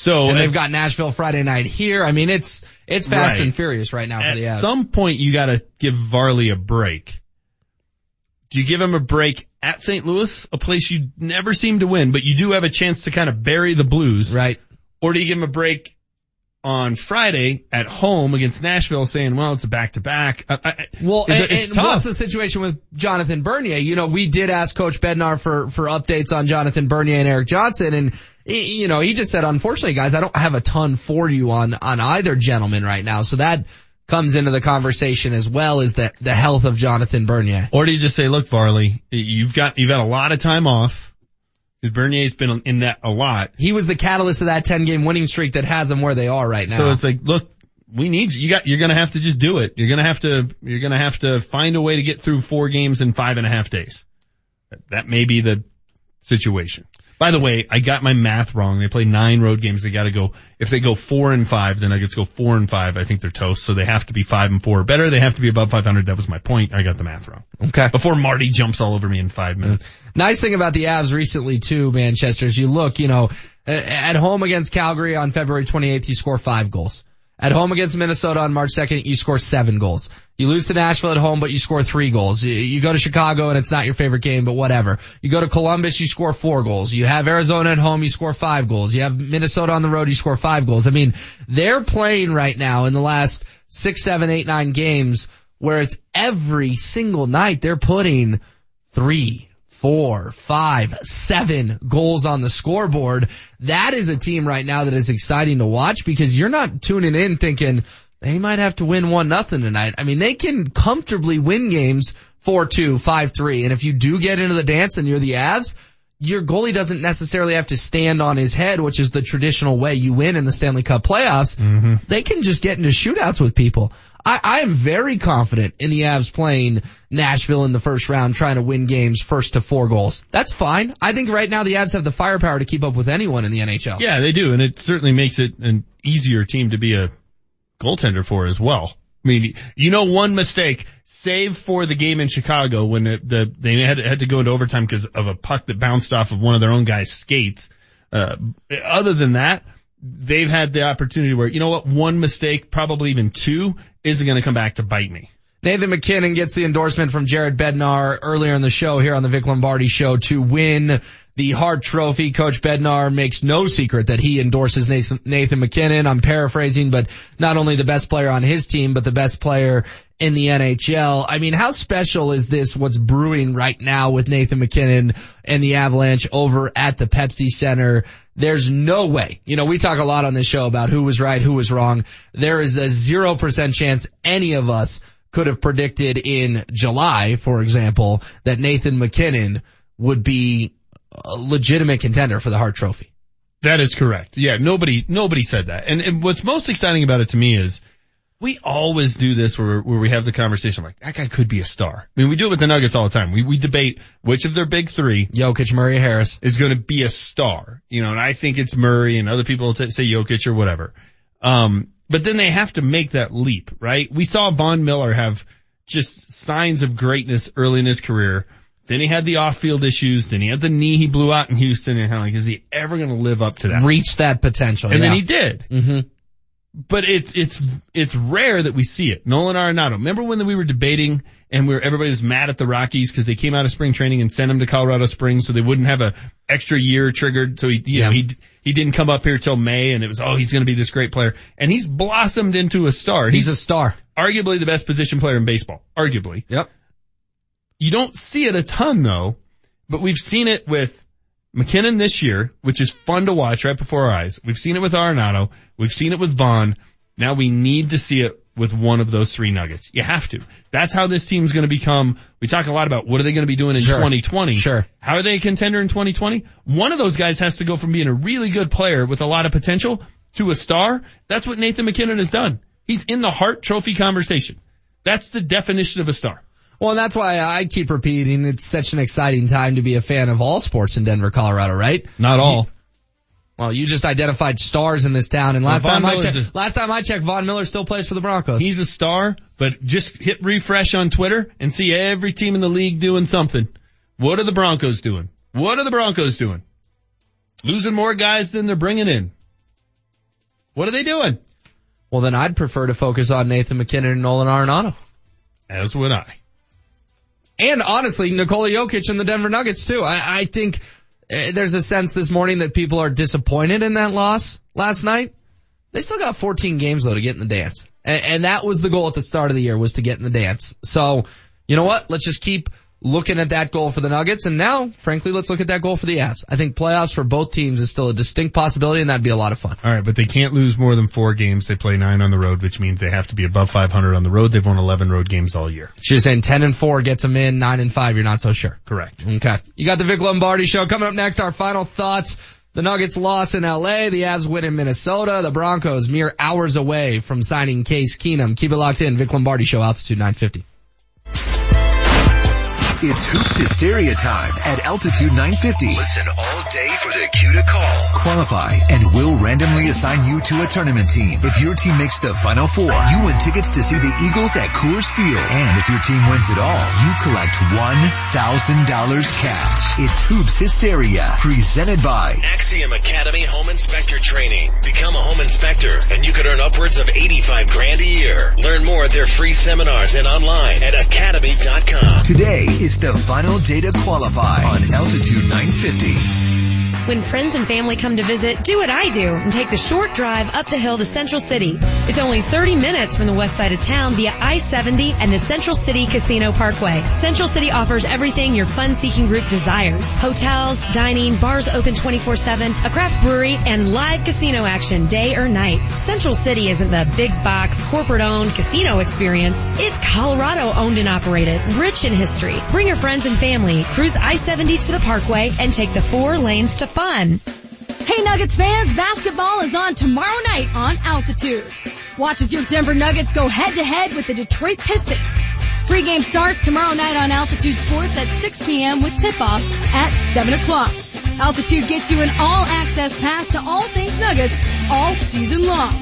So and they've got Nashville Friday night here. I mean, it's, it's fast Right. and furious right now for at some point you gotta give Varley a break. Do you give him a break at St. Louis, a place you never seem to win, but you do have a chance to kind of bury the Blues? Right. Or do you give him a break on Friday at home against Nashville saying, well, it's a back to back? Well, it- and, and what's the situation with Jonathan Bernier? You know, we did ask Coach Bednar for, for updates on Jonathan Bernier and Erik Johnson and, you know, he just said, unfortunately guys, I don't have a ton for you on, on either gentleman right now. So that comes into the conversation as well as the, the health of Jonathan Bernier. Or do you just say, look, Varley, you've got, you've had a lot of time off. Because Bernier's been in that a lot. He was the catalyst of that 10 game winning streak that has them where they are right now. So it's like, look, we need you. You got, you're gonna have to just do it. You're gonna have to, you're gonna have to find a way to get through four games in five and a half days. That may be the situation. By the way, I got my math wrong. They play nine road games. They gotta go, if they go four and five, then Nuggets go four and five. I think they're toast. So they have to be five and four or better. They have to be above 500. That was my point. I got the math wrong. Okay. Before Marty jumps all over me in five mm. minutes. Nice thing about the Avs recently too, Manchester, is you look, you know, at home against Calgary on February 28th, you score five goals. At home against Minnesota on March 2nd, you score seven goals. You lose to Nashville at home, but you score three goals. You, go to Chicago and it's not your favorite game, but whatever. You go to Columbus, you score four goals. You have Arizona at home, you score five goals. You have Minnesota on the road, you score five goals. I mean, they're playing right now in the last six, seven, eight, nine games where it's every single night they're putting three, four, five, seven goals on the scoreboard. That is a team right now that is exciting to watch because you're not tuning in thinking they might have to win one nothing tonight. I mean, they can comfortably win games 4-2, 5-3. And if you do get into the dance and you're the Avs, your goalie doesn't necessarily have to stand on his head, which is the traditional way you win in the Stanley Cup playoffs. Mm-hmm. They can just get into shootouts with people. I, I am very confident in the Avs playing Nashville in the first round, trying to win games first to four goals. That's fine. I think right now the Avs have the firepower to keep up with anyone in the NHL. Yeah, they do, and it certainly makes it an easier team to be a goaltender for as well. I mean, you know, one mistake, save for the game in Chicago when the, the they had, had to go into overtime because of a puck that bounced off of one of their own guys' skates. Uh, other than that, they've had the opportunity where, you know what, one mistake, probably even two, isn't going to come back to bite me. Nathan MacKinnon gets the endorsement from Jared Bednar earlier in the show here on the Vic Lombardi show to win the Hart Trophy. Coach Bednar makes no secret that he endorses Nathan MacKinnon. I'm paraphrasing, but not only the best player on his team, but the best player in the NHL. I mean, how special is this what's brewing right now with Nathan MacKinnon and the Avalanche over at the Pepsi Center? There's no way. You know, we talk a lot on this show about who was right, who was wrong. There is a 0% chance any of us could have predicted in July, for example, that Nathan MacKinnon would be a legitimate contender for the Hart Trophy. That is correct. Yeah, nobody, nobody said that. And, and what's most exciting about it to me is we always do this where, where we have the conversation like, that guy could be a star. I mean, we do it with the Nuggets all the time. We, we debate which of their big three, Jokic, Murray, Harris, is going to be a star. You know, and I think it's Murray and other people t- say Jokic or whatever. Um, but then they have to make that leap, right? We saw Von Miller have just signs of greatness early in his career. Then he had the off-field issues. Then he had the knee he blew out in Houston. And of like, is he ever going to live up to that? Reach that potential. And yeah. then he did. Mm-hmm. But it's, it's, it's rare that we see it. Nolan Arenado. Remember when we were debating and we were, everybody was mad at the Rockies because they came out of spring training and sent him to Colorado Springs so they wouldn't have a extra year triggered. So he, you Yeah. know, he, he didn't come up here till May and it was, oh, he's going to be this great player. And he's blossomed into a star. He's a star. arguably the best position player in baseball. Arguably. Yep. You don't see it a ton though, but we've seen it with MacKinnon this year, which is fun to watch right before our eyes. We've seen it with Arenado. We've seen it with Von. Now we need to see it with one of those three nuggets. You have to. That's how this team's going to become. We talk a lot about what are they going to be doing in Sure. 2020. Sure. How are they a contender in 2020? One of those guys has to go from being a really good player with a lot of potential to a star. That's what Nathan MacKinnon has done. He's in the Hart Trophy conversation. That's the definition of a star. Well, and that's why I keep repeating it's such an exciting time to be a fan of all sports in Denver, Colorado, right? Not all. Well, you just identified stars in this town, and last Von time I checked, a- last time I checked, Von Miller still plays for the Broncos. He's a star, but just hit refresh on Twitter and see every team in the league doing something. What are the Broncos doing? What are the Broncos doing? Losing more guys than they're bringing in. What are they doing? well, then I'd prefer to focus on Nathan MacKinnon and Nolan Arenado. As would I. And honestly, Nikola Jokic and the Denver Nuggets too. I, I think uh, there's a sense this morning that people are disappointed in that loss last night. They still got 14 games though to get in the dance. And, and that was the goal at the start of the year was to get in the dance. So, you know what? Let's just keep looking at that goal for the Nuggets. And now, frankly, let's look at that goal for the Avs. I think playoffs for both teams is still a distinct possibility and that'd be a lot of fun. All right, but they can't lose more than four games. They play nine on the road, which means they have to be above 500 on the road. They've won 11 road games all year. She's saying 10 and 4 gets them in, 9 and 5 you're not so sure. Correct. Okay. You got the Vic Lombardi show coming up next. Our final thoughts. The Nuggets loss in LA. The Avs win in Minnesota. The Broncos mere hours away from signing Case Keenum. Keep it locked in. Vic Lombardi show altitude 950. It's Hoops Hysteria time at Altitude 950. Listen all day for the cue to call. Qualify and we'll randomly assign you to a tournament team. If your team makes the final four, you win tickets to see the Eagles at Coors Field. And if your team wins it all, you collect $1,000 cash. It's Hoops Hysteria, presented by Axiom Academy Home Inspector Training. Become a home inspector and you could earn upwards of 85 grand a year. Learn more at their free seminars and online at academy.com. Today is the final day to qualify on Altitude 950. When friends and family come to visit, do what I do and take the short drive up the hill to Central City. It's only 30 minutes from the west side of town via I-70 and the Central City Casino Parkway. Central City offers everything your fun-seeking group desires. Hotels, dining, bars open 24-7, a craft brewery, and live casino action day or night. Central City isn't the big box, corporate-owned casino experience. It's Colorado owned and operated, rich in history. Bring your friends and family, cruise I-70 to the Parkway, and take the four lanes to fun. Hey Nuggets fans, basketball is on tomorrow night on Altitude. Watch as your Denver Nuggets go head to head with the Detroit Pistons. Pre-game starts tomorrow night on Altitude Sports at 6 p.m. with tip-off at 7 o'clock. Altitude gets you an all-access pass to all things Nuggets all season long.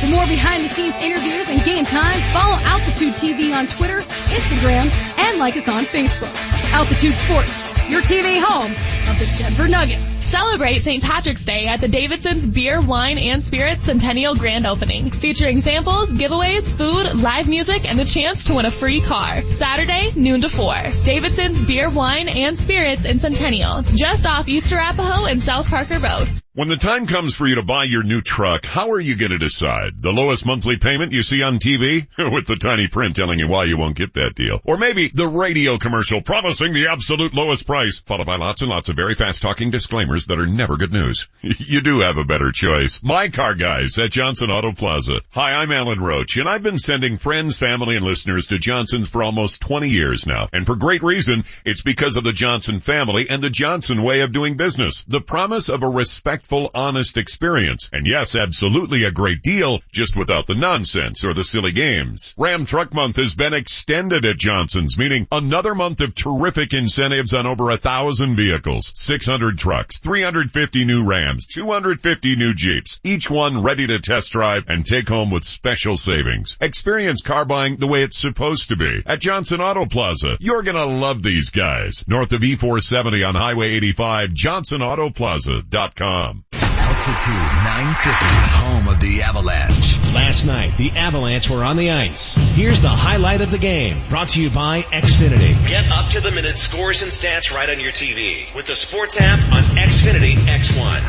For more behind-the-scenes interviews and game times, follow Altitude TV on Twitter, Instagram, and like us on Facebook. Altitude Sports, your TV home of the Denver Nuggets. Celebrate St. Patrick's Day at the Davidson's Beer, Wine, and Spirits Centennial Grand Opening, featuring samples, giveaways, food, live music, and the chance to win a free car. Saturday, noon to 4. Davidson's Beer, Wine, and Spirits in Centennial, just off East Arapahoe and South Parker Road. When the time comes for you to buy your new truck, how are you going to decide? The lowest monthly payment you see on TV? With the tiny print telling you why you won't get that deal. Or maybe the radio commercial promising the absolute lowest price, followed by lots and lots of very fast talking disclaimers that are never good news. you do have a better choice. My car guys at Johnson Auto Plaza. Hi, I'm Alan Roach, and I've been sending friends, family, and listeners to Johnson's for almost 20 years now. And for great reason, it's because of the Johnson family and the Johnson way of doing business. The promise of a respect respectful, honest experience. And yes, absolutely a great deal, just without the nonsense or the silly games. Ram Truck Month has been extended at Johnson's, meaning another month of terrific incentives on over a thousand vehicles, 600 trucks, 350 new Rams, 250 new Jeeps, each one ready to test drive and take home with special savings. Experience car buying the way it's supposed to be at Johnson Auto Plaza. You're gonna love these guys. North of E470 on Highway 85, johnsonautoplaza.com. Altitude 950, home of the Avalanche. Last night, the Avalanche were on the ice. Here's the highlight of the game, brought to you by Xfinity. Get up to the minute scores and stats right on your TV with the sports app on Xfinity X1.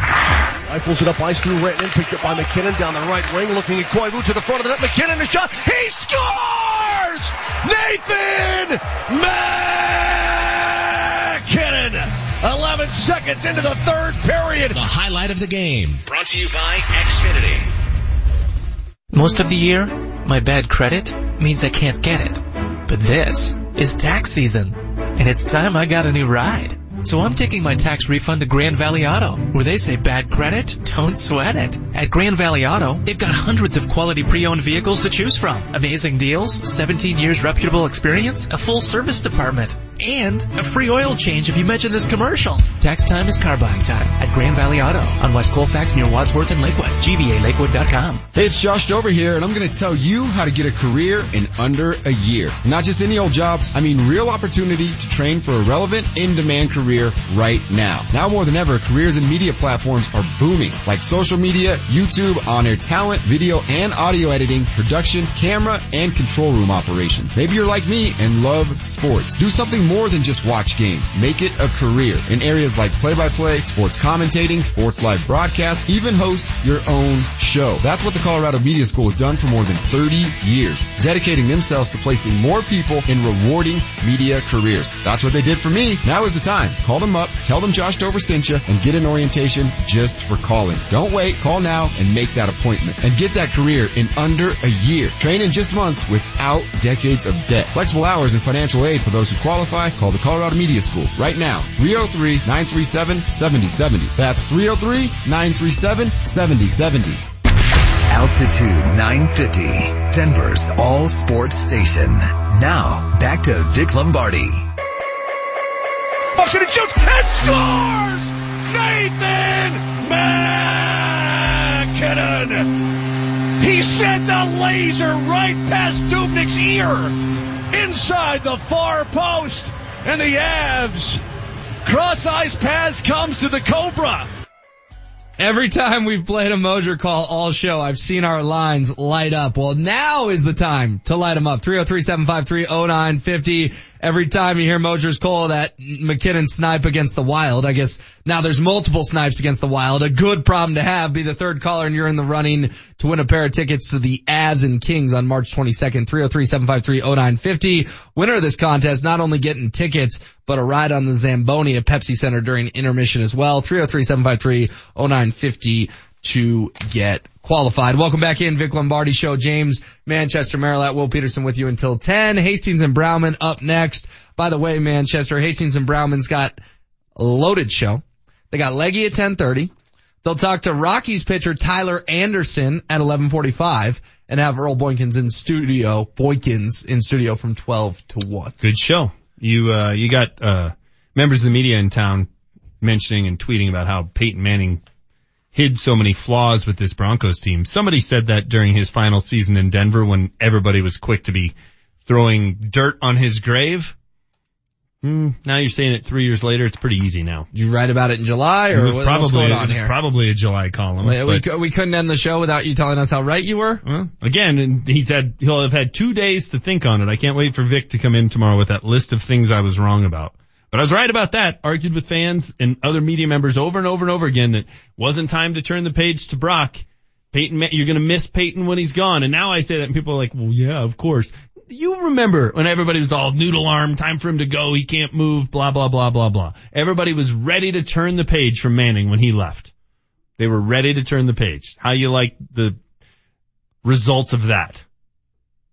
Rifles it up ice through Renton, picked up by MacKinnon down the right wing, looking at Koivu to the front of the net. MacKinnon, a shot. He scores! Nathan MacKinnon! 11 seconds into the third period. The highlight of the game, brought to you by Xfinity. Most of the year, my bad credit means I can't get it. But this is tax season, and it's time I got a new ride. So I'm taking my tax refund to Grand Valley Auto, where they say bad credit, don't sweat it. At Grand Valley Auto, they've got hundreds of quality pre-owned vehicles to choose from. Amazing deals, 17 years reputable experience, a full service department, and a free oil change if you mention this commercial. Tax time is car buying time at Grand Valley Auto on West Colfax near Wadsworth and Lakewood. GVALakewood.com. Hey, it's Josh Dover here, and I'm going to tell you how to get a career in under a year. Not just any old job, I mean real opportunity to train for a relevant, in-demand career right now. Now more than ever, careers in media platforms are booming, like social media, YouTube, on-air talent, video and audio editing, production, camera, and control room operations. Maybe you're like me and love sports. Do something more than just watch games. Make it a career in areas like play-by-play, sports commentating, sports live broadcast, even host your own show. That's what the Colorado Media School has done for more than 30 years, dedicating themselves to placing more people in rewarding media careers. That's what they did for me. Now is the time. Call them up, tell them Josh Dover sent you, and get an orientation just for calling. Don't wait. Call now and make that appointment and get that career in under a year. Train in just months without decades of debt. Flexible hours and financial aid for those who qualify. Call the Colorado Media School right now. 303-937-7070. That's 303-937-7070. Altitude 950, Denver's all sports station. Now, back to Vic Lombardi. Bucks it and shoots and scores! Nathan MacKinnon. He sent a laser right past Dubnyk's ear inside the far post and the Avs. Cross ice pass comes to the Cobra. Every time we've played a Moser call all show, I've seen our lines light up. Well, now is the time to light them up. 303-753-0950. Every time you hear Moser's call that MacKinnon snipe against the Wild, I guess now there's multiple snipes against the Wild. A good problem to have. Be the third caller and you're in the running to win a pair of tickets to the Avs and Kings on March 22nd. 303-753-0950. Winner of this contest not only getting tickets, but a ride on the Zamboni at Pepsi Center during intermission as well. 303-753-0950 to get qualified. Welcome back in, Vic Lombardi Show. James, Manchester, Merilatt, Will Peterson with you until 10. Hastings and Browman up next. By the way, Manchester, Hastings and Browman's got a loaded show. They got Leggy at 1030. They'll talk to Rockies pitcher Tyler Anderson at 1145 and have Earl Boykins in studio, Boykins in studio from 12 to 1. Good show. You, uh, you got, uh, members of the media in town mentioning and tweeting about how Peyton Manning hid so many flaws with this Broncos team. Somebody said that during his final season in Denver when everybody was quick to be throwing dirt on his grave. Mm, now you're saying it three years later. It's pretty easy now. Did you write about it in July or it was what, probably, what's going on it was here? probably a July column. we, we, we couldn't end the show without you telling us how right you were. Well, again, he's had, he'll have had two days to think on it. I can't wait for Vic to come in tomorrow with that list of things I was wrong about. But I was right about that. Argued with fans and other media members over and over and over again that wasn't time to turn the page to Brock. Peyton, you're gonna miss Peyton when he's gone. And now I say that and people are like, well, yeah, of course. You remember when everybody was all noodle arm, time for him to go, he can't move, blah, blah, blah, blah, blah. Everybody was ready to turn the page from Manning when he left. They were ready to turn the page. How you like the results of that?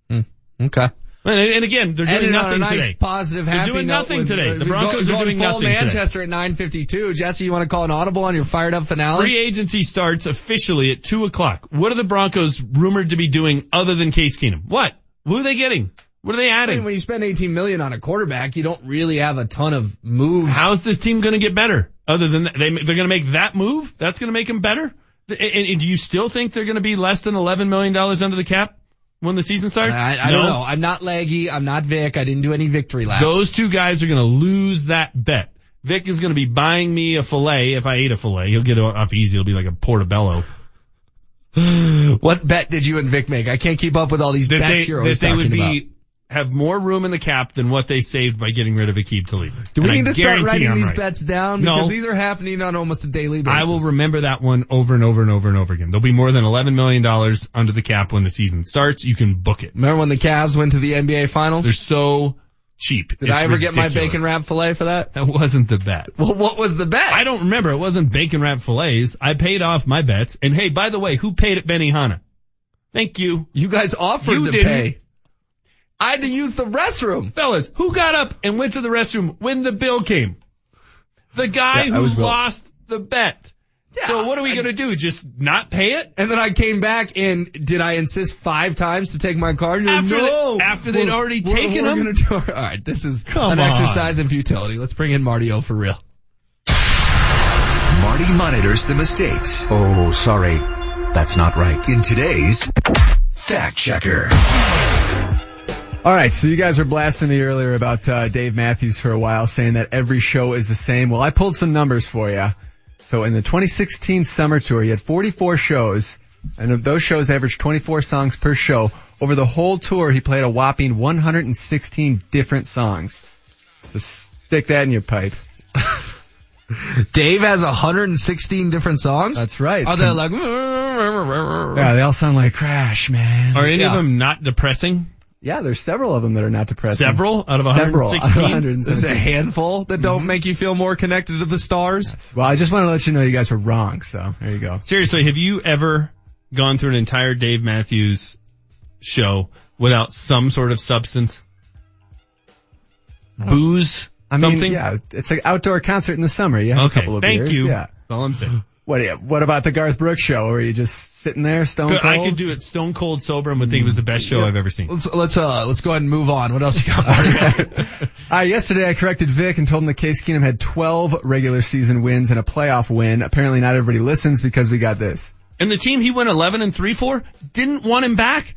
Hmm. Okay. And, and again, they're doing Ended on nothing a nice, today. positive, They're doing nothing with- today. The Broncos go- are doing nothing today. Manchester at 9:52. Jesse, you want to call an audible on your fired up finale? Free agency starts officially at two o'clock. What are the Broncos rumored to be doing other than Case Keenum? What? Who are they getting? What are they I adding? mean, when you spend 18 million on a quarterback, you don't really have a ton of moves. How's this team going to get better? Other than that, they, they're going to make that move? That's going to make them better? And, and do you still think they're going to be less than $11 million under the cap when the season starts? I, I No. don't know. I'm not laggy. I'm not Vic. I didn't do any victory laps. Those two guys are going to lose that bet. Vic is going to be buying me a fillet if I ate a fillet. He'll get it off easy. It'll be like a portobello. what bet did you and Vic make? I can't keep up with all these That bets they, you're that always they talking would about. Have more room in the cap than what they saved by getting rid of Aqib Talib. Do we And I need to start writing I'm these right. bets down? No. Because these are happening on almost a daily basis. I will remember that one over and over and over and over again. There'll be more than $11 million under the cap when the season starts. You can book it. Remember when the Cavs went to the NBA finals? They're so cheap. Did I ever get my bacon wrap fillet for that? That wasn't the bet. Well, what was the bet? I don't remember. It wasn't bacon wrap fillets. I paid off my bets. And hey, by the way, who paid at Benihana? Thank you. You guys offered You to didn't. pay. I had to use the restroom. Fellas, who got up and went to the restroom when the bill came? The guy Yeah, who was lost the bet. Yeah, so what are we gonna do? Just not pay it? And then I came back and did I insist five times to take my card? After no. they- after they'd We're- already we're- taken we're them? gonna do- all right, this is Come an on. exercise in futility. Let's bring in Marty O for real. Marty monitors the mistakes. Oh, sorry. That's not right. In today's Fact Checker. All right, so you guys were blasting me earlier about uh, Dave Matthews for a while, saying that every show is the same. Well, I pulled some numbers for you. So in the 2016 summer tour, he had 44 shows, and of those shows averaged 24 songs per show. Over the whole tour, he played a whopping 116 different songs. So stick that in your pipe. Dave has 116 different songs? That's right. Are they like, Yeah, they all sound like Crash, man. Are any Yeah. of them not depressing? Yeah, there's several of them that are not depressing. Several out of 116? out of 116. There's a handful that don't mm-hmm. make you feel more connected to the stars? Well, I just want to let you know you guys were wrong, so there you go. Seriously, have you ever gone through an entire Dave Matthews show without some sort of substance? Booze? I mean, something? yeah, it's an outdoor concert in the summer. You have Okay, a couple of thank beers. you. Yeah. That's all I'm saying. What? What about the Garth Brooks show? Were you just sitting there, stone cold? I could do it stone cold sober and would think it was the best show I've ever seen. Let's let's uh let's go ahead and move on. What else you got? Marty? Uh, yesterday I corrected Vic and told him that Case Keenum had 12 regular season wins and a playoff win. Apparently not everybody listens because we got this. And the team he went 11 and 3 for didn't want him back.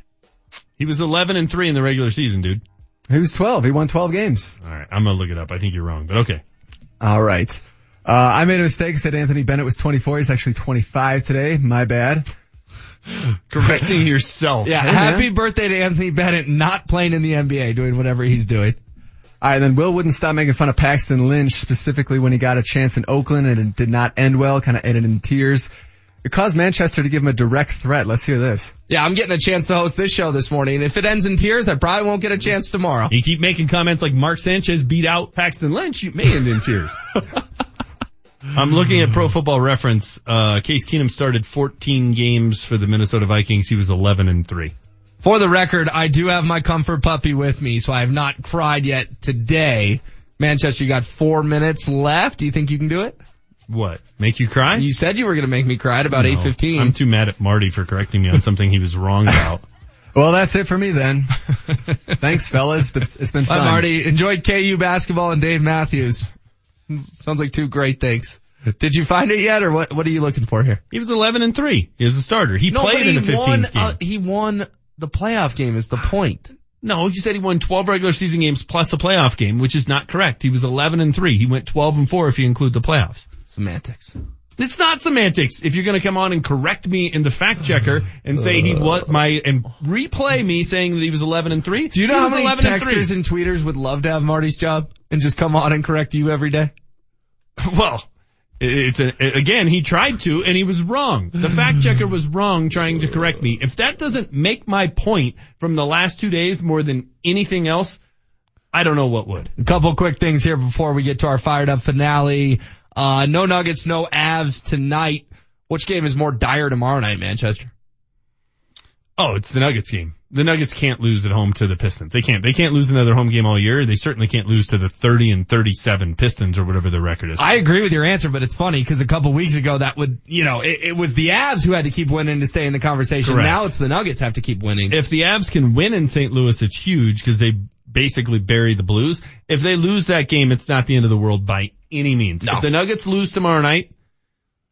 He was 11 and 3 in the regular season, dude. He was 12. He won 12 games. All right, I'm gonna look it up. I think you're wrong, but okay. All right. Uh, I made a mistake. I said Anthony Bennett was 24. He's actually 25 today. My bad. Correcting yourself. Yeah, Hey, happy man. birthday to Anthony Bennett, not playing in the NBA, doing whatever he's doing. All right, then Will wouldn't stop making fun of Paxton Lynch, specifically when he got a chance in Oakland and it did not end well, kind of ended in tears. It caused Manchester to give him a direct threat. Let's hear this. Yeah, I'm getting a chance to host this show this morning. If it ends in tears, I probably won't get a chance tomorrow. You keep making comments like Mark Sanchez beat out Paxton Lynch, you may end in tears. I'm looking at Pro Football Reference. Uh, Case Keenum started 14 games for the Minnesota Vikings. He was 11 and 3. For the record, I do have my comfort puppy with me, so I have not cried yet today. Manchester, you got four minutes left. Do you think you can do it? What? Make you cry? You said you were going to make me cry at about No. 8.15. I'm too mad at Marty for correcting me on something he was wrong about. Well, that's it for me then. Thanks, fellas. But it's been Bye, fun. Marty. Enjoyed KU basketball and Dave Matthews. Sounds like two great things. Did you find it yet, or what? What are you looking for here? He was 11 and 3. He was a starter. He No, played in he the 15th won. game. Uh, he won the playoff game. Is the point? No, he said he won 12 regular season games plus a playoff game, which is not correct. He was 11 and 3. He went 12 and 4 if you include the playoffs. Semantics. It's not semantics. If you're going to come on and correct me in the fact checker and say he uh. what my and replay me saying that he was 11 and 3. Do you know how many texters and tweeters would love to have Marty's job and just come on and correct you every day? Well, it's a, again, he tried to and he was wrong. The fact checker was wrong trying to correct me. If that doesn't make my point from the last two days more than anything else, I don't know what would. A couple quick things here before we get to our fired up finale. Uh, no Nuggets, no Avs tonight. Which game is more dire tomorrow night, Manchester? Oh, it's the Nuggets game. The Nuggets can't lose at home to the Pistons. They can't. They can't lose another home game all year. They certainly can't lose to the 30 and 37 Pistons or whatever the record is. I agree with your answer, but it's funny because a couple weeks ago that would, you know, it, it was the Avs who had to keep winning to stay in the conversation. Correct. Now it's the Nuggets have to keep winning. if the Avs can win in St. Louis, it's huge because they basically bury the Blues. If they lose that game, it's not the end of the world by any means. No. If the Nuggets lose tomorrow night,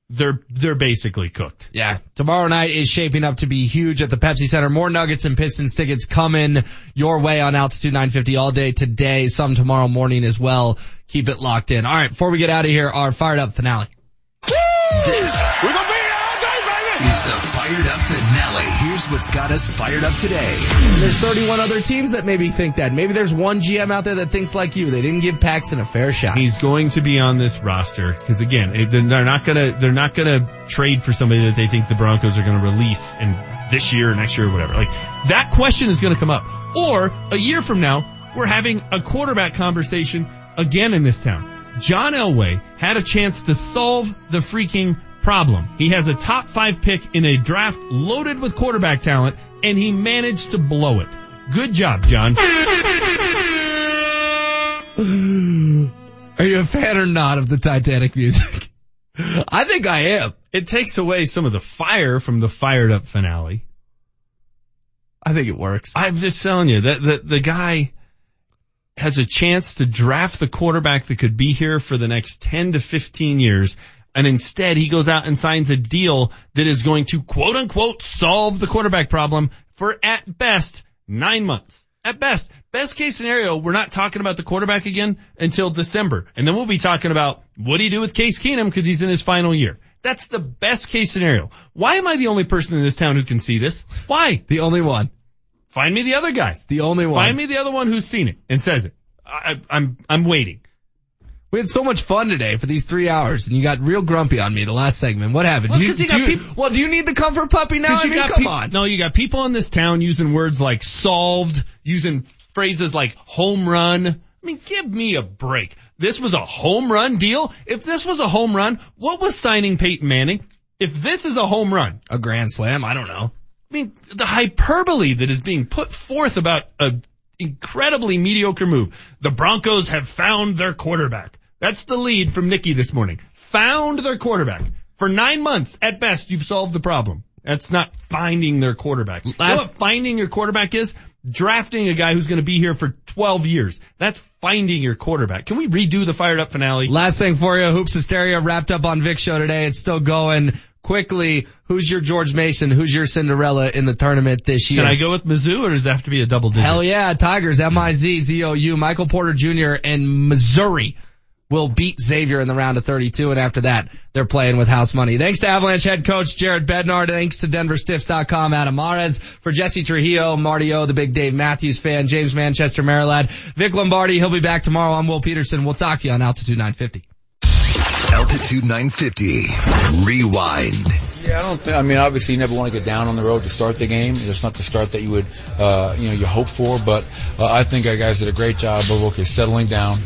they're they're basically cooked. Yeah. Tomorrow night is shaping up to be huge at the Pepsi Center. More Nuggets and Pistons tickets coming your way on Altitude 950 all day today, some tomorrow morning as well. Keep it locked in. All right, before we get out of here, our fired up finale. This is the fired up finale. Here's what's got us fired up today. There's 31 other teams that maybe think that. Maybe there's one GM out there that thinks like you. They didn't give Paxton a fair shot. He's going to be on this roster because again, it- they're not gonna they're not gonna trade for somebody that they think the Broncos are gonna release in this year or next year or whatever. Like that question is gonna come up. Or a year from now, we're having a quarterback conversation again in this town. John Elway had a chance to solve the freaking problem. He has a top five pick in a draft loaded with quarterback talent and he managed to blow it. Good job, John. Are you a fan or not of the Titanic music? I think I am. It takes away some of the fire from the fired up finale. I think it works. I'm just telling you that the, the guy has a chance to draft the quarterback that could be here for the next 10 to 15 years. And instead he goes out and signs a deal that is going to quote unquote solve the quarterback problem for at best nine months. At best, best case scenario, we're not talking about the quarterback again until December. And then we'll be talking about what do you do with Case Keenum because he's in his final year. That's the best case scenario. Why am I the only person in this town who can see this? Why? The only one. Find me the other guy. The only one. Find me the other one who's seen it and says it. I, I'm I'm waiting. We had so much fun today for these three hours, and you got real grumpy on me the last segment. What happened? Well, Do you do peop- well, do you need the comfort puppy now? I mean, come peop- on. No, you got people in this town using words like solved, using phrases like home run. I mean, give me a break. This was a home run deal. If this was a home run, what was signing Peyton Manning? If this is a home run, A grand slam? I don't know. I mean, the hyperbole that is being put forth about a incredibly mediocre move. The Broncos have found their quarterback. That's the lead from Nikki this morning. Found their quarterback. For nine months, at best, you've solved the problem. That's not finding their quarterback. Last, you know what finding your quarterback is? Drafting a guy who's going to be here for 12 years. That's finding your quarterback. Can we redo the fired up finale? Last thing for you, Hoops Hysteria wrapped up on Vic show today. It's still going quickly. Who's your George Mason? Who's your Cinderella in the tournament this year? Can I go with Mizzou or does it have to be a double digit? Hell yeah, Tigers, M-I-Z-Z-O-U, Michael Porter Jr. and Missouri will beat Xavier in the round of 32 and after that they're playing with house money. Thanks to Avalanche head coach Jared Bednar. Thanks to DenverStiffs.com Adam Mares. For Jesse Trujillo, Marty O, the big Dave Matthews fan, James Manchester, Maryland, Vic Lombardi. He'll be back tomorrow. I'm Will Peterson. We'll talk to you on Altitude 950. Altitude 950. Rewind. Yeah, I don't think, I mean, obviously you never want to get down on the road to start the game. It's not the start that you would, uh, you know, you hope for, but uh, I think our guys did a great job of, okay, settling down.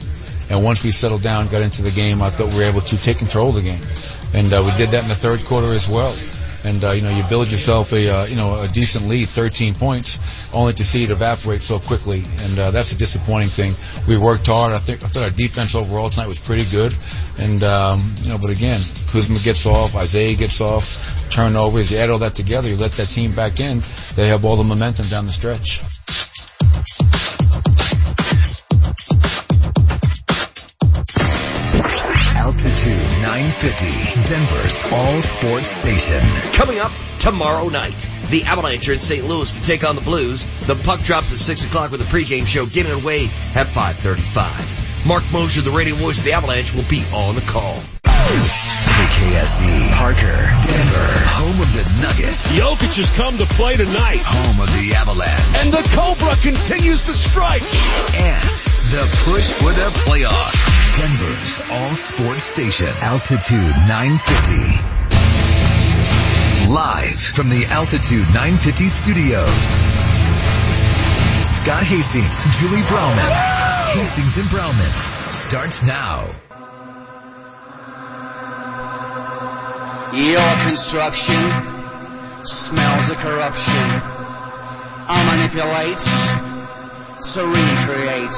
And once we settled down, got into the game, I thought we were able to take control of the game. And uh, we did that in the third quarter as well. And uh, you know, you build yourself a uh, you know a decent lead, 13 points, only to see it evaporate so quickly. And uh, that's a disappointing thing. We worked hard. I think I thought our defense overall tonight was pretty good. And um, you know, but again, Kuzma gets off, Isaiah gets off, turnovers. You add all that together, you let that team back in. They have all the momentum down the stretch. Altitude 950, Denver's all sports station. Coming up tomorrow night, the Avalanche are in St. Louis to take on the Blues. The puck drops at 6 o'clock with a pregame show getting away at 535. Marc Moser, the radio voice of the Avalanche, will be on the call. KKSE, Parker, Denver, home of the Nuggets. Jokic has come to play tonight. Home of the Avalanche. And the Cobra continues to strike. And the push for the playoffs. Denver's all sports station, Altitude 950. Live from the Altitude 950 studios. Scott Hastings, Julie Browman. Hastings and Browman starts now. Your construction smells of corruption. I manipulate to recreate.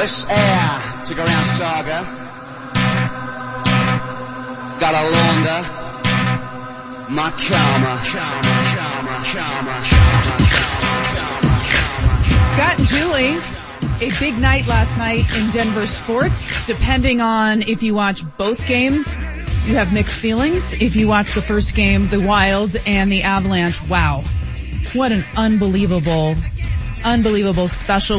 This air to go around saga. Gotta launder my karma. Karma, karma, karma, Scott and Julie, a big night last night in Denver sports. Depending on if you watch both games, you have mixed feelings. If you watch the first game, the Wild and the Avalanche, wow. What an unbelievable, unbelievable special